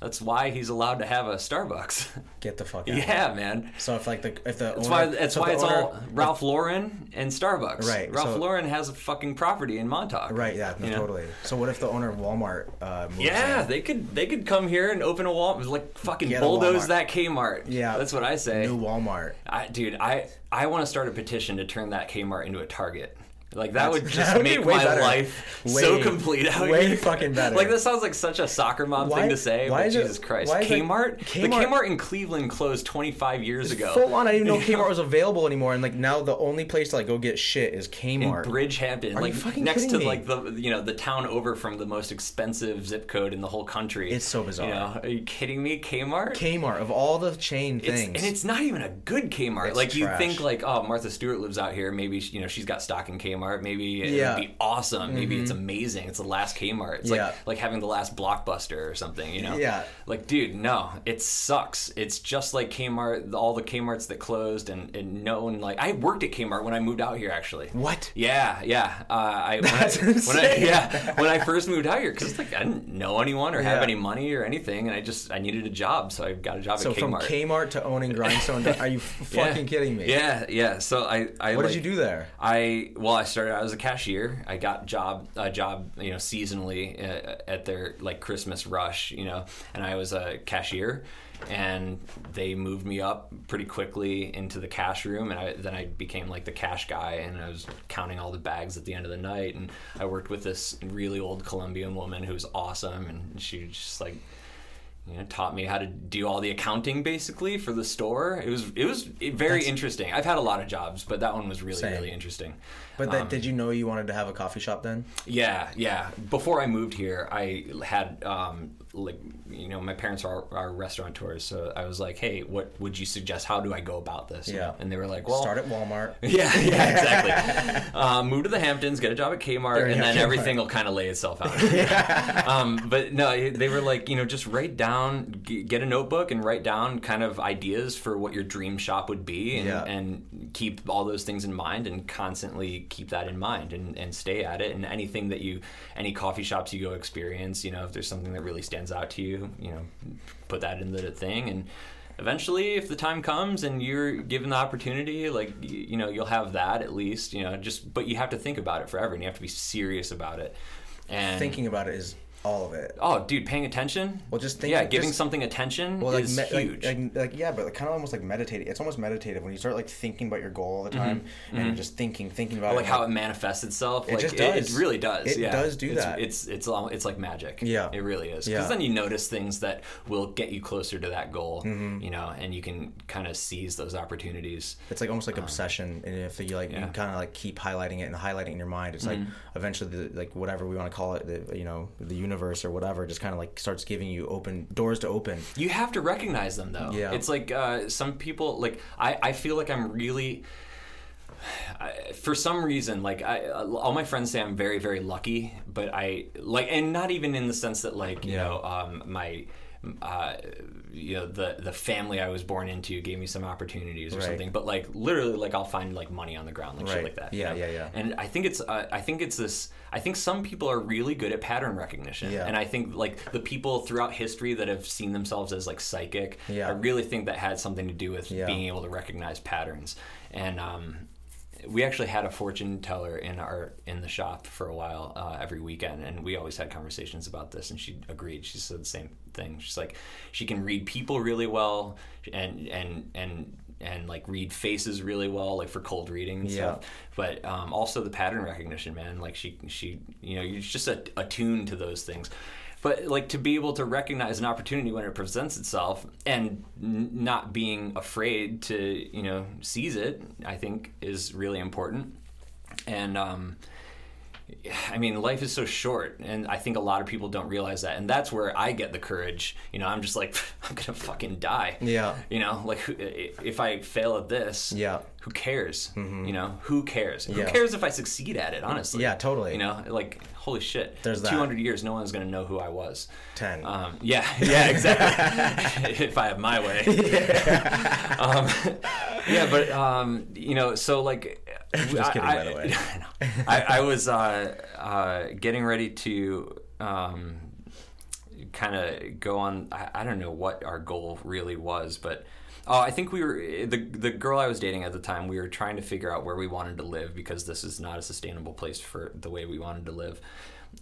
That's why he's allowed to have a Starbucks. Get the fuck out. yeah, man. So if like the if the That's owner, why that's so why it's owner- all Ralph Lauren and Starbucks. Right, Ralph so- Lauren has a fucking property in Montauk. Right. Yeah. No, know? totally. So what if the owner of Walmart uh, moves Yeah, in? they could they could come here and open a Walmart like fucking Get bulldoze that Kmart. Yeah. that's what I say. New Walmart. I, dude, I I want to start a petition to turn that Kmart into a Target. Like that would just that would make my better. life Way- so complete out way here. fucking better. Like this sounds like such a soccer mom Why- thing to say, why but is it- Jesus Christ, why is it- Kmart? The Kmart- Kmart in Cleveland closed 25 years ago. Full on, I didn't even know Kmart was available anymore, and like now the only place to like go get shit is in Kmart. Bridgehampton, Are you like fucking next to me? like the you know the town over from the most expensive zip code in the whole country. It's so bizarre. You know, are you kidding me? Kmart. Kmart of all the chain It's, things. and it's not even a good Kmart. It's like you think, like oh, Martha Stewart lives out here. Maybe you know she's got stock in Kmart. Maybe it Yeah. Mm-hmm. would be awesome. Maybe it's amazing. It's the last Kmart. It's Yeah. like like having the last Blockbuster or something. You know? Yeah. Like, dude, no, it sucks. It's just like Kmart. All the Kmart's that closed, and, and no one like. I worked at Kmart when I moved out here. Actually. what? Yeah, yeah. Uh, I, That's when I, when I yeah when I first moved out here because like I didn't know anyone or have any money or anything, and I just I needed a job, so I got a job So at from Kmart. Kmart to owning Grindstone, are you Yeah. fucking kidding me? Yeah, yeah. So I, I What like, did you do there? I well, I started out as a cashier. I got job a job, you know, seasonally uh, at their like Christmas rush, you know, and I was a cashier. And they moved me up pretty quickly into the cash room, and I, then I became like the cash guy, and I was counting all the bags at the end of the night. And I worked with this really old Colombian woman who was awesome, and she just like you know, taught me how to do all the accounting basically for the store. It was it was very That's- interesting. I've had a lot of jobs, but that one was really Same. really interesting. But that, Um, did you know you wanted to have a coffee shop then? Yeah, yeah. Before I moved here, I had um, like you know my parents are are restaurateurs, so I was like, hey, what would you suggest? How do I go about this? Yeah. and they were like, well, Start at Walmart. yeah, yeah, exactly. um, move to the Hamptons, get a job at Kmart, and then Kmart. everything will kind of lay itself out. um, but no, they were like, you know, just write down, g- get a notebook and write down kind of ideas for what your dream shop would be, and, Yeah. and keep all those things in mind, and constantly keep that in mind, and, and stay at it. And anything that you, any coffee shops you go experience, you know, if there's something that really stands out to you, you know, put that in the thing. And eventually if the time comes and you're given the opportunity like you, you know you'll have that at least you know just but you have to think about it forever and you have to be serious about it. And Thinking about it is all of it. oh dude paying attention Well, just think- yeah giving just- something attention Well, like, is me- huge Like, like, yeah, but kind of almost like meditating. It's almost meditative when you start like thinking about your goal all the time, and you're just thinking, thinking about Mm-hmm. like it. how it manifests itself It like just It, does. really does It yeah. does do it's, that. it's it's it's like magic Yeah. it really is because Yeah. then you notice things that will get you closer to that goal Mm-hmm. you know and you can kind of seize those opportunities It's like almost like obsession, and if you like, yeah. you kind of like keep highlighting it and highlighting it in your mind, it's like eventually, the, like whatever we want to call it, the you know, the universe or whatever, just kind of like starts giving you open doors to open. You have to recognize them though. Yeah. It's like uh, some people like I, I feel like I'm really I, for some reason like I all my friends say I'm very very lucky, but I like and not even in the sense that like you Yeah. know um, my uh, you know the the family I was born into gave me some opportunities or Right. something, but like literally like I'll find like money on the ground like shit like that. you Yeah, know? yeah, yeah. And I think it's uh, I think it's this I think some people are really good at pattern recognition, Yeah. and I think like the people throughout history that have seen themselves as like psychic, Yeah. I really think that had something to do with Yeah. being able to recognize patterns. And um, we actually had a fortune teller in our in the shop for a while uh, every weekend, and we always had conversations about this. And she agreed. She said the same thing. She's like, she can read people really well, and and and and like read faces really well, like for cold reading and Yeah. stuff. But um, also the pattern recognition, man. Like she she you know you're just a, attuned to those things. But like to be able to recognize an opportunity when it presents itself and n- not being afraid to you know seize it, I think is really important. And um, I mean, life is so short, and I think a lot of people don't realize that. And that's where I get the courage. You know, I'm just like, I'm gonna fucking die. Yeah. You know, like if I fail at this, Yeah. Who cares? You know, who cares? Who cares if I succeed at it? Honestly. Yeah, totally. You know, like holy shit. There's that. 200 years, no one's gonna know who I was. Ten. Um, yeah, yeah, exactly. if I have my way. um, yeah, but um, you know, so like, Just kidding, I, by the way. I. I, I was uh, uh, getting ready to um, kind of go on. I, I don't know what our goal really was, but. Oh, I think we were the the girl I was dating at the time. We were trying to figure out where we wanted to live because this is not a sustainable place for the way we wanted to live,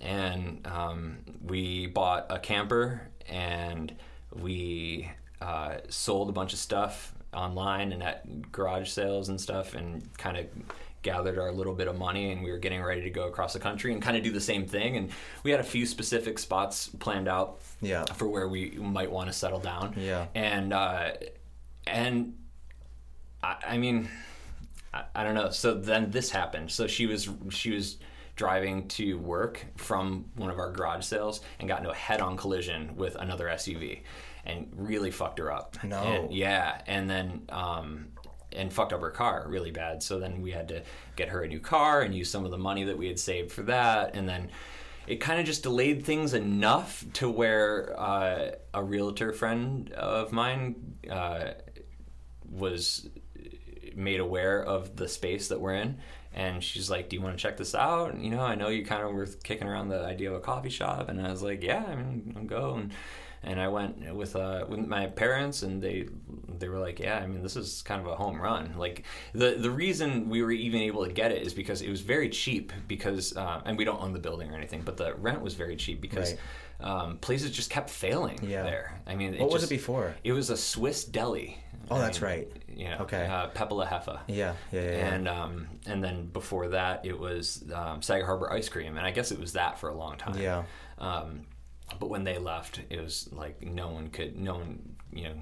and um, we bought a camper and we uh, sold a bunch of stuff online and at garage sales and stuff, and kind of gathered our little bit of money and we were getting ready to go across the country and kind of do the same thing and we had a few specific spots planned out Yeah. for where we might want to settle down Yeah. and uh, and I, I mean, I, I don't know. So then this happened. So she was she was driving to work from one of our garage sales and got into a head-on collision with another SUV, and really fucked her up. No. And- yeah, and then. Um, and fucked up her car really bad. So then we had to get her a new car and use some of the money that we had saved for that. And then it kind of just delayed things enough to where uh, a realtor friend of mine uh, was made aware of the space that we're in. And she's like do you want to check this out? And, you know i know you kind of were kicking around the idea of a coffee shop. And i was like yeah i mean i'll go. And and i went with uh with my parents and they they were like yeah i mean this is kind of a home run. Like the the reason we were even able to get it is because it was very cheap because uh, and we don't own the building or anything but the rent was very cheap because Right. um, places just kept failing Yeah. there. I mean What was just- it before? it was a swiss deli Oh, I that's mean, right. you know, Okay. uh, Pepela Heffa. Yeah, yeah, yeah, yeah. And um, and then before that, it was um, Sag Harbor Ice Cream, and I guess it was that for a long time. Yeah. Um, but when they left, it was like no one could, no one, you know.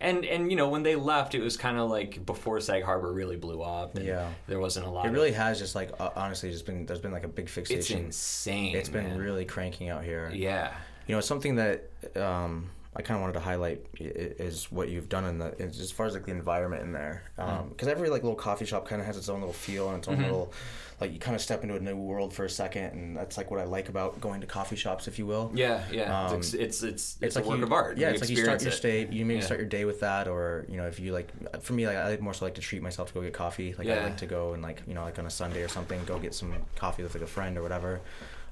And and you know when they left, it was kind of like before Sag Harbor really blew up. And Yeah. There wasn't a lot. It of- really has just like uh, honestly just been there's been like a big fixation. It's insane. It's been man. really cranking out here. Yeah. you know something that um, I kind of wanted to highlight is what you've done in the as far as like the environment in there Mm-hmm. because every like little coffee shop kind of has its own little feel and its own little like you kind of step into a new world for a second and that's like what I like about going to coffee shops if you will Yeah, yeah. Um, it's it's it's, it's a like work you, of art. Yeah, You it's like you start your day. You maybe Yeah. start your day with that, or you know, if you like, for me, like I more so like to treat myself to go get coffee. Like I like to go and like you know, like on a Sunday or something, go get some coffee with like a friend or whatever.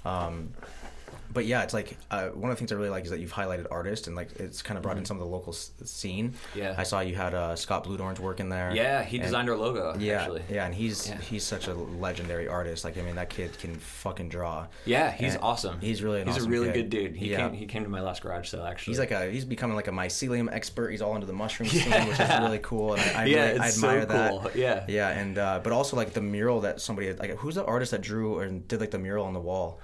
Um, but yeah, it's like uh, one of the things I really like is that you've highlighted artists and like it's kind of brought in some of the local s- scene. Mm-hmm. Yeah. I saw you had uh, Scott Bluedorn's work in there. Yeah, he designed our logo. Yeah, actually. yeah, and he's Yeah. he's such a legendary artist. Like I mean, that kid can fucking draw. Yeah, he's And awesome. He's really an he's awesome a really kid. good dude. He yeah. came he came to my last garage sale actually. He's like a he's becoming like a mycelium expert. He's all into the mushroom scene, which is really cool. And I, I, Yeah, really, I it's so admire that. cool. Yeah. yeah, and uh, but also like the mural that somebody like who's the artist that drew and did like the mural on the wall?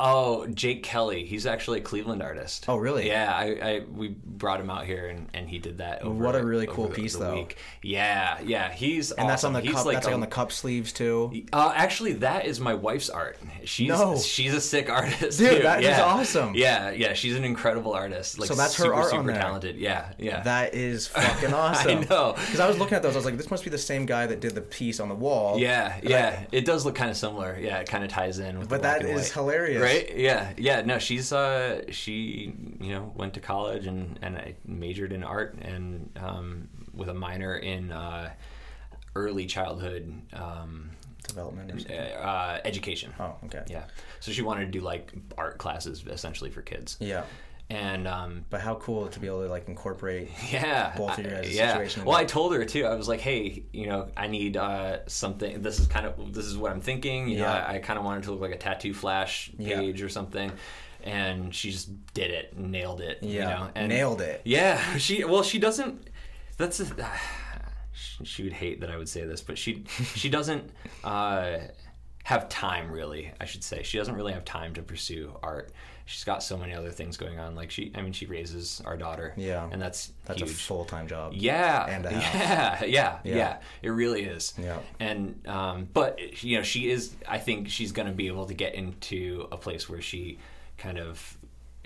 Oh, Jake Kelly. He's actually a Cleveland artist. Oh, really? Yeah, I, I we brought him out here and, and he did that. Over, What a really cool the- piece, the though. Week. Yeah, yeah. He's And that's on the He's cup. like that's like on the cup sleeves too. Uh, actually, that is my wife's art. She's No. she's a sick artist. Dude, too. that is yeah. awesome. Yeah, yeah. She's an incredible artist. Like So that's her super, art on super there. talented. Yeah, yeah. That is fucking awesome. I know. Because I was looking at those, I was like, this must be the same guy that did the piece on the wall. yeah, And yeah. I- it does look kind of similar. Yeah, it kind of ties in with. but that is hilarious. Right? Yeah, yeah. No, she's uh, she you know went to college and and I majored in art and um, with a minor in uh, early childhood um, Development. Or uh, uh, education. Oh, okay. Yeah. So she wanted to do like art classes essentially for kids. Yeah. And um, But how cool to be able to like incorporate. yeah, Both of you I- guys' yeah. situation. Well, I told her too. I was like, hey, you know, I need uh, something. This is kind of this is what I'm thinking. You know, Yeah. I, I kind of wanted to look like a tattoo flash Yeah. page or something. And she just did it, nailed it. You Yeah. know? and Nailed it. Yeah, she. Well, she doesn't. That's. A, she- she would hate that I would say this, but she she doesn't uh, have time really. I should say she doesn't really have time to pursue art. She's got so many other things going on. Like she, I mean, she raises our daughter. Yeah. and that's That's huge. a full time job. Yeah, and yeah, yeah, Yeah. yeah, It really is. Yeah. And um, but you know, she is. I think she's going to be able to get into a place where she kind of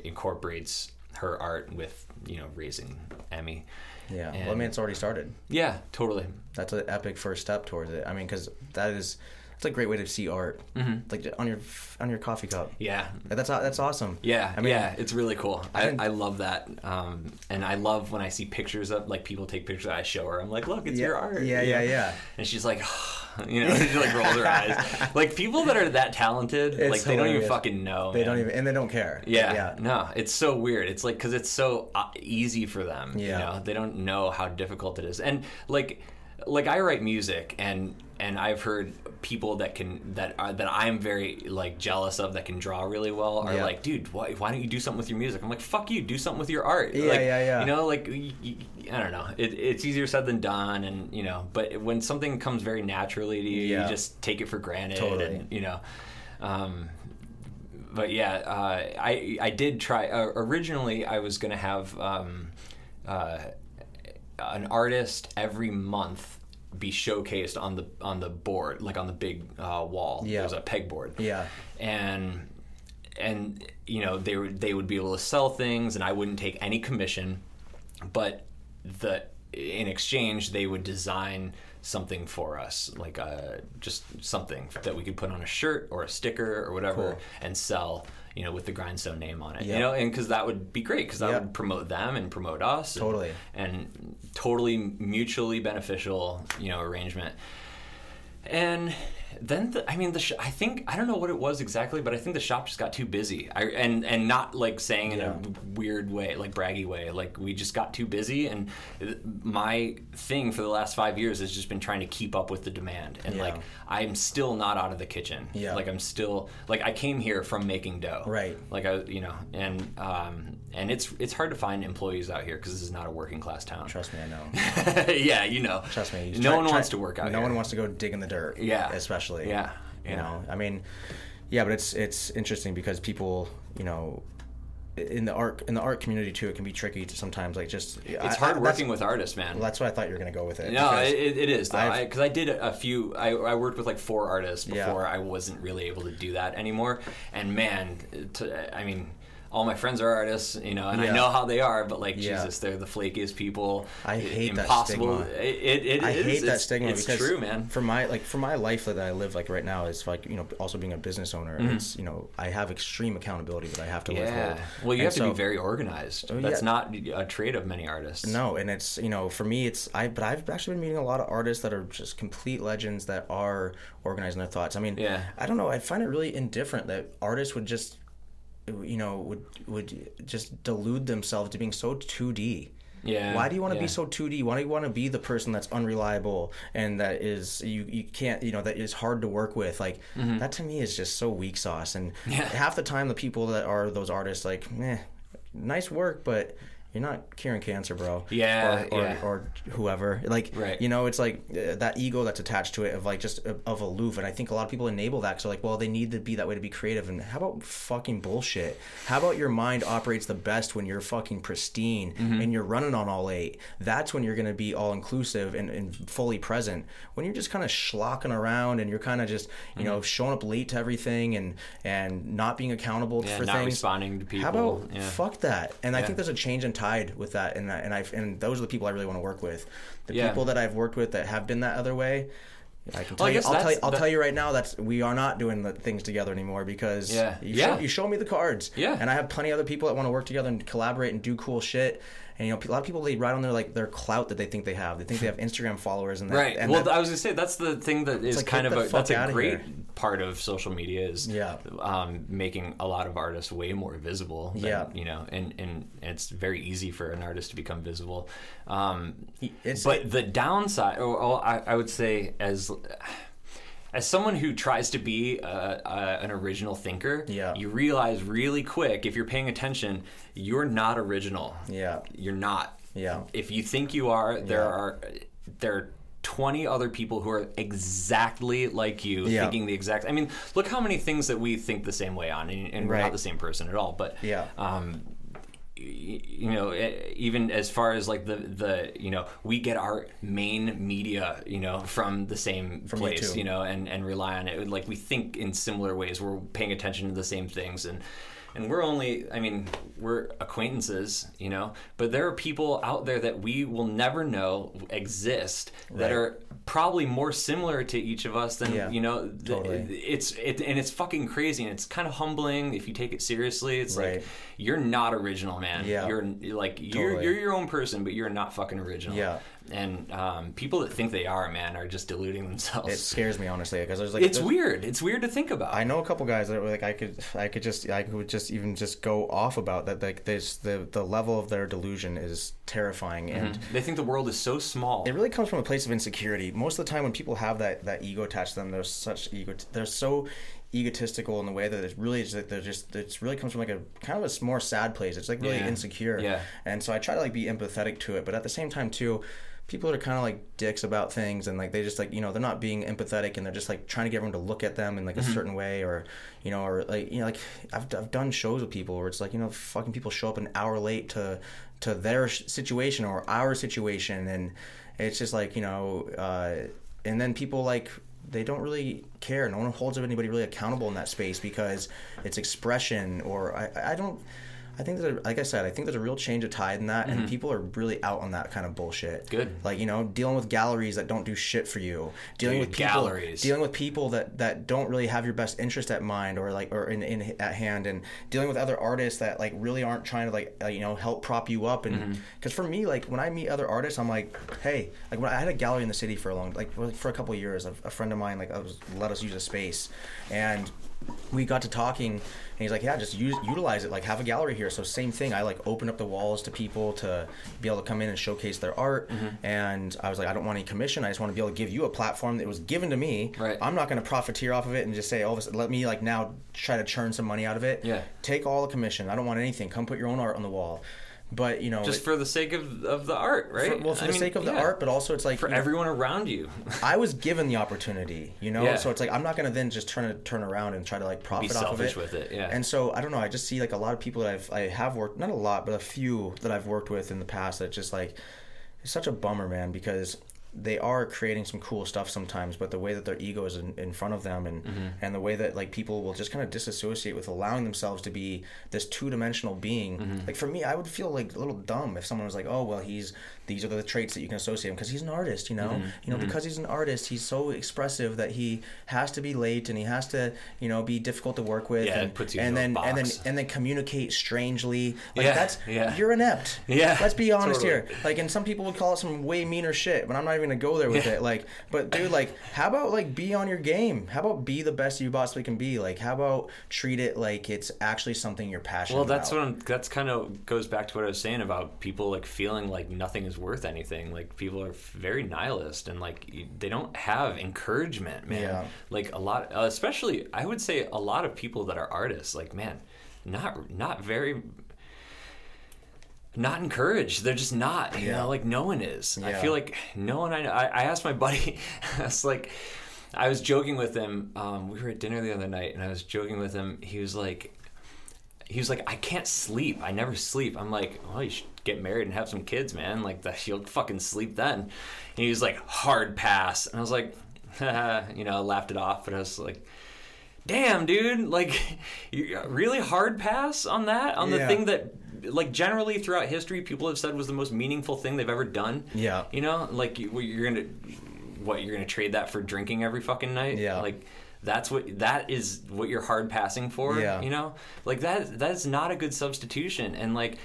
incorporates her art with you know raising Emmy. Yeah. well, I mean, it's already started. Yeah, totally. That's an epic first step towards it. I mean, because that is it's a great way to see art, Mm-hmm. like on your on your coffee cup. Yeah. That's that's awesome. Yeah, I mean, yeah, it's really cool. I, I love that, um, and I love when I see pictures of like people take pictures. I show her, I'm like, look, it's Yeah, your art. yeah, yeah, yeah. And she's like, you know, she like rolls her eyes. Like people that are that talented, It's like they don't even fucking know. They man. don't even and they don't care. Yeah, Yeah. no, it's so weird. It's like because it's so uh, easy for them. Yeah. You know, they don't know how difficult it is, and like, like I write music, and and I've heard people that can that are that I'm very like jealous of that can draw really well are Yeah. like, dude, why, why don't you do something with your music? I'm like, fuck you, do something with your art. Yeah, like, yeah, yeah. You know, like I don't know, it, it's easier said than done, and you know, but when something comes very naturally to you, Yeah. you just take it for granted, Totally. and you know. Um, but yeah, uh, I I did try. Uh, originally, I was gonna have um, uh, an artist every month be showcased on the on the board, like on the big uh, wall. Yeah. There's a pegboard. Yeah. and and you know they would they would be able to sell things, and I wouldn't take any commission, but the in exchange they would design something for us like uh, just something that we could put on a shirt or a sticker or whatever Cool. and sell you know with the grindstone name on it Yeah. you know and because that would be great because that Yeah. would promote them and promote us and- Totally. and, totally mutually beneficial you know arrangement and then the, I mean the sh- I think I don't know what it was exactly, but I think the shop just got too busy. I and and not like saying in Yeah. a weird way, like braggy way. Like we just got too busy, and my thing for the last five years has just been trying to keep up with the demand. And Yeah. like I'm still not out of the kitchen. Yeah. Like I'm still like I came here from making dough. Right. Like I you know and um and it's it's hard to find employees out here because this is not a working class town. Trust me, I know. yeah, you know. Trust me. No try- one try- wants to work out No here. one wants to go dig in the dirt. Yeah. Especially. Yeah. You Yeah. know, I mean, yeah, but it's it's interesting because people, you know, in the art in the art community too, it can be tricky to sometimes like just. It's hard working with artists, man. Well, that's what I thought you were gonna go with it. No, it, it is Because I, did a few. I, I worked with like four artists Yeah. before I wasn't really able to do that anymore. And man, to, I mean, all my friends are artists, you know, and I know how they are, but like Yeah. Jesus, they're the flakiest people. I hate that impossible. stigma. It, it, it I is. hate that It's- stigma It's because true, man. For my like for my life that I live like right now is like you know also being a business owner. It's you know I have extreme accountability that I have to Mm-hmm. Yeah. withhold. Well, you And have to be very organized. Oh, That's yeah. not a trait of many artists. No, and it's you know for me it's I but I've actually been meeting a lot of artists that are just complete legends that are organizing their thoughts. I mean, Yeah. I don't know. I find it really indifferent that artists would just you know would would just delude themselves to being so 2D. Yeah. Why do you want to yeah. be so 2D? Why do you want to be the person that's unreliable and that is you you can't you know that is hard to work with? Like that to me is just so weak sauce. And Mm-hmm. Yeah. half the time the people that are those artists like, meh, nice work, but you're not curing cancer, bro. Yeah, or, or, yeah. or whoever. Like, Right. you know, it's like uh, that ego that's attached to it of like just of, of aloof. And I think a lot of people enable that. So like, well, they need to be that way to be creative. And how about fucking bullshit? How about your mind operates the best when you're fucking pristine Mm-hmm. and you're running on all eight? That's when you're going to be all inclusive and, and fully present. When you're just kind of schlocking around and you're kind of just, you know, showing up late to everything and and not being accountable Mm-hmm. Yeah, for not things. responding to people. How about yeah. fuck that? And I think there's a change in tide with that, and that, and I and those are the people I really want to work with. The Yeah. people that I've worked with that have been that other way. I can tell Well, you. I'll tell you. I'll that- tell you right now. That's we are not doing the things together anymore because Yeah. you, Yeah. Show, you show me the cards. Yeah. And I have plenty of other people that want to work together and collaborate and do cool shit. And you know, a lot of people they ride on their like their clout that they think they have. They think they have Instagram followers and that, Right. And well, that- I was gonna say that's the thing that is like, kind of a that's a great here. part of social media is Yeah. um, making a lot of artists way more visible. Than, Yeah. You know, and and it's very easy for an artist to become visible. Um, It's- but the downside, or, or I, I would say, as as someone who tries to be uh, uh, an original thinker, Yeah. you realize really quick if you're paying attention, you're not original. yeah. You're not. Yeah. If you think you are, there Yeah. are there are 20 other people who are exactly like you, Yeah. thinking the exact. I mean, look how many things that we think the same way on, and, and we're not the same person at all. But Yeah. um, you know, eh, even as far as like the the you know, we get our main media, you know, from the same From place, you know, and and rely on it. Like we think in similar ways. We're paying attention to the same things and. And we're only, I mean, we're acquaintances, you know, but there are people out there that we will never know exist that Right. are probably more similar to each of us than, Yeah, you know, totally. it's, it, and it's fucking crazy and it's kind of humbling if you take it seriously. It's Right. like, you're not original, man. Yeah. You're you're like you're Totally. you're your own person, but you're not fucking original. Yeah. And um, people that think they are, man, are just deluding themselves. It scares me honestly because there's like it's there's- weird. It's weird to think about. I know a couple guys that were like I could I could just I could just even just go off about that like this the the level of their delusion is terrifying and they think the world is so small. it really comes from a place of insecurity. Most of the time when people have that that ego attached to them, there's such ego they're so egotistical in the way that it's really just they're just it's really comes from like a kind of a more sad place. It's like really Yeah. insecure. Yeah. And so I try to like be empathetic to it, but at the same time too people are kind of like dicks about things and like they just like you know they're not being empathetic and they're just like trying to get everyone to look at them in like a certain way or you know or like you know like I've, I've done shows with people where it's like you know fucking people show up an hour late to to their situation or our situation and it's just like you know uh, and then people like they don't really care. No one holds anybody really accountable in that space because it's expression or i, I don't I think that, like I said, I think there's a real change of tide in that, and people are really out on that kind of bullshit. Mm-hmm. Good. like you know, dealing with galleries that don't do shit for you, dealing Dude, with people, galleries. dealing with people that that don't really have your best interest at mind or like or in, in at hand, and dealing with other artists that like really aren't trying to like uh, you know help prop you up, and Mm-hmm. because for me, like when I meet other artists, I'm like, hey, like when I had a gallery in the city for a long, like for, for a couple of years, a, a friend of mine like I was let us use a space, and we got to talking and he's like yeah just use utilize it like have a gallery here so same thing i like open up the walls to people to be able to come in and showcase their art Mm-hmm. and i was like i don't want any commission i just want to be able to give you a platform that was given to me Right. i'm not going to profiteer off of it and just say oh this- let me like now try to churn some money out of it Yeah. take all the commission i don't want anything come put your own art on the wall but you know just it- for the sake of, of the art, right? for- well for I the mean, sake of the yeah. art but also it's like for you know, everyone around you. I was given the opportunity, you know. Yeah. So it's like I'm not gonna then just turn to turn around and try to like profit off of selfish it. with it, yeah. And so I don't know. I just see like a lot of people that I've I have worked not a lot, but a few that I've worked with in the past that just like it's such a bummer, man. Because they are creating some cool stuff sometimes, but the way that their ego is in, in front of them and Mm-hmm. and the way that like people will just kind of disassociate with allowing themselves to be this two dimensional being. Mm-hmm. Like for me, I would feel like a little dumb if someone was like, "Oh, well, he's these are the traits that you can associate him because he's an artist." You know, Mm-hmm. you know, because he's an artist, he's so expressive that he has to be late and he has to, you know, be difficult to work with. Yeah, and, puts you and then and then and then communicate strangely. Like Yeah, that's yeah. you're inept. Yeah, Let's be honest totally. here. Like, and some people would call it some way meaner shit, but I'm not even gonna go there with Yeah. it. Like, but dude, like, how about like be on your game? How about be the best you possibly can be? Like, how about treat it like it's actually something you're passionate about? Well, that's about? what I'm. That's kind of goes back to what I was saying about people like feeling like nothing is worth anything. Like people are very nihilist and like they don't have encouragement, man. Yeah. Like a lot, uh, especially I would say a lot of people that are artists, like man, not not very. Not encouraged. They're just not. You Yeah. know, like no one is. I feel like no one. I, I I asked my buddy. I was like, I was joking with him. Um, we were at dinner the other night, and I was joking with him. He was like, he was like, I can't sleep. I never sleep. I'm like, well, you should get married and have some kids, man. Like that, you'll fucking sleep then. And he was like, hard pass. And I was like, you know, I laughed it off. But I was like, damn, dude, like, you uh, really hard pass on that on the Yeah. thing that. Like generally throughout history, people have said was the most meaningful thing they've ever done. Yeah. you know, like you, you're gonna, what you're gonna trade that for drinking every fucking night. Yeah. like that's what that is what you're hard passing for. Yeah. you know, like that that's not a good substitution. And like,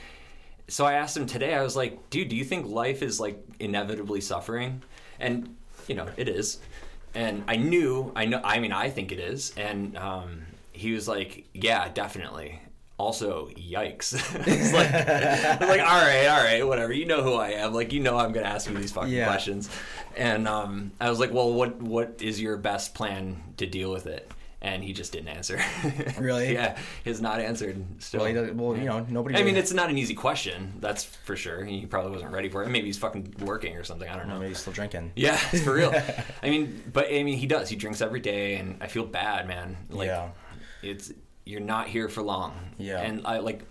so I asked him today. I was like, dude, do you think life is like inevitably suffering? And you know, it is. And I knew, I know, I mean, I think it is. And um, he was like, yeah, definitely. Also, yikes! it's like, I'm like, all right, all right, whatever. You know who I am. Like, you know, I'm gonna ask you these fucking Yeah. questions. And um, I was like, well, what what is your best plan to deal with it? And he just didn't answer. Really? yeah, he's not answered. Still. Well, well, you know, nobody. I mean, really- it's not an easy question. That's for sure. He probably wasn't ready for it. Maybe he's fucking working or something. I don't know. maybe he's still drinking. Yeah, it's for real. I mean, but I mean, he does. He drinks every day, and I feel bad, man. Like, Yeah. it's you're not here for long. Yeah. and I like.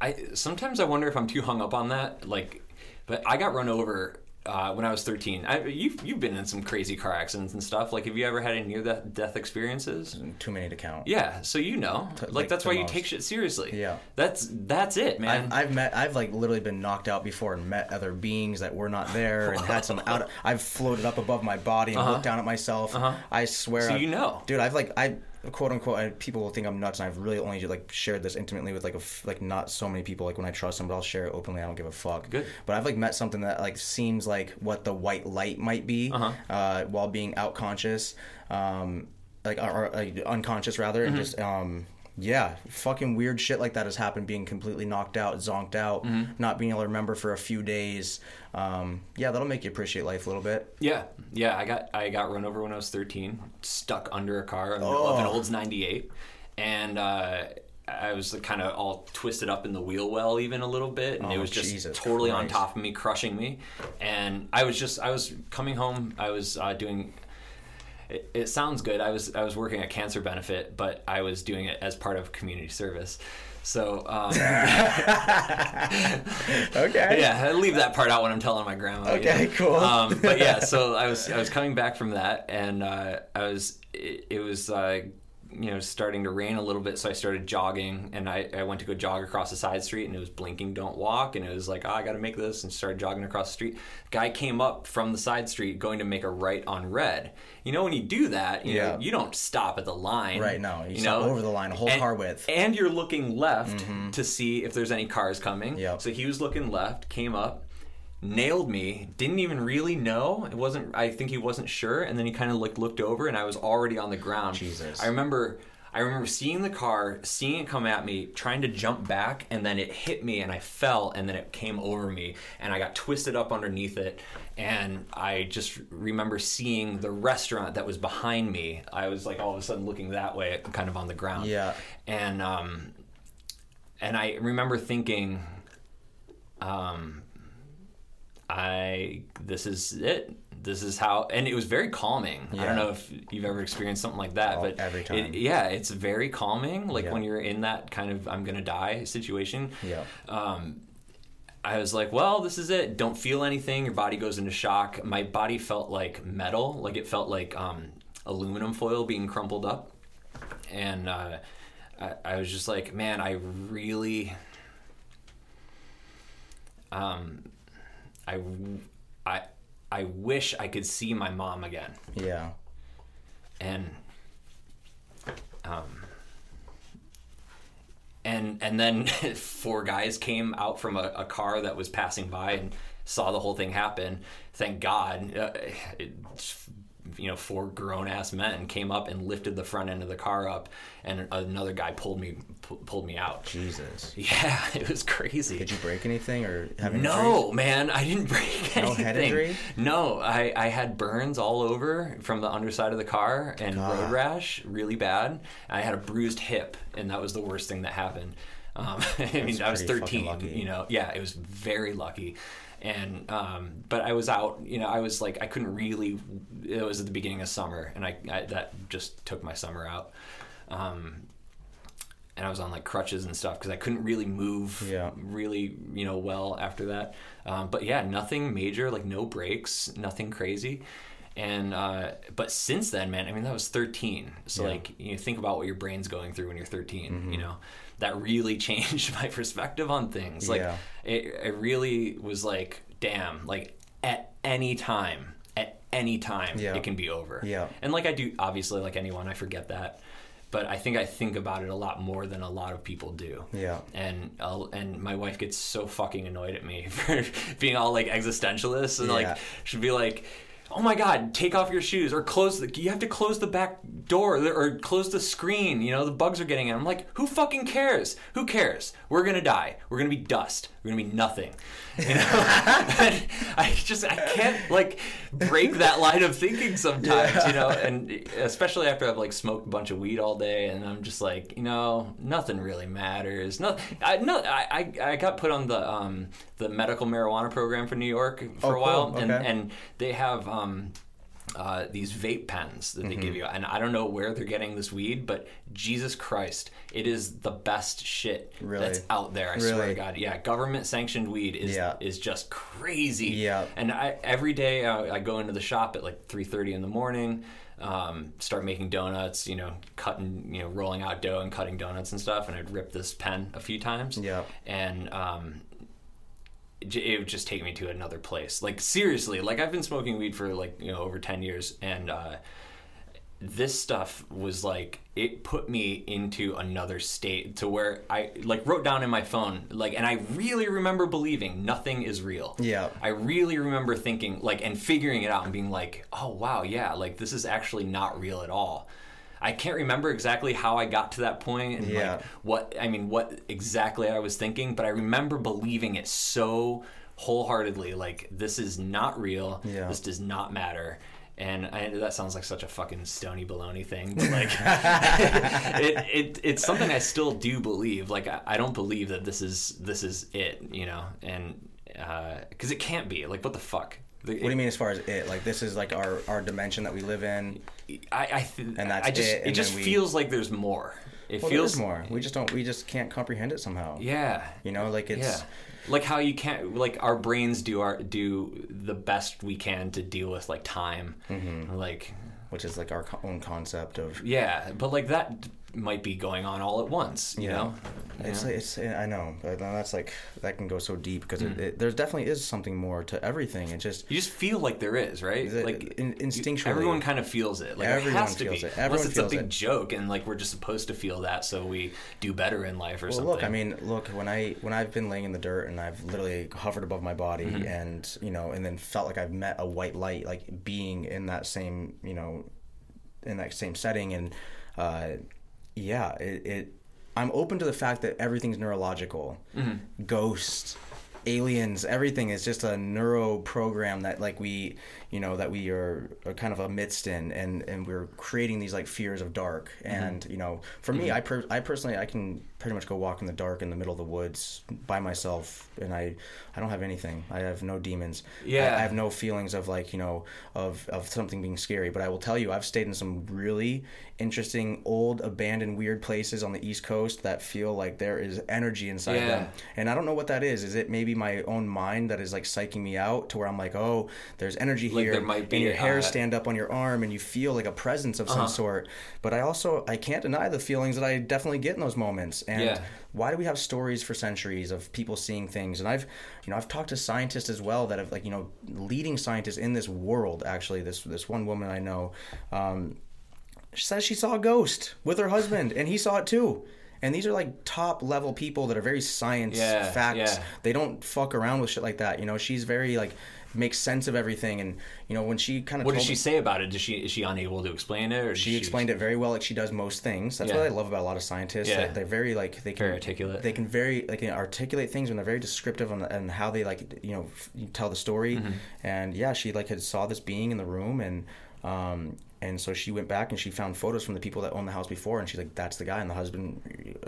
I sometimes I wonder if I'm too hung up on that. Like, but I got run over. Uh, when I was 13, I, you've you've been in some crazy car accidents and stuff. Like, have you ever had any near death death experiences? Too many to count. Yeah, so you know, like, like that's why you take shit seriously. Yeah. that's that's it, man. I've, I've met I've like literally been knocked out before and met other beings that were not there and had some out I've floated up above my body and looked down at myself. I swear. Uh-huh. So I've- you know. dude. I've like I quote unquote I, people will think I'm nuts and I've really only like shared this intimately with like a f- like not so many people like when I trust them but I'll share it openly. I don't give a fuck. Good. But I've like met something that like seems like what the white light might be Uh-huh. uh, while being out conscious, um, like or, or like, unconscious rather, Mm-hmm. and just um, yeah, fucking weird shit like that has happened. Being completely knocked out, zonked out, Mm-hmm. not being able to remember for a few days. Um, yeah, that'll make you appreciate life a little bit. Yeah, yeah. I got I got run over when I was 13, stuck under a car in the middle of an. Olds 98, and uh, I was kind of all twisted up in the wheel well even a little bit, and it Oh, was just Jesus totally on top of me, crushing me. And I was just I was coming home. I was uh, doing. It, it sounds good. I was I was working at cancer benefit, but I was doing it as part of community service. So um, Okay. yeah, I leave that part out when I'm telling my grandma. you Okay, know? cool. Um, but yeah, so I was I was coming back from that, and uh, I was it, it was uh, you know starting to rain a little bit, so I started jogging, and I, I went to go jog across the side street, and it was blinking, don't walk, and it was like, oh, I got to make this, and started jogging across the street. Guy came up from the side street, going to make a right on red. You know, when you do that, you Yeah. know, you don't stop at the line, Right, no, you stop over the line, a whole and, car width. and you're looking left mm-hmm. to see if there's any cars coming. Yep. So he was looking left, came up, nailed me. Didn't even really know. It wasn't. I think he wasn't sure. And then he kind of looked looked over, and I was already on the ground. Jesus. I remember. I remember seeing the car, seeing it come at me, trying to jump back, and then it hit me, and I fell, and then it came over me, and I got twisted up underneath it, and I just remember seeing the restaurant that was behind me. I was like all of a sudden looking that way, kind of on the ground Yeah. and um, and I remember thinking, um, I this is it. This is how, and it was very calming. I don't know if you've ever experienced something like that, Oh, but every it- yeah, it's very calming. Like Yeah. when you're in that kind of "I'm gonna die" situation. Yeah. Um, I was like, well, this is it. Don't feel anything. Your body goes into shock. My body felt like metal, like it felt like um, aluminum foil being crumpled up. And uh, I, I was just like, man, I really. Um, I, I, I wish I could see my mom again. Yeah. And um, and and then four guys came out from a, a, car that was passing by and saw the whole thing happen. Thank God, uh, it, you know, four grown ass men came up and lifted the front end of the car up, and another guy pulled me pulled me out. Jesus. Yeah, it was crazy. Did you break anything or have No, injuries? man, I didn't break anything. No head injury? No, I, I had burns all over from the underside of the car and God. road rash, really bad. I had a bruised hip, and that was the worst thing that happened. Um, I mean, I was 13. You know, yeah, it was very lucky. And um, but I was out. You know, I was like I couldn't really. It was at the beginning of summer, and I, I that just took my summer out. Um, and I was on like crutches and stuff because I couldn't really move Yeah. really, you know, well after that. Um, but yeah, nothing major, like no breaks, nothing crazy. And uh, but since then, man, I mean that was 13. So Yeah. like you think about what your brain's going through when you're 13. You know, that really changed my perspective on things. Like Yeah. it, it really was like, damn, like at any time, at any time, Yeah. it can be over. Yeah. And like I do, obviously, like anyone, I forget that. But I think I think about it a lot more than a lot of people do. Yeah. And uh, and my wife gets so fucking annoyed at me for being all like existentialist and Yeah. like she'd be like, "Oh my god, take off your shoes or close the you have to close the back door or close the screen, you know, the bugs are getting in." I'm like, "Who fucking cares? Who cares? We're going to die. We're going to be dust. We're going to be nothing." You know? I just I can't like break that line of thinking sometimes, you know, and especially after I've like smoked a bunch of weed all day and I'm just like, you know, nothing really matters. No, I no, I, I I got put on the um the medical marijuana program for New York for Oh, a while, cool. and and they have um. Uh, these vape pens that they Mm-hmm. give you, and I don't know where they're getting this weed, but Jesus Christ, it is the best shit Really? that's out there. I swear to God, yeah, government sanctioned weed is Yeah. is just crazy. Yeah. And I every day I, I go into the shop at like three thirty in the morning, um, start making donuts. You know, cutting, you know, rolling out dough and cutting donuts and stuff. And I'd rip this pen a few times. Yeah. And um, it, would just take me to another place. Like seriously, like I've been smoking weed for like you know over ten years, and uh, this stuff was like it put me into another state to where I like wrote down in my phone like and I really remember believing nothing is real. Yeah. I really remember thinking like and figuring it out and being like, "Oh wow, yeah, like this is actually not real at all." I can't remember exactly how I got to that point and Yeah. like what I mean what exactly I was thinking, but I remember believing it so wholeheartedly like this is not real. Yeah. This does not matter. And I, that sounds like such a fucking stony baloney thing, but like, it, it it's something I still do believe. Like, I, I don't believe that this is this is it, you know, and uh, because it can't be. Like, what the fuck? The- What do you mean as far as it? Like this is like our our dimension that we live in. I I, th- And that's I just it, and just we- feels like there's more. It Well, feels more. We just don't. We just can't comprehend it somehow. Yeah. You know, like it's. yeah. Like how you can't like our brains do our do the best we can to deal with like time. Mm-hmm. Like Which is like our own concept of. yeah, but like that might be going on all at once, you Yeah. know? It's, it's I know, but that's like that can go so deep because Mm. it, it, there definitely is something more to everything. It just You just feel like there is, right? The- Like in- you- instinctually. everyone kind of feels it. Like it Everyone has to feels be, it. unless it's feels a big it. joke, and like we're just supposed to feel that, so we do better in life or Well, something. look, I mean, look when I when I've been laying in the dirt and I've literally hovered above my body Mm-hmm. and you know and then felt like I've met a white light, like being in that same you know in that same setting and uh, yeah, it, it I'm open to the fact that everything's neurological, Mm-hmm. ghosts, aliens, everything is just a neuro program that like we you know that we are, are kind of amidst in and and we're creating these like fears of dark. Mm-hmm. And you know for me mm-hmm. I per- I personally I can pretty much go walk in the dark in the middle of the woods by myself and I I don't have anything. I have no demons. Yeah. I, I have no feelings of like you know of of something being scary. But I will tell you I've stayed in some really interesting old abandoned weird places on the east coast that feel like there is energy inside Yeah. them. And I don't know what that is. Is it maybe my own mind that is like psyching me out to where I'm like, oh, there's energy Like, here, might and your hair uh, stand up on your arm, and you feel like a presence of some Uh-huh. sort. But I also I can't deny the feelings that I definitely get in those moments. And Yeah. why do we have stories for centuries of people seeing things? And I've you know I've talked to scientists as well that have like you know leading scientists in this world. Actually, this this one woman I know. Um, she says she saw a ghost with her husband and he saw it too and these are like top level people that are very science Yeah, facts yeah. they don't fuck around with shit like that you know she's very like makes sense of everything and you know when she kind of What does she say about it? Does she is she unable to explain it, or she explained it very well like she does most things that's Yeah. what i love about a lot of scientists Yeah. they're very like they can Very articulate. they can very like articulate things and they're very descriptive on, and how they like you know f- tell the story Mm-hmm. and yeah she like had saw this being in the room and um and so she went back and she found photos from the people that owned the house before and she's like that's the guy and the husband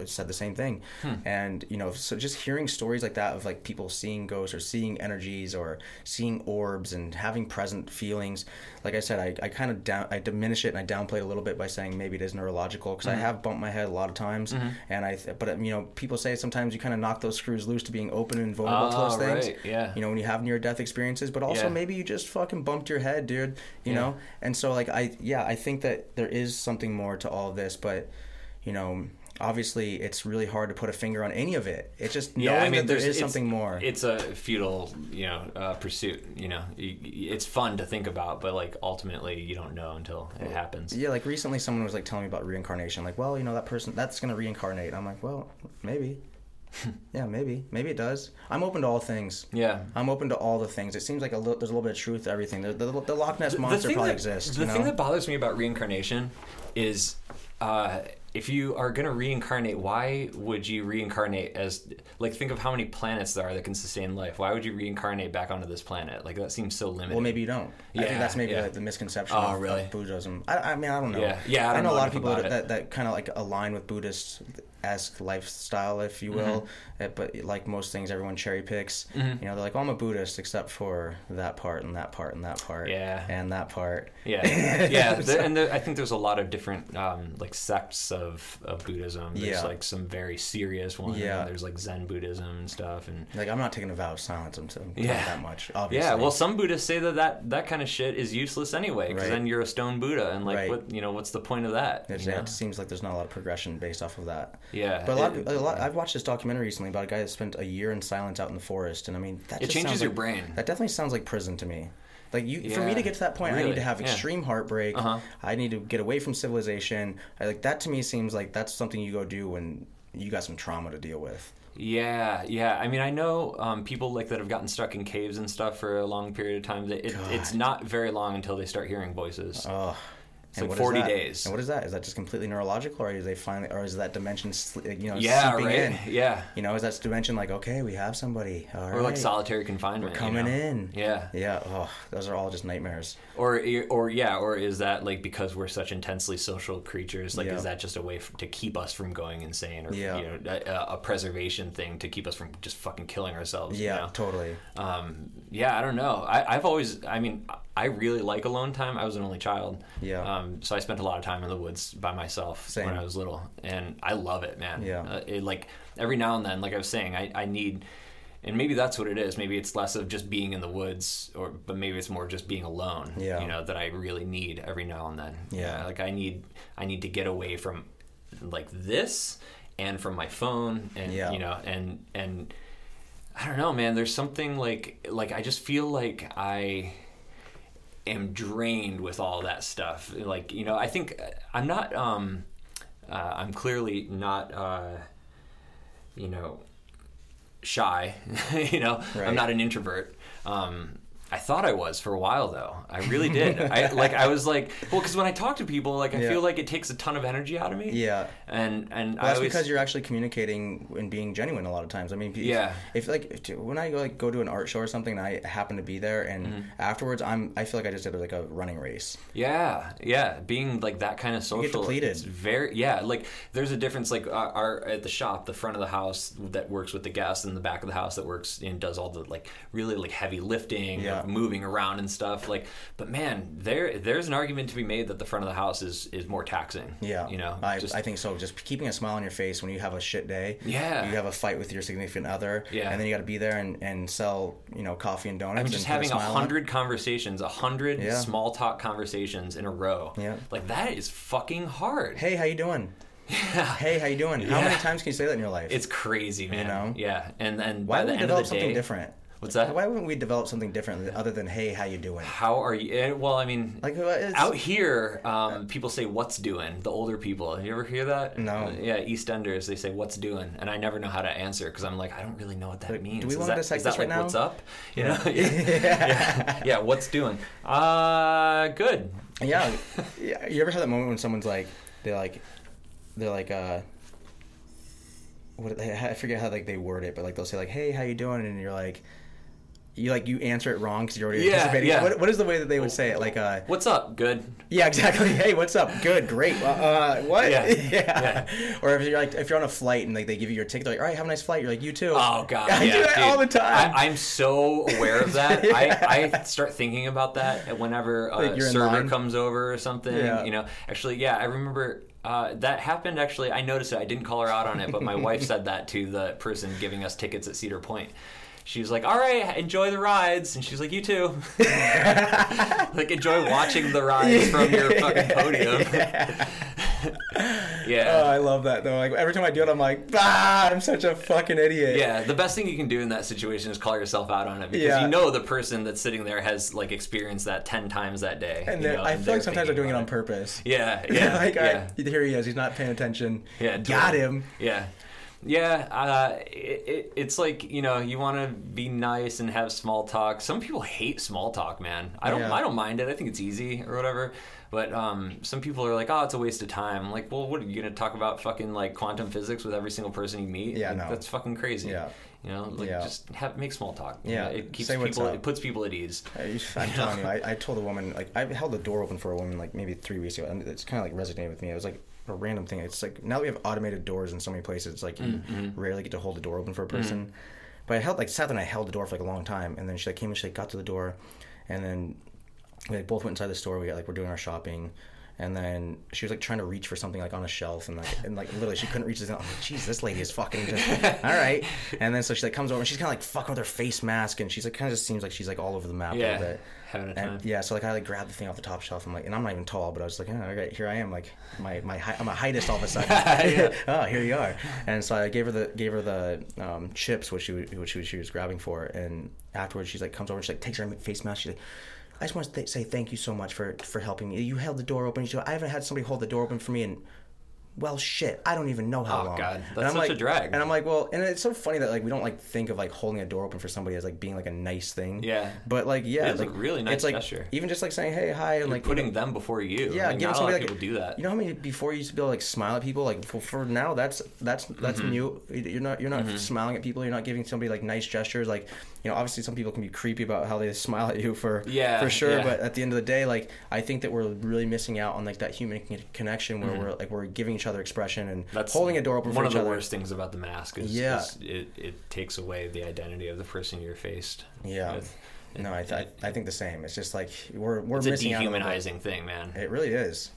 said the same thing Hmm. and you know so just hearing stories like that of like people seeing ghosts or seeing energies or seeing orbs and having present feelings like i said i, I kind of down i diminish it and i downplay it a little bit by saying maybe it is neurological because Mm-hmm. i have bumped my head a lot of times and i th- but you know people say sometimes you kind of knock those screws loose to being open and vulnerable to Oh, those things right, yeah. you know when you have near death experiences but also Yeah. maybe you just fucking bumped your head dude you Yeah. know and so like i yeah i think that there is something more to all of this but you know obviously it's really hard to put a finger on any of it it's just knowing Yeah, I mean, that there's something more It's a futile, you know, uh, pursuit. You know, it's fun to think about, but like ultimately, you don't know until it happens. yeah like recently someone was like telling me about reincarnation like well you know that person that's gonna reincarnate i'm like well maybe yeah maybe maybe it does i'm open to all things Yeah. i'm open to all the things it seems like a there's a little bit of truth to everything the, the, the loch ness monster thing probably that, exists The you know? thing that bothers me about reincarnation is uh, if you are going to reincarnate, why would you reincarnate as like think of how many planets there are that can sustain life? Why would you reincarnate back onto this planet? Like that seems so limited. Well, maybe you don't. Yeah, I think that's maybe yeah. like the misconception Oh, of, really? of Buddhism. I, I mean, I don't know. Yeah. Yeah, I don't know, know a lot of people that, that, that kind of like align with Buddhist esque lifestyle, if you mm-hmm. will. Mm-hmm. Uh, But like most things, everyone cherry picks. You know, they're like, "Oh, I'm a Buddhist, except for that part and that part and that part, Yeah. and that part." Yeah, yeah, there, and there, I think there's a lot of different um, like sects of, of Buddhism. There's Yeah. like some very serious ones. Yeah. there's like Zen Buddhism and stuff, and Like, I'm not taking a vow of silence until Yeah. that much. Obviously. yeah. Well, some Buddhists say that that, that kind of shit is useless anyway, because Right. then you're a stone Buddha, and like Right. what you know, what's the point of that? It, know? it seems like there's not a lot of progression based off of that. Yeah, But a lot, it- of, a lot, I've watched this documentary recently about a guy that spent a year in silence out in the forest, and I mean, that It changes your like- brain. That definitely sounds like prison to me. Like you, for me to get to that point, I need to have yeah. extreme heartbreak. Uh-huh. I need to get away from civilization. I, like that to me seems like that's something you go do when you got some trauma to deal with. Yeah, yeah. I mean, I know um, people like that have gotten stuck in caves and stuff for a long period of time. That it, it's not very long until they start hearing voices. Oh. Like what is 40 that? days. And what is that? Is that just completely neurological, or is they finally, or is that dimension, you know, yeah, seeping right. in? Yeah, You know, is that dimension like okay, we have somebody, all or like solitary confinement. We're coming you know? in. Yeah. Yeah. Oh, those are all just nightmares. Or or yeah, or is that like because we're such intensely social creatures? Like, Yeah. is that just a way f to keep us from going insane, or Yeah. you know, a, a preservation thing to keep us from just fucking killing ourselves? you Yeah, know? totally. Um, yeah, I don't know. I, I've always, I mean, I really like alone time. I was an only child. Yeah. Um, so I spent a lot of time in the woods by myself Same. when I was little, and I love it, man. Yeah. Uh, it, like every now and then, like I was saying, I, I need, and maybe that's what it is. Maybe it's less of just being in the woods, or but maybe it's more just being alone. Yeah. You know that I really need every now and then. Yeah. like I need, I need to get away from, like this, and from my phone, and Yeah. you know, and and. I don't know, man. There's something like like I just feel like I am drained with all that stuff. Like you know, I think I'm not. Um, uh, I'm clearly not. Uh, you know, shy. you know, Right. I'm not an introvert. Um, I thought I was for a while though. I really did. I like I was like, well, because when I talk to people, like I Yeah. feel like it takes a ton of energy out of me. Yeah. And and Well, I that's always because you're actually communicating and being genuine a lot of times. I mean, if, Yeah. If like when I go like go to an art show or something, and I happen to be there, and Mm-hmm. afterwards, I'm I feel like I just did like a running race. Yeah, yeah, being like that kind of social. get depleted. It's very yeah. Like there's a difference. Like our, our at the shop, the front of the house that works with the guests, and the back of the house that works and does all the like really like heavy lifting, Yeah. Of moving around and stuff. Like, but man, there there's an argument to be made that the front of the house is is more taxing. Yeah, you know, I, just I think so. Just keeping a smile on your face when you have a shit day. Yeah. you have a fight with your significant other. Yeah. and then you got to be there and, and sell you know coffee and donuts. I mean, just having a hundred conversations, a hundred Yeah. small talk conversations in a row. Yeah. like that is fucking hard. Hey, how you doing? Yeah. Hey, how you doing? How Yeah. many times can you say that in your life? It's crazy, man. know? Yeah, and then why by the end develop of the something different? What's that? Why wouldn't we develop something different other than hey, how you doing? How are you? eh, Well, I mean, Like out here, um, people say "What's doing?" The older people. Have you ever hear that? No. Uh, yeah, East Enders. They say "What's doing?" and I never know how to answer because I'm like, I don't really know what that Like, means. do we Is wanna that- dissect is that right like, now? What's up? You know? yeah. yeah. Yeah, What's doing? Uh, good. yeah, yeah. You ever had that moment when someone's like, they're like, they're like, uh, what I forget how like they word it, but like they'll say like, hey, how you doing? And you're like. You like you answer it wrong because you're already Yeah, anticipating. yeah. What, what is the way that they would say it? Like, uh, What's up? Good. Yeah, exactly. Hey, what's up? Good, great. Uh, uh, what? Yeah, yeah. Or if you're like, if you're on a flight and like they give you your ticket, they're like, all right, have a nice flight. You're like, you too. Oh god, I yeah, do that dude. all the time. I, I'm so aware of that. Yeah. I, I start thinking about that whenever Like a server comes over or something. Yeah. You know, actually, yeah, I remember uh, that happened. Actually, I noticed it. I didn't call her out on it, but my wife said that to the person giving us tickets at Cedar Point. She was like, "All right, enjoy the rides," and she's like, "You too." like, enjoy watching the rides from your fucking podium. yeah. Oh, I love that though. Like every time I do it, I'm like, ah, I'm such a fucking idiot. Yeah, the best thing you can do in that situation is call yourself out on it because Yeah. you know the person that's sitting there has like experienced that ten times that day. And you know, I and feel like sometimes they're doing it on purpose. Yeah, yeah, like, yeah, right, here he is. He's not paying attention. yeah. Got him. Yeah, yeah. Uh, it, it, it's like you know you want to be nice and have small talk. Some people hate small talk, man. I don't. Yeah. I don't mind it. I think it's easy or whatever. But um, some people are like, oh, it's a waste of time. I'm like, well, what are you gonna talk about? Fucking like quantum physics with every single person you meet? Yeah, Like, no. that's fucking crazy. Yeah. You know, like Yeah. just have make small talk. You Yeah, know, it keeps say people. It puts people at ease. I- I'm telling you, I, I told a woman like I held the door open for a woman like maybe three weeks ago, and it's kind of like resonated with me. I was like a random thing. It's like now that we have automated doors in so many places, it's like you Mm-hmm. rarely get to hold the door open for a person. But I held like sat there and I held the door for like a long time, and then she like came and she like got to the door, and then we like both went inside the store. We got like we're doing our shopping. And then she was like trying to reach for something like on a shelf, and like and like literally she couldn't reach it. I'm like, jeez, this lady is fucking just all right. And then so she like comes over and she's kind of like fucking with her face mask, and she's like kind of just seems like she's like all over the map a Yeah, little bit. Having a time. And yeah, so like I like grabbed the thing off the top shelf. I'm like, and I'm not even tall, but I was like, all right, here I am. Like my my hei- I'm a heightest all of a sudden. Oh, here you are. And so I gave her the gave her the um, chips, which she was- which she was, she was grabbing for. And afterwards, she's like comes over, and she like takes her face mask. She's like. I just want to th- say thank you so much for for helping me. You held the door open. She I haven't had somebody hold the door open for me in well shit i don't even know how long. Oh, long God. And That's I'm such like, a drag. and i'm like well and it's so funny that like we don't like think of like holding a door open for somebody as like being like a nice thing Yeah. but like yeah It is a like really nice it's like gesture. even just like saying hey hi and Like like putting you know, them before you. yeah like, giving not a lot somebody like people do that. you know how many before you used to be able to like smile at people like for, for now that's that's that's Mm-hmm. new you're not you're not smiling at people you're not giving somebody like nice gestures like you know obviously some people can be creepy about how they smile at you for Yeah, for sure yeah. but at the end of the day like i think that we're really missing out on like that human con- connection where we're like we're giving each other expression and Mm-hmm. That's holding a door open One for of the other worst things about the mask is, Yeah. is it, it takes away the identity of the person you're faced. Yeah. with. no I, th- I think the same it's just like we're we're It's a missing out on the- dehumanizing thing, man. it really is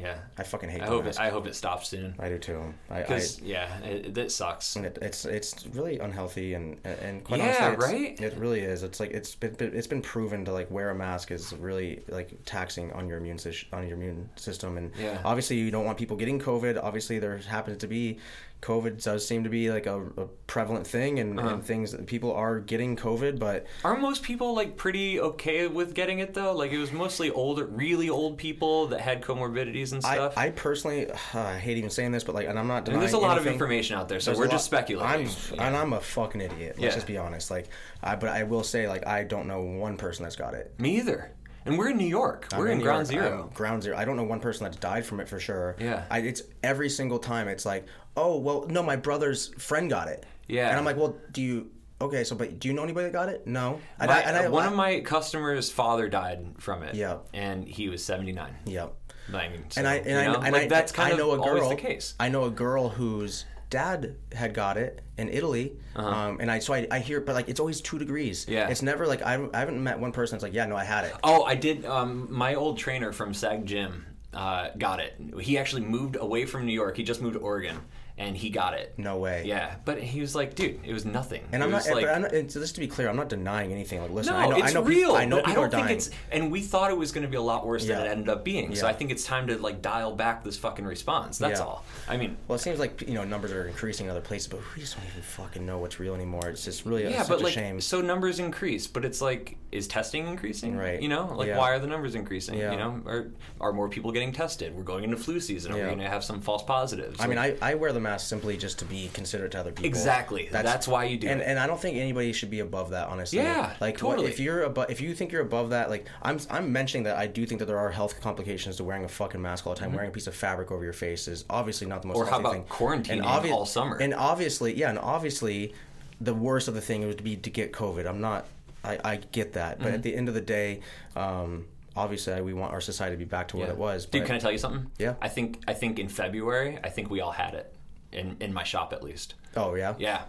Yeah. i fucking hate I hope it. I hope it stops soon. I do too I, I, Because yeah, it, it sucks. And it, it's it's really unhealthy and and quite Yeah, honestly, right? It really is. It's like it's been it's been proven to like wear a mask is really like taxing on your immune on your immune system, and Yeah. obviously you don't want people getting COVID. Obviously there happens to be. COVID does seem to be like a, a prevalent thing, and, Uh-huh. and things that people are getting COVID, but Are most people like pretty okay with getting it though? Like it was mostly older, really old people that had comorbidities and stuff. I personally I hate even saying this, but like, and I'm not I mean, there's a lot of information out there, so There's we're lot- just speculating. I'm Yeah. and I'm a fucking idiot. Let's Yeah. just be honest. Like, I, but I will say, like, I don't know one person that's got it. Me either. And we're in New York. I'm We're in New ground York. 0 I'm ground zero. I don't know one person that's died from it for sure. Yeah. I, it's every single time. It's like, oh well, no, my brother's friend got it. Yeah. And I'm like, well, do you? Okay, so but do you know anybody that got it? No. And My- I, and I, one of my customers' father died from it. Yeah. And he was 79. Yep. I mean, so, And I and I know, and like, I, that's kind I of know a girl. always the case. I know a girl whose dad had got it in Italy, um, and I so I, I hear, but like it's always two degrees. Uh-huh. Yeah. it's never like I, I haven't met one person that's like, yeah, no, I had it. Oh, I did. Um, my old trainer from Sag Gym uh, got it. He actually moved away from New York. He just moved to Oregon, and he got it. No way. Yeah, but he was like, dude, it was nothing. And it I'm not, like, I'm not, and just to be clear, I'm not denying anything. Like, listen, no, I know, it's I know, real. People, I know people I are don't think dying. it's, and we thought it was going to be a lot worse than it ended up being. So I think it's time to like dial back this fucking response. That's Yeah. all. I mean, Well, it seems like you know numbers are increasing in other places, but we just don't even fucking know what's real anymore. It's just really yeah, but like, shame. so numbers increase, but it's like, is testing increasing? Right. You know, like Yeah. why are the numbers increasing? Yeah. You know, are are more people getting tested? We're going into flu season. Are we going to have some false positives? I mean, I, I wear the mask simply just to be considerate to other people. Exactly. That's why you do and, it. And I don't think anybody should be above that, honestly. Yeah, like what- totally. if you're above, if you think you're above that, like I'm, I'm mentioning that I do think that there are health complications to wearing a fucking mask all the time. Wearing a piece of fabric over your face is obviously not the most. Mm-hmm. Or how about thing. quarantining all summer? And obviously, yeah, and obviously, the worst of the thing would be to get COVID. I'm not. I, I get that, but Mm-hmm. at the end of the day, um, obviously, we want our society to be back to what Yeah. it was. Dude, can I tell you something? Yeah. I think I think in February, I think we all had it in in my shop at least. oh yeah. Yeah.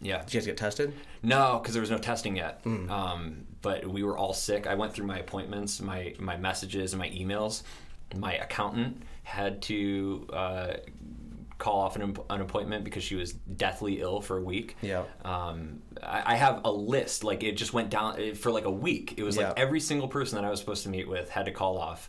Yeah. Did you guys get tested? No, because there was no testing yet. Hmm. Um, but we were all sick. I went through my appointments, my my messages, and my emails. My accountant had to uh, call off an, an appointment because she was deathly ill for a week. Yeah. Um, I, I have a list. Like it just went down eh, for like a week. It was Yeah. like every single person that I was supposed to meet with had to call off.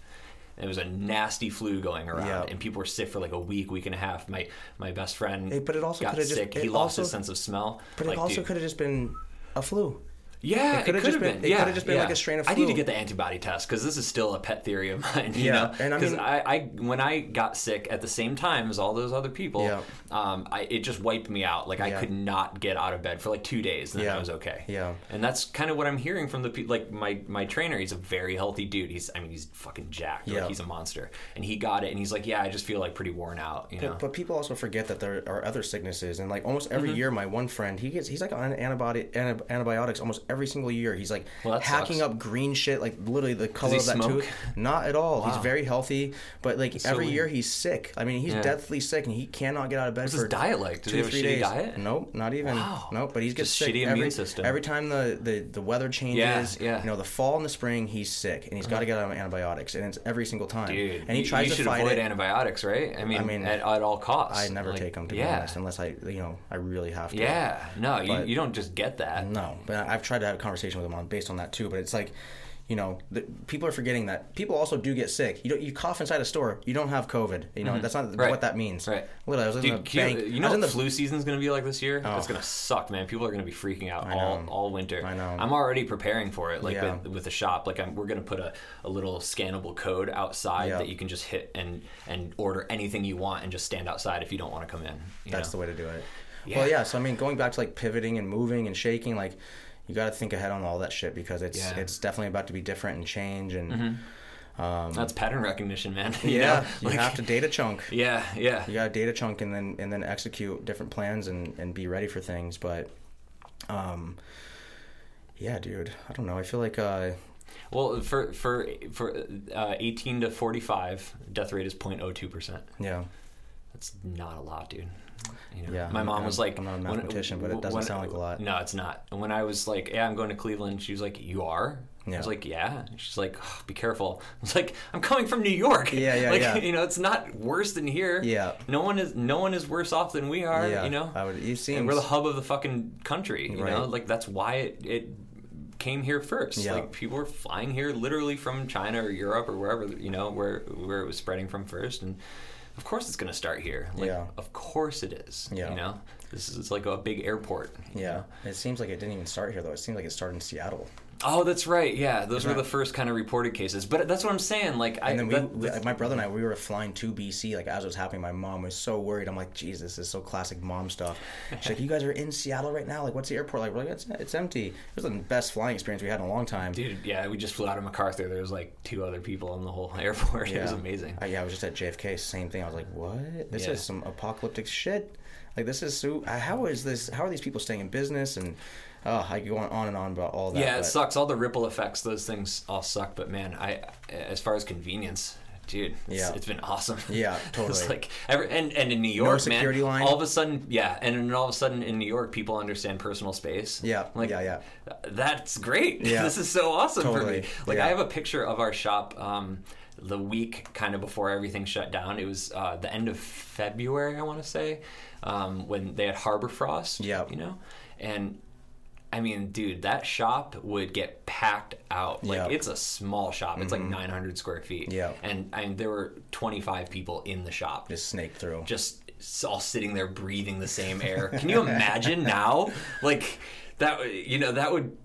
It was a nasty flu going around, Yeah. and people were sick for like a week, week and a half. My my best friend Hey, but it also got just- sick. it he lost his sense of smell. But Like, it also could have just been a flu. Yeah, It it could've just been- been. it yeah, could've just been yeah. like a strain of I need to get the antibody test because this is still a pet theory of mine. You Yeah, know, and I mean- I, I, when I got sick at the same time as all those other people, Yeah. um, I, it just wiped me out. Like I Yeah. could not get out of bed for like two days, and then Yeah. I was okay. Yeah. and that's kind of what I'm hearing from the people. Like my my trainer, he's a very healthy dude. He's, I mean, he's fucking jacked. Yeah. Like he's a monster, and he got it, and he's like, yeah, I just feel like pretty worn out. You know. But, but people also forget that there are other sicknesses, and like almost Mm-hmm. every year, my one friend he gets he's like on antibody anti- antibiotics almost every single year. He's like Well, hacking sucks. up green shit, like literally the color of that smoke? tooth. Not at all. He's very healthy, but like every year he's sick. I mean, he's Yeah. deathly sick, and he cannot get out of bed What's for his diet like? Does two he have three days. diet? Nope, not even. Wow. Nope, but he's gets Just sick shitty every immune system. every time the, the the weather changes. Yeah, yeah. You know, the fall and the spring, he's sick, and he's got to uh-huh. get on antibiotics, and it's every single time. Dude, and he tries you to should fight avoid it. antibiotics, right? I mean, I mean, at, at all costs. I never Like, take them to yeah. be honest, unless I, you know, I really have to. Yeah, no, you, you don't just get that. No, but I've tried to have a conversation with him on based on that too. But it's like, you know, the, people are forgetting that people also do get sick. You don't, you cough inside a store, you don't have COVID. You know, that's not Mm-hmm. Right. what that means. Right. Literally, I was in Dude, the can you- bank. you know was in what the flu season's going to be like this year? Oh. It's going to suck, man. People are going to be freaking out all, all winter. I know. I'm already preparing for it, like Yeah. with, with the shop. Like I'm, we're going to put a, a little scannable code outside that you can just hit and and order anything you want and just stand outside if you don't want to come in. That's know? the way to do it. Yeah. Well, yeah. So I mean, going back to like pivoting and moving and shaking, like you got to think ahead on all that shit because it's Yeah. Mm-hmm. it's definitely about to be different and change and um, That's pattern recognition, man. You yeah, you have to data chunk. Yeah, yeah. You got to data chunk and then and then execute different plans and and be ready for things. But, um, yeah, dude, I don't know. I feel like uh, Well, for for for uh, 18 to 45, death rate is 0.02 percent. yeah. That's not a lot, dude. You know, Yeah, my mom I'm- was like, I'm not a when- mathematician, but it doesn't when- sound like a lot. No, it's not. And when I was like, "Yeah, I'm going to Cleveland," she was like, "You are?" I was like, "Yeah." She's like, oh, "Be careful." I was like, "I'm coming from New York." Yeah, yeah, like, yeah. You know, it's not worse than here. Yeah. No one is. No one is worse off than we are. Yeah, You know. I would. You seem and we're the hub of the fucking country. You know, like that's why it. it came here first Yeah. like people were flying here literally from china or europe or wherever you know where where it was spreading from first and of course it's going to start here like Yeah. of course it is Yeah. you know this is it's like a big airport Yeah, know? it seems like it didn't even start here though. It seems like it started in Seattle. Oh that's right yeah those were the first kind of reported cases but that's what i'm saying like i And then we, that- we- my brother and I, we were flying to BC. Like as it was happening, my mom was so worried. I'm like, Jesus, this is so classic mom stuff. She's like, you guys are in Seattle right now. Like, what's the airport like? We're like, it's, it's empty. It was the best flying experience we had in a long time. dude yeah we just flew out of macarthur there was like two other people in the whole airport it was amazing Uh, yeah, I was just at JFK. Same thing. I was like, what? This Yeah. is some apocalyptic shit. Like this is so. How is this? How are these people staying in business? And oh, I go on and on about all that. yeah, it but- sucks. All the ripple effects, those things all suck. But man, I as far as convenience, dude, it's, Yeah. it's been awesome. Yeah, it's totally. like every, and and in New York, security man, line. all of a sudden, yeah, and then all of a sudden in New York, people understand personal space. Yeah, like yeah, yeah. That's great. Yeah. this is so awesome for me. Like yeah. I have a picture of our shop. Um, the week kind of before everything shut down, it was uh, the end of February, I want to say, um, when they had Harbor Frost. Yep. you know, and I mean, dude, that shop would get packed out. Like Yep. Mm-hmm. it's a small shop. It's like 900 square feet. Yeah. And I mean, there were 25 people in the shop. Just snake through. Just all sitting there breathing the same air. Can you imagine now? Like that, you know, that would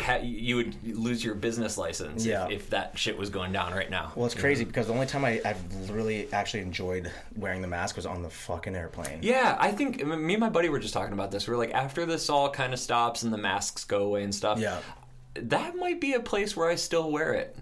ha- you would lose your business license Yeah. if, if that shit was going down right now. Well, it's crazy because the only time I, I've really actually enjoyed wearing the mask was on the fucking airplane. Yeah, I think me and my buddy were just talking about this. We are like, after this all kind of stops and the masks go away and stuff, Yeah. that might be a place where I still wear it.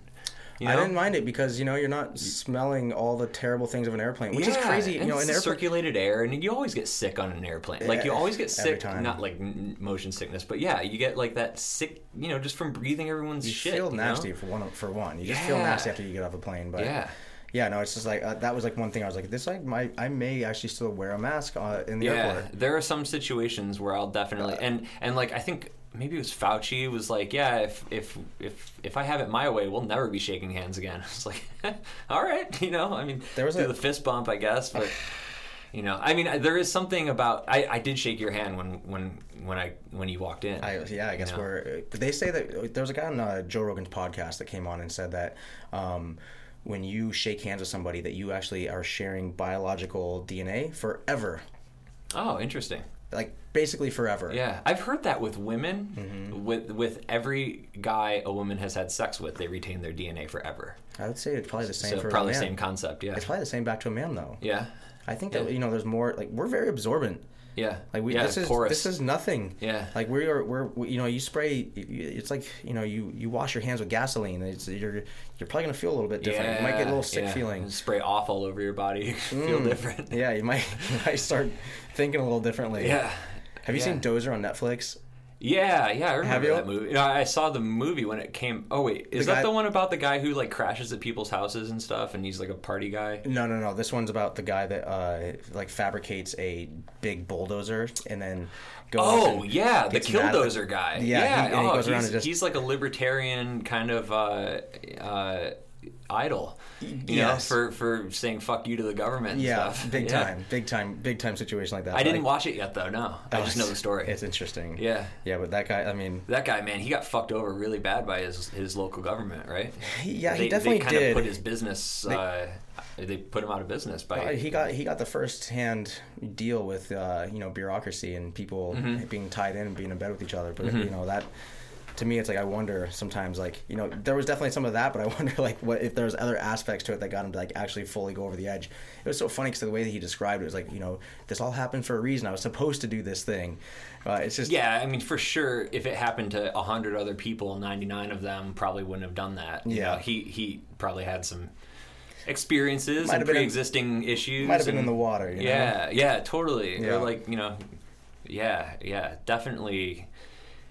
You I didn't mind it because you know you're not smelling all the terrible things of an airplane, which is Yeah, crazy. You know, it's an the airplane. circulated air, and you always get sick on an airplane. Like you always get every sick, time. not like motion sickness, but yeah, you get like that sick, you know, just from breathing everyone's You shit. feel you know? nasty for one. For one, you just feel nasty after you get off a plane. But Yeah. yeah, no, it's just like uh, that was like one thing I was like, this like my I may actually still wear a mask uh, in the Yeah, airport. there are some situations where I'll definitely and and like I think maybe it was Fauci was like, yeah, if if if if I have it my way, we'll never be shaking hands again. It's like, all right, you know, I mean, There was do a- the fist bump, I guess, but. You know, I mean, there is something about. I, I did shake your hand when when when I when you walked in. I, yeah, I guess You know? we're. They say that there was a guy on uh, Joe Rogan's podcast that came on and said that um, when you shake hands with somebody, that you actually are sharing biological DNA forever, Oh, interesting. like basically forever. Yeah, I've heard that with women. Mm-hmm. With with every guy a woman has had sex with, they retain their DNA forever. I would say it's probably the same So for probably the same concept. Yeah. It's probably the same back to a man though. Yeah. I think Yeah. that you know, there's more. Like we're very absorbent. Yeah. Like we, yeah, this is porous. this is nothing. Yeah. Like we are, we're, we, you know, you spray. It's like you know, you you wash your hands with gasoline. It's, you're you're probably gonna feel a little bit different. you might get a little sick yeah. feeling. Spray off all over your body. Feel Mm. different. Yeah, you might you might start thinking a little differently. Yeah. Have you Yeah. seen Dozer on Netflix? Yeah, yeah, I remember that movie. You know, I saw the movie when it came. Oh wait, is The that guy- the one about the guy who like crashes at people's houses and stuff, and he's like a party guy? No, no, no. This one's about the guy that uh, like fabricates a big bulldozer and then goes. Oh yeah, the killdozer guy. Yeah, Yeah, he- he oh, around he's, and just- he's like a libertarian kind of uh, uh, idol. You Yes. know, for for saying fuck you to the government. And Yeah, stuff. big Yeah. time, big time, big time situation like that. I But, didn't watch it yet though. No, I just know the story. It's interesting. Yeah. yeah, but that guy. I mean, That guy, man, he got fucked over really bad by his his local government, right? yeah, they, he definitely they kind did. of put his business. uh, they put him out of business by. Uh, he got he got the first hand deal with uh, you know bureaucracy and people Mm-hmm. being tied in and being in bed with each other. But you know that to me, it's like I wonder sometimes like you know there was definitely some of that, but I wonder like what if there's other aspects to it that got him to like actually fully go over the edge. It was so funny because the way that he described it was like you know this all happened for a reason. I was supposed to do this thing. Uh, it's just yeah, I mean, for sure, if it happened to hundred other people, ninety nine of them probably wouldn't have done that. You Yeah. know, he he probably had some experiences Might and have been in- pre-existing issues. might have been in the water. You know? Yeah, yeah, totally. Yeah. Or like you know, yeah, yeah, definitely.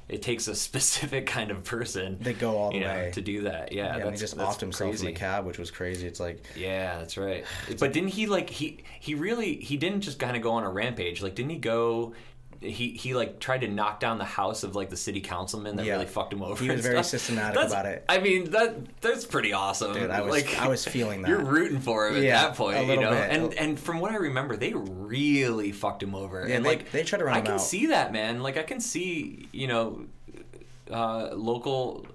It takes a specific kind of person. They go all the you know, way. to do that. Yeah, Yeah, and he just offed himself crazy. in the cab, which was crazy. It's like Yeah, that's right. But didn't he like he he really he didn't just kind of go on a rampage? Like didn't he go? He he like tried to knock down the house of like the city councilman that Yeah. really fucked him over. He was very stuff. systematic That's- about it. I mean that that's pretty awesome. Dude, I was- like, I was feeling that. You're rooting for him at that point, you know. bit. And and from what I remember, they really fucked him over. Yeah, and they- like they tried to run I can out. see that, man. Like I can see, you know, uh, local,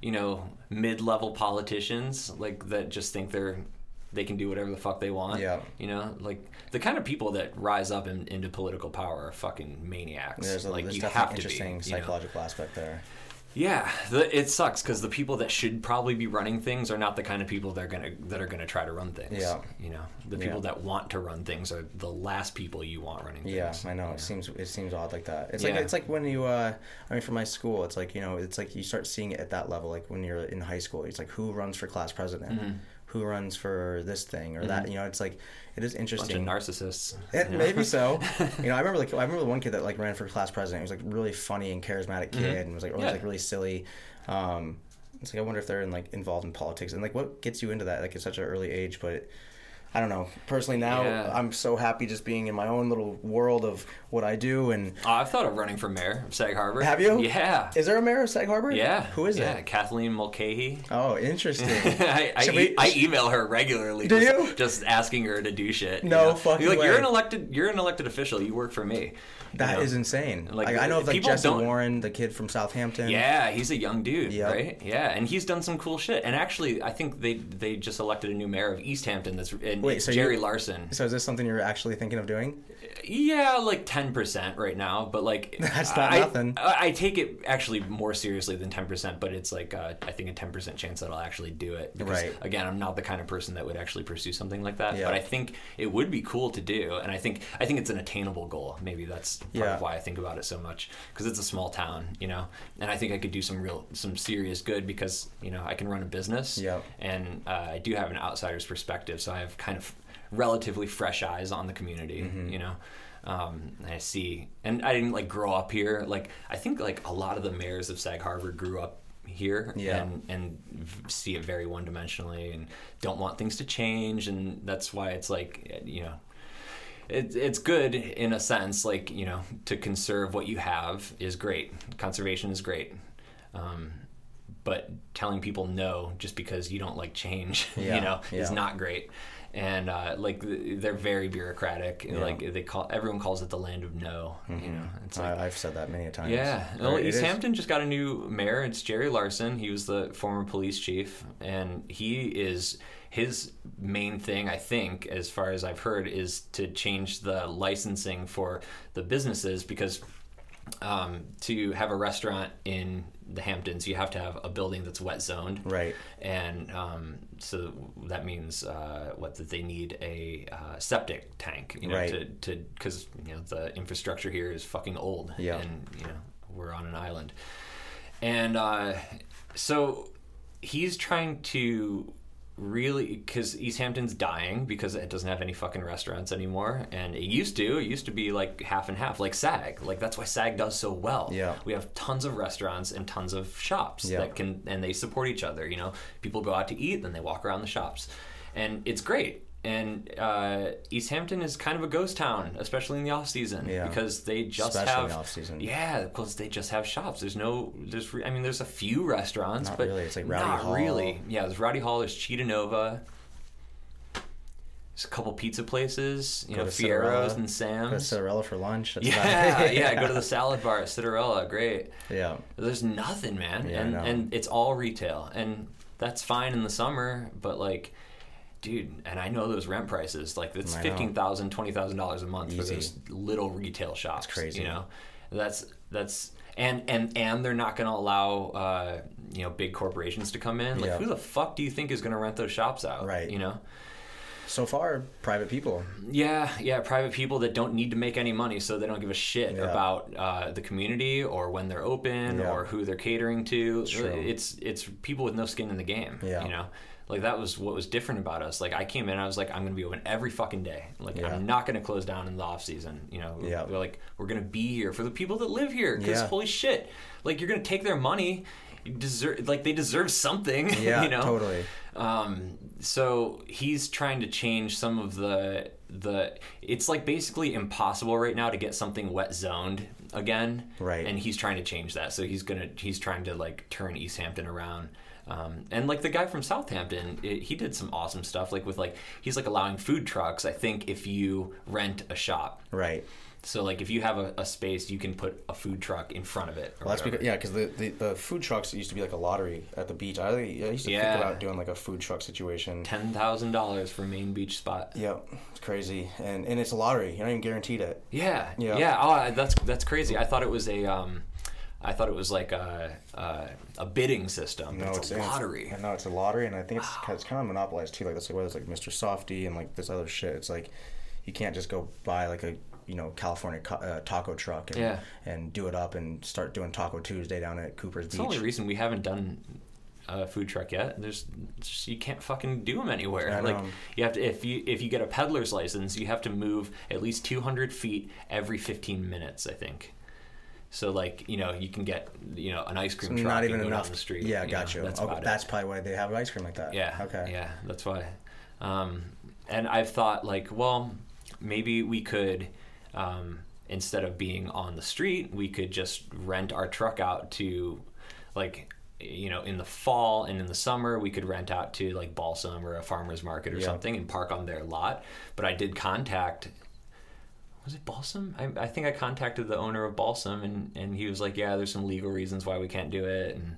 you know, mid-level politicians like that just think they're they can do whatever the fuck they want. Yeah. You know, like the kind of people that rise up in, into political power are fucking maniacs. there's a like there's you have to interesting be, you know? psychological aspect there. Yeah, the, it sucks because the people that should probably be running things are not the kind of people that are gonna that are gonna try to run things. Yeah. you know, the Yeah. people that want to run things are the last people you want running things. Yeah, I know. you It seems it seems odd like that. It's like it's like when you uh I mean for my school, it's like, you know, it's like you start seeing it at that level like when you're in high school. It's like who runs for class president? Mm-hmm. Who runs for this thing or that, you know, it's like it is bunch of interesting. narcissists. It, know? maybe so. You know, I remember like I remember the one kid that like ran for class president. He was like really funny and charismatic kid and was like always Mm-hmm. Yeah. like really silly. Um it's like I wonder if they're in like involved in politics and like what gets you into that like at such an early age, but. I don't know. Personally, now Yeah. I'm so happy just being in my own little world of what I do. And Oh, I've thought of running for mayor of Sag Harbor. Have you? Yeah. is there a mayor of Sag Harbor? yeah. Who is yeah, it? Kathleen Mulcahy. Oh, interesting. I, I, e- we- I email her regularly. Do just, you? Just asking her to do shit. you No know? fucking You're like way. you're an elected. You're an elected official. You work for me. That you is insane. Like, Like, I know of like Jesse Warren, the kid from Southampton. Yeah, he's a young dude, Yep. right? Yeah, and he's done some cool shit. And actually, I think they they just elected a new mayor of East Hampton. That's and Wait, so Jerry you- Larsen. So is this something you're actually thinking of doing? Yeah, like ten percent right now, but like That's not I, nothing. I, I take it actually more seriously than ten percent, but it's like uh, I think a ten percent chance that I'll actually do it. Because, Right. Again, I'm not the kind of person that would actually pursue something like that, Yeah. but I think it would be cool to do, and I think I think it's an attainable goal. Maybe that's part Yeah. of why I think about it so much because it's a small town, you know, and I think I could do some real some serious good because you know I can run a business, Yep. and uh, I do have an outsider's perspective, so I have kind of relatively fresh eyes on the community, Mm-hmm. you know. Um, I see, and I didn't like grow up here. Like I think like a lot of the mayors of Sag Harbor grew up here Yeah. and and see it very one dimensionally and don't want things to change, and that's why it's like you know. It, it's good in a sense, like you know, to conserve what you have is great. Conservation is great, um, but telling people no just because you don't like change, Yeah, you know, is not great. And uh, like they're very bureaucratic. Yeah. Like they call everyone calls it the land of no. You know, it's like I, I've said that many a times. yeah. Well, East is. Hampton just got a new mayor. It's Jerry Larsen. He was the former police chief, and he is his main thing. I think, as far as I've heard, is to change the licensing for the businesses because um, to have a restaurant in the Hamptons, you have to have a building that's wet zoned Right. and um, so that means uh, what that they need a uh, septic tank, you know, Right. to to because you know the infrastructure here is fucking old, Yeah. and you know we're on an island, and uh, so he's trying to really because East Hampton's dying because it doesn't have any fucking restaurants anymore, and it used to. It used to be like half and half, like SAG. Like that's why SAG does so well. Yeah. we have tons of restaurants and tons of shops Yeah. that can and they support each other. You know, people go out to eat, then they walk around the shops, and it's great. And uh, East Hampton is kind of a ghost town, especially in the off season, Yeah. because they just Especially have off-season. Yeah, because they just have shops. There's no, there's, re- I mean, there's a few restaurants, Not but really. It's like Rowdy not Hall. really. Yeah, there's Rowdy Hall. There's Cittanuova. There's a couple pizza places, you Go know, Fierro's and Go to Sam's. Citarella for lunch. That's Yeah, yeah. Go to the salad bar at Citarella. Great. Yeah. There's nothing, man, Yeah, and know. and it's all retail, and that's fine in the summer, but like, dude, and I know those rent prices, like it's fifteen thousand, twenty thousand dollars a month for Easy. those little retail shops. That's crazy. you know. That's that's and and and they're not going to allow uh, you know big corporations to come in. Like, Yeah. who the fuck do you think is going to rent those shops out? Right. You know. So far, private people. Yeah, yeah, private people that don't need to make any money, so they don't give a shit Yeah. about uh, the community or when they're open Yeah. or who they're catering to. true. It's it's people with no skin in the game. Yeah. you know, like that was what was different about us. Like I came in, I was like, I'm gonna be open every fucking day. Like Yeah. I'm not gonna close down in the off season. You know, Yeah. we're like we're gonna be here for the people that live here. Because Yeah. holy shit, like you're gonna take their money. You deserve like they deserve something. Yeah, you know, totally. um, so he's trying to change some of the the. It's like basically impossible right now to get something wet zoned again. Right. And he's trying to change that. So he's gonna he's trying to like turn East Hampton around. Um, and like the guy from Southampton, it, he did some awesome stuff. Like with like he's like allowing food trucks. I think if you rent a shop. Right. So like if you have a, a space, you can put a food truck in front of it. Well, that's because yeah, because the, the, the food trucks used to be like a lottery at the beach. I, I used to Yeah. think about doing like a food truck situation. ten thousand dollars for main beach spot. Yeah, it's crazy, and and it's a lottery. You're not even guaranteed it. Yeah, Yeah. yeah, Oh, that's that's crazy. I thought it was a, um, I thought it was like a a, a bidding system. No, it's, it's a lottery. It's, no, it's a lottery, and I think it's it's kind of monopolized too. Like that's like whether it's like Mr. Softee and like this other shit. It's like you can't just go buy like a you know California co- uh, taco truck and Yeah. and do it up and start doing Taco Tuesday down at Cooper's It's Beach. the only reason we haven't done a food truck yet. There's just, you can't fucking do them anywhere. I Like you have to if you if you get a peddler's license, you have to move at least 200 feet every 15 minutes. I think. So like you know you can get you know an ice cream truck Not even enough. down the street. Yeah, you got know, you. That's Oh, about it. that's probably why they have ice cream like that. Yeah. Okay. Yeah, that's why. Um, and I've thought like, well, maybe we could, um, instead of being on the street, we could just rent our truck out to, like, you know, in the fall and in the summer, we could rent out to like Balsam or a farmer's market or something and park on their lot. But I did contact. Was it Balsam? I, I think I contacted the owner of Balsam, and, and he was like, "Yeah, there's some legal reasons why we can't do it, and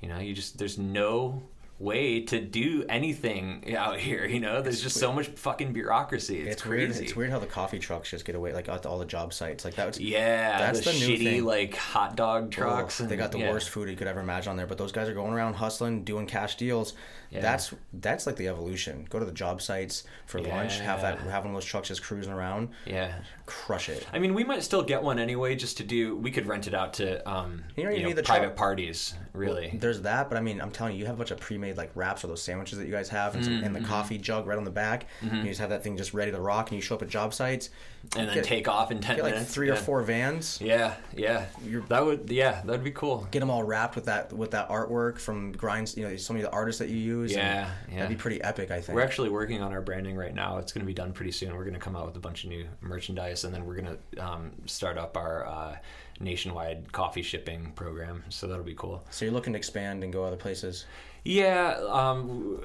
you know, you just there's no way to do anything out here. You know, there's just so much fucking bureaucracy. It's, It's crazy. weird. It's weird how the coffee trucks just get away, like at all the job sites, like that. Was, Yeah, That's the, the new shitty thing. like hot dog trucks. they and- got the yeah. worst food you could ever imagine on there, but those guys are going around hustling, doing cash deals. Yeah. That's that's like the evolution. Go to the job sites for lunch, have that have one of those trucks just cruising around, Yeah. crush it. I mean, we might still get one anyway, just to do. We could rent it out to, um, You you, know, need the private truck. parties. Really, There's that, but I mean, I'm telling you, you have a bunch of pre-made like wraps or those sandwiches that you guys have, and, Mm-hmm. and the coffee jug right on the back. And you just have that thing just ready to rock, and you show up at job sites, and then get- take off in ten get like minutes. three yeah. or four vans, Yeah, yeah. You're- that would, yeah, that'd be cool. get them all wrapped with that with that artwork from grinds. You know, so many of the artists that you use. Yeah, yeah. that'd be pretty epic. I think. We're actually working on our branding right now. It's going to be done pretty soon. We're going to come out with a bunch of new merchandise, and then we're going to um, start up our uh, nationwide coffee shipping program. So that'll be cool. so you're looking to expand and go other places. Yeah, um,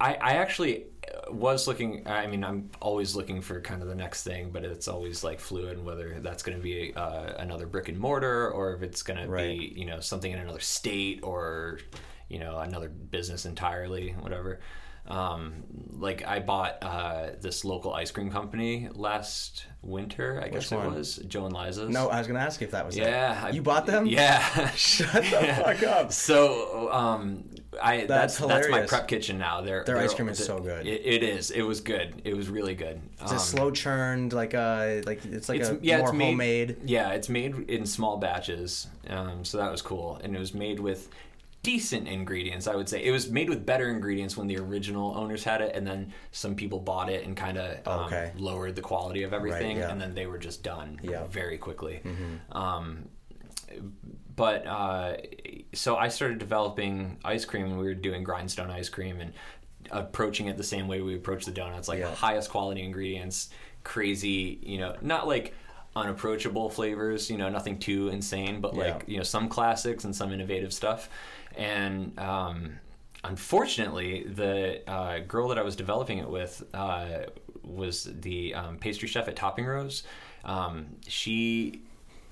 I, I actually was looking. I mean, I'm always looking for kind of the next thing, but it's always like fluid. Whether that's going to be uh, another brick and mortar, or if it's going to be you know something in another state, or you know another business entirely, whatever. Um, like I bought uh, this local ice cream company last winter. I guess one? it was Joe and Liza's. No, I was gonna ask you if that was it. Yeah, I- You bought them? Yeah. Shut the fuck up. So, um, I that's That's that's, my prep kitchen now. Their Their their- ice cream is so good. It, it is. It was good. It was really good. It's Um, slow churned? Like uh, like it's like it's a yeah, more it's made, homemade. Yeah, it's made in small batches. Um, so that was cool, and it was made with decent ingredients. I would say it was made with better ingredients when the original owners had it, and then some people bought it and kind of um, Okay. lowered the quality of everything, yeah. and then they were just done Yeah. Mm-hmm. very quickly. Um, but uh, so I started developing ice cream, and we were doing grindstone ice cream and approaching it the same way we approach the donuts, like Yeah. highest quality ingredients, crazy, you know, not like unapproachable flavors, you know, nothing too insane, but like Yeah. you know some classics and some innovative stuff. And um, unfortunately, the uh, girl that I was developing it with uh, was the um, pastry chef at Topping Rose. Um, she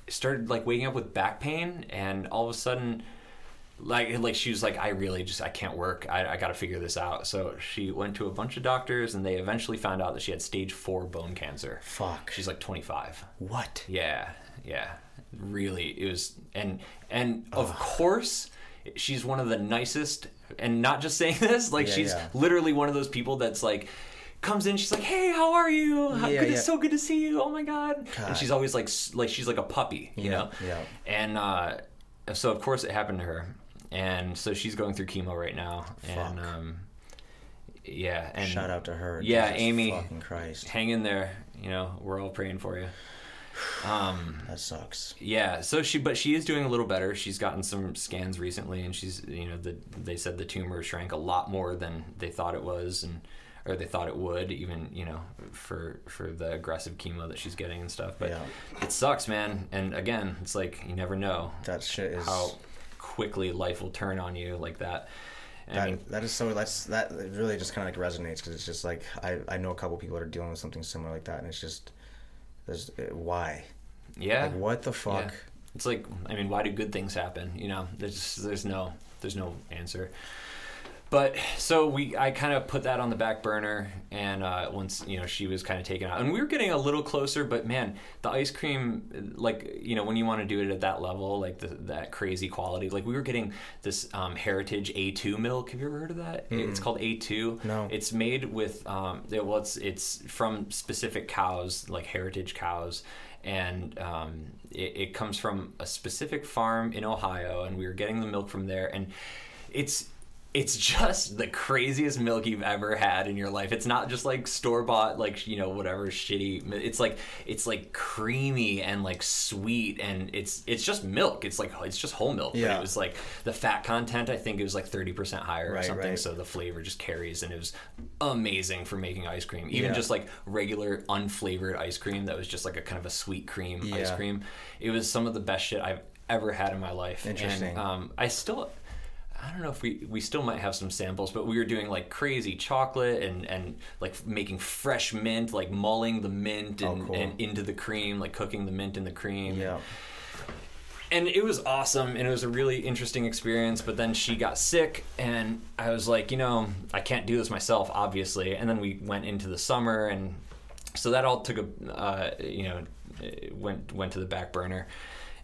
started like waking up with back pain, and all of a sudden, like like she was like, I really just I can't work. I, I got to figure this out. So she went to a bunch of doctors, and they eventually found out that she had stage four bone cancer. Fuck. She's like 25. What? Yeah, yeah. Really, it was, and and of course, she's one of the nicest. And not just saying this, like Yeah, she's yeah. literally one of those people that's like. Comes in, she's like, "Hey, how are you? How Yeah, good, yeah. It's so good to see you. Oh my god!" God. And she's always like, like she's like a puppy, you Yeah, know. yeah. And uh, so of course it happened to her, and so she's going through chemo right now, and Fuck. um, yeah, and Shout out to her. Yeah, Jesus Amy. Fucking Christ. hang in there. You know, we're all praying for you. Um, That sucks. yeah. So she, but she is doing a little better. She's gotten some scans recently, and she's, you know, the they said the tumor shrank a lot more than they thought it was, and or they thought it would, even you know, for for the aggressive chemo that she's getting and stuff. But Yeah. it sucks, man. And again, it's like you never know That shit is. how quickly life will turn on you like that. That, mean, that is so that's that really just kind of like resonates because it's just like I, I know a couple people that are dealing with something similar like that and it's just there's uh, why yeah. like what the fuck Yeah. It's like I mean, why do good things happen? You know, there's there's no there's no answer. But so we, I kind of put that on the back burner, and uh, once you know she was kind of taken out, and we were getting a little closer. But man, the ice cream, like you know, when you want to do it at that level, like the, that crazy quality, like we were getting this um, Heritage A2 milk. Have you ever heard of that? It's called A2. No. It's made with um, it- well, it's it's from specific cows, like heritage cows, and um, it, it comes from a specific farm in Ohio, and we were getting the milk from there, and it's it's just the craziest milk you've ever had in your life. It's not just like store bought, like you know whatever shitty. It's like it's like creamy and like sweet, and it's it's just milk. It's like it's just whole milk. But Yeah. it was like the fat content. I think it was like thirty percent higher or Right, something. right. So the flavor just carries, and it was amazing for making ice cream. Even Yeah. just like regular unflavored ice cream that was just like a kind of a sweet cream ice Yeah. cream. It was some of the best shit I've ever had in my life. Interesting. And, um, I still. I don't know if we we still might have some samples, but we were doing like crazy chocolate and and like making fresh mint, like mulling the mint and, Oh, cool. and into the cream, like cooking the mint in the cream. Yeah. And it was awesome and it was a really interesting experience, but then she got sick and I was like, you know, I can't do this myself, obviously. And then we went into the summer and so that all took a uh, you know went went to the back burner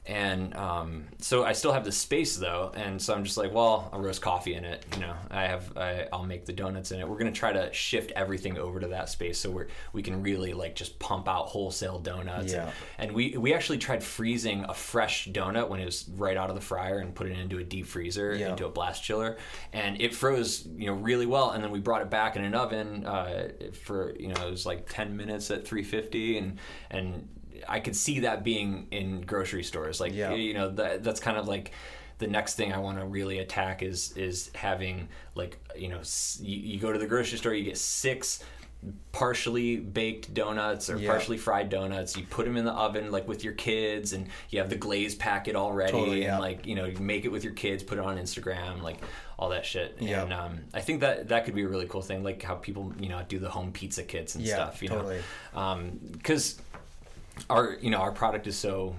and um, so I still have the space though, and so I'm just like, well, I'll roast coffee in it. You know, I have, I, I'll make the donuts in it. We're gonna try to shift everything over to that space so we're we can really like just pump out wholesale donuts. Yeah. And we we actually tried freezing a fresh donut when it was right out of the fryer and put it into a deep freezer Yeah. into a blast chiller, and it froze you know really well. And then we brought it back in an oven uh, for you know it was like 10 minutes at 350, and and I could see that being in grocery stores. Like Yeah. you know that that's kind of like the next thing I want to really attack is is having like you know you, you go to the grocery store you get six partially baked donuts or Yeah. partially fried donuts you put them in the oven like with your kids and you have the glaze packet already Totally, yeah. and like you know you make it with your kids put it on Instagram like all that shit Yeah. and um, I think that that could be a really cool thing like how people you know do the home pizza kits and Yeah, stuff you totally. know because our you know our product is so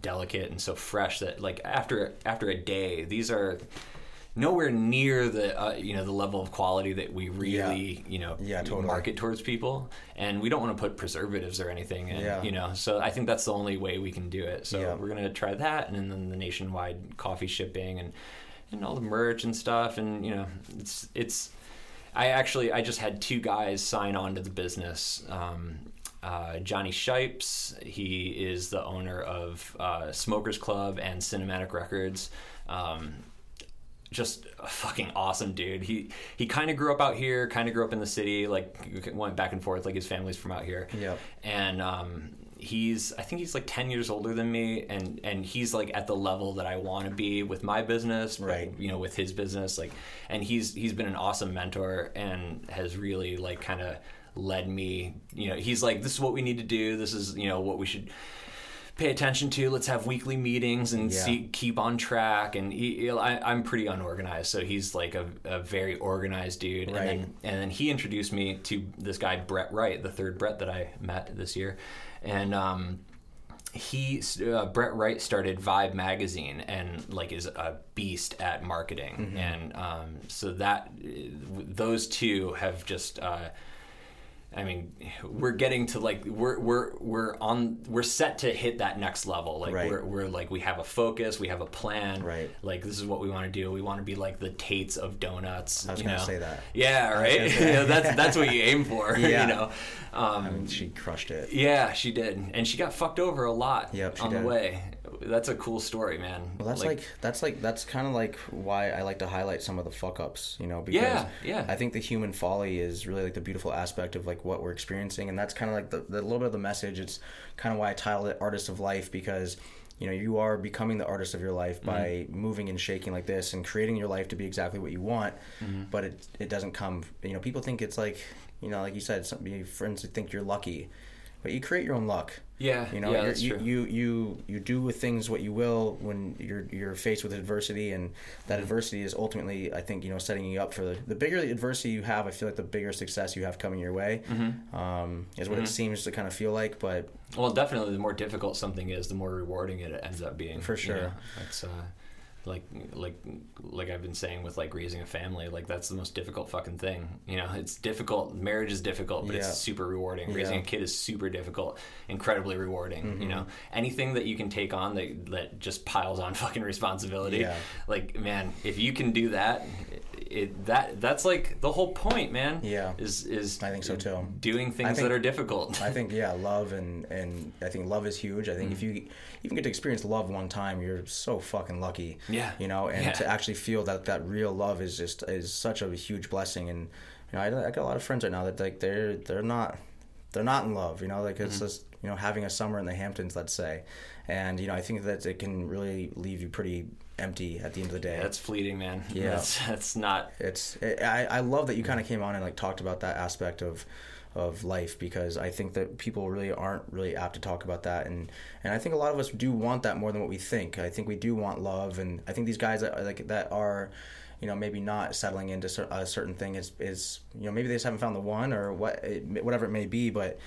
delicate and so fresh that like after after a day these are nowhere near the uh, you know the level of quality that we really you know Yeah, totally. market towards people and we don't want to put preservatives or anything in, Yeah. you know so i think that's the only way we can do it so Yeah. we're going to try that and then the nationwide coffee shipping and and all the merch and stuff and you know it's it's I actually I just had two guys sign on to the business. Um, uh, Johnny Shipes, he is the owner of uh, Smokers Club and Cinematic Records. Um, just a fucking awesome dude. He he kind of grew up out here, kind of grew up in the city, like went back and forth. Like his family's from out here. Yep. And um, he's I think he's like ten years older than me, and and he's like at the level that I want to be with my business, but, Right. You know, with his business, like, and he's he's been an awesome mentor and has really like kind of led me. You know, he's like, this is what we need to do. This is you know what we should pay attention to. Let's have weekly meetings and Yeah. see, keep on track. And he, I, I'm pretty unorganized, so he's like a, a very organized dude. Right. And then and then he introduced me to this guy Brett Wright, the third Brett that I met this year, and. um he uh, Brett Wright started Vibe magazine and like is a beast at marketing and um, so that those two have just uh, I mean, we're getting to like we're we're we're on we're set to hit that next level. Like Right. we're we're like we have a focus, we have a plan. Right. Like this is what we want to do. We want to be like the Tates of donuts. I was you gonna know? say that. Yeah, right. say- You know, that's that's what you aim for. Yeah. You know. Um, I mean, she crushed it. yeah, she did, and she got fucked over a lot Yep, on did. the way. That's a cool story, man. Well, that's like, that's like that's kind of like why I like to highlight some of the fuck ups, you know, because Yeah, yeah. I think the human folly is really like the beautiful aspect of like what we're experiencing, and that's kind of like the, the little bit of the message. It's kind of why I titled it "Artist of Life" because you know you are becoming the artist of your life by Mm-hmm. moving and shaking like this and creating your life to be exactly what you want, Mm-hmm. but it it doesn't come. You know, people think it's like you know, like you said, some your friends think you're lucky, but you create your own luck. Yeah, you know, yeah, that's you, true. you you you do with things what you will when you're you're faced with adversity, and that Mm-hmm. adversity is ultimately, I think, you know, setting you up for the the bigger the adversity you have. I feel like the bigger success you have coming your way, Mm-hmm. um, is what it seems to kind of feel like. But Well, definitely, the more difficult something is, the more rewarding it ends up being. For you sure. know? That's uh, like like like I've been saying with like raising a family. Like that's the most difficult fucking thing. You know, it's difficult. Marriage is difficult, but Yeah. it's super rewarding. Raising Yeah. Mm-hmm. a kid is super difficult, incredibly rewarding. You know, anything that you can take on that that just piles on fucking responsibility. Yeah. Like man, if you can do that. It, that that's like the whole point, man. Yeah. is is I think so, too. Doing things think- that are difficult. I think yeah, love and and I think love is huge. I think Mm. if you even get to experience love one time, you're so fucking lucky. Yeah. you know, and Yeah. to actually feel that that real love is just is such a huge blessing. And you know, I, I got a lot of friends right now that like they're they're not they're not in love, you know, like Mm-hmm. it's just you know having a summer in the Hamptons, let's say, and you know I think that it can really leave you pretty empty at the end of the day. That's fleeting, man. Yeah. That's, that's not. it's it, I, I love that you kind of came on and like talked about that aspect of of life because I think that people really aren't really apt to talk about that and and I think a lot of us do want that more than what we think. I think we do want love and I think these guys that are like that are you know maybe not settling into a certain thing is is you know maybe they just haven't found the one or what it, whatever it may be but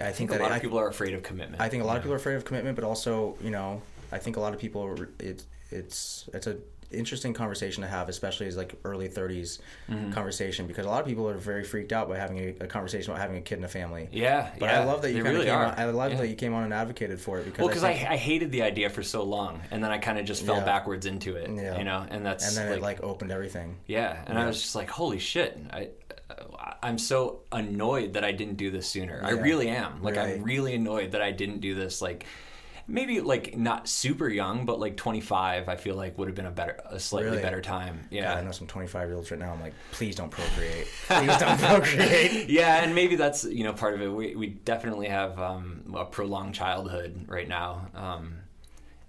I I think think a lot of people are afraid of commitment. I think a lot you of people are afraid of commitment, but also, you know, I think a lot of people it's it's it's a interesting conversation to have, especially as like early 30s Mm-hmm. conversation, because a lot of people are very freaked out by having a, a conversation about having a kid in a family. Yeah, But yeah, I love that you they kind of really came are. on, I love Yeah. that you came on and advocated for it because Well, because I, think- I hated the idea for so long, and then I kind of just fell Yeah. backwards into it. Yeah. You know, and that's and then like, it like opened everything. yeah, and I was just like, holy shit! I I'm so annoyed that I didn't do this sooner. I really am. Like Right. I'm really annoyed that I didn't do this. Like maybe like not super young, but like 25, I feel like would have been a better, a slightly Really? better time. God, Yeah. I know some 25 year olds right now. I'm like, please don't procreate. Please don't procreate. yeah, and maybe that's you know part of it. We we definitely have um, a prolonged childhood right now. Um,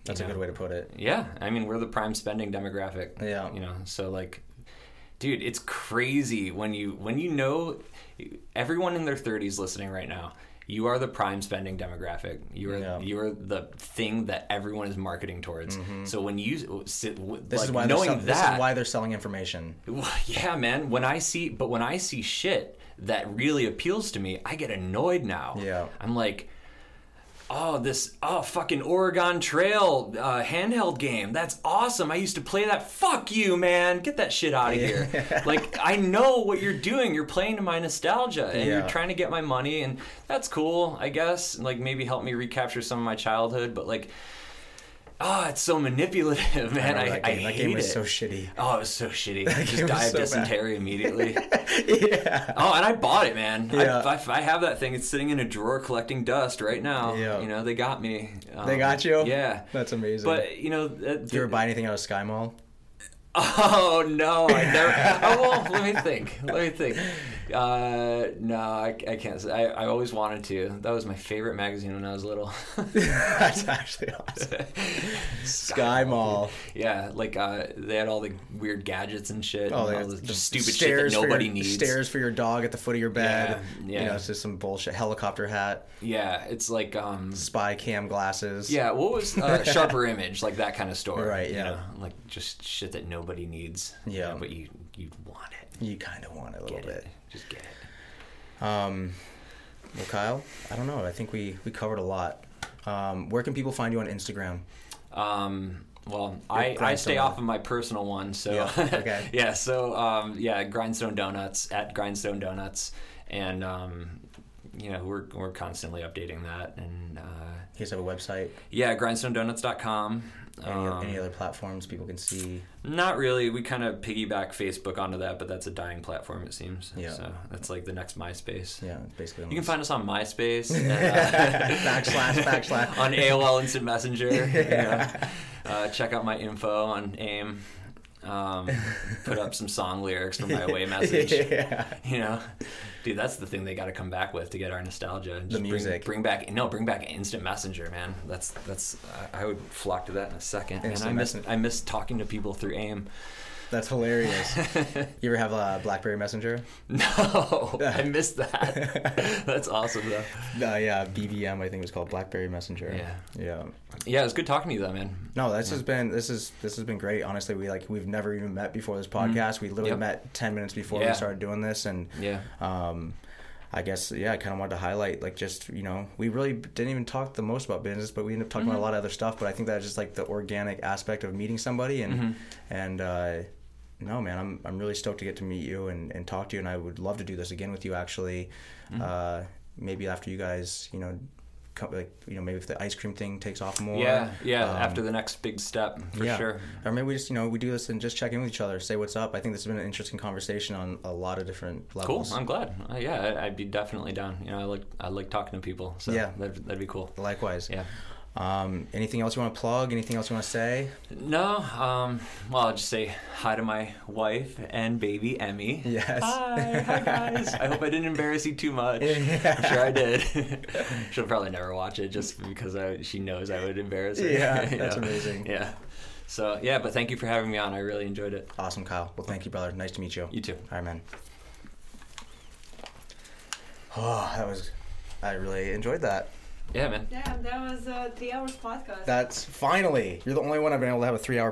That's you a good way to put it. Yeah, I mean we're the prime spending demographic. Yeah. you know, so like, dude, it's crazy when you when you know everyone in their thirties listening right now. You are the prime spending demographic. You are Yeah. you are the thing that everyone is marketing towards. So when you sit, Mm-hmm. This like, is why knowing sell- that, this is why they're selling information. Yeah, man. When I see, but when I see shit that really appeals to me, I get annoyed now. Yeah. I'm like, oh, this, oh, fucking Oregon Trail uh, handheld game. That's awesome. I used to play that. Fuck you, man. Get that shit out of here. like, I know what you're doing. You're playing to my nostalgia, and Yeah. you're trying to get my money, and that's cool, I guess. Like, maybe help me recapture some of my childhood, but like. Oh, it's so manipulative, man. I, that I game. That hate game was it. so shitty. Oh, it was so shitty. game Just was die of so bad. dysentery immediately. yeah. oh, and I bought it, man. Yeah. I, I, I have that thing. It's sitting in a drawer collecting dust right now. Yeah. You know, they got me. Um, They got you? Yeah. That's amazing. But you know, uh, Do you ever buy anything out of SkyMall? Oh no, I never. oh well, let me think. Let me think. Uh, no, I, I can't. Say. I, I always wanted to. That was my favorite magazine when I was little. That's actually awesome. SkyMall. yeah, like uh, they had all the weird gadgets and shit. Oh, and all the the stupid shit that nobody your, needs. Stairs for your dog at the foot of your bed. Yeah, yeah. You know, it's just some bullshit. Helicopter hat, Yeah, it's like um, spy cam glasses. Yeah, what was uh, Sharper Image, like that kind of store, Right, You yeah. know, like just shit that nobody needs. you Yeah. know, but you you want it. You kind of want it a little Get bit. it. Just get it. Um, well, Kyle, I don't know. I think we, we covered a lot. Um, where can people find you on Instagram? Um, well, I, I stay off of my personal one, so Yeah, okay. yeah. So um, yeah, Grindstone Donuts at Grindstone Donuts, and um, you know we're we're constantly updating that, and uh, You guys have a website? yeah, grindstonedonuts.com. Any, Um, any other platforms people can see? Not really. We kind of piggyback Facebook onto that, but that's a dying platform, it seems. Yeah. So that's like the next MySpace. Yeah, basically. You can find us on MySpace, uh, backslash backslash. on AOL Instant Messenger. you know. uh, check out my info on AIM. Um, put up some song lyrics for my away message. yeah. You know, dude, that's the thing they got to come back with to get our nostalgia. Just bring- music. Bring, back no, bring back Instant Messenger, man. That's that's. I I would flock to that in a second. Instant and I miss. I miss talking to people through AIM. That's hilarious. you ever have a BlackBerry Messenger? No, I missed that. That's awesome though. Uh, yeah, BBM. I think it was called BlackBerry Messenger. Yeah. Yeah. Yeah, it was good talking to you though, man. No, this has been this is this has been great. Honestly, we like we've never even met before this podcast. We literally Yep. met ten minutes before Yeah. we started doing this, and Yeah. um, I guess yeah, I kind of wanted to highlight like just you know we really didn't even talk the most about business, but we ended up talking about a lot of other stuff. But I think that's just like the organic aspect of meeting somebody, and and uh, no man, I'm I'm really stoked to get to meet you and, and talk to you, and I would love to do this again with you actually. Uh, maybe after you guys you know. Come, like you know, maybe if the ice cream thing takes off more. Yeah, yeah. Um, after the next big step, for yeah. sure. Or maybe we just, you know, we do this and just check in with each other, say what's up. I think this has been an interesting conversation on a lot of different Cool. levels. I'm glad. Uh, yeah, I- I'd be definitely down. You know, I like I like talking to people. So Yeah. that'd, that'd be cool. Likewise. Yeah. Um, anything else you want to plug? Anything else you want to say? No, um, well, I'll just say hi to my wife and baby Emmy. Yes. Hi, hi guys. I hope I didn't embarrass you too much. I'm sure I did. She'll probably never watch it just because I, she knows I would embarrass her. Yeah, that's know? amazing. Yeah. So yeah, but thank you for having me on. I really enjoyed it. Awesome, Kyle. Well, thank you, brother. Nice to meet you. You too. All right, man. Oh, that was. I really enjoyed that. Yeah, man. Yeah, that was a three hours podcast. That's finally. You're the only one I've been able to have a three-hour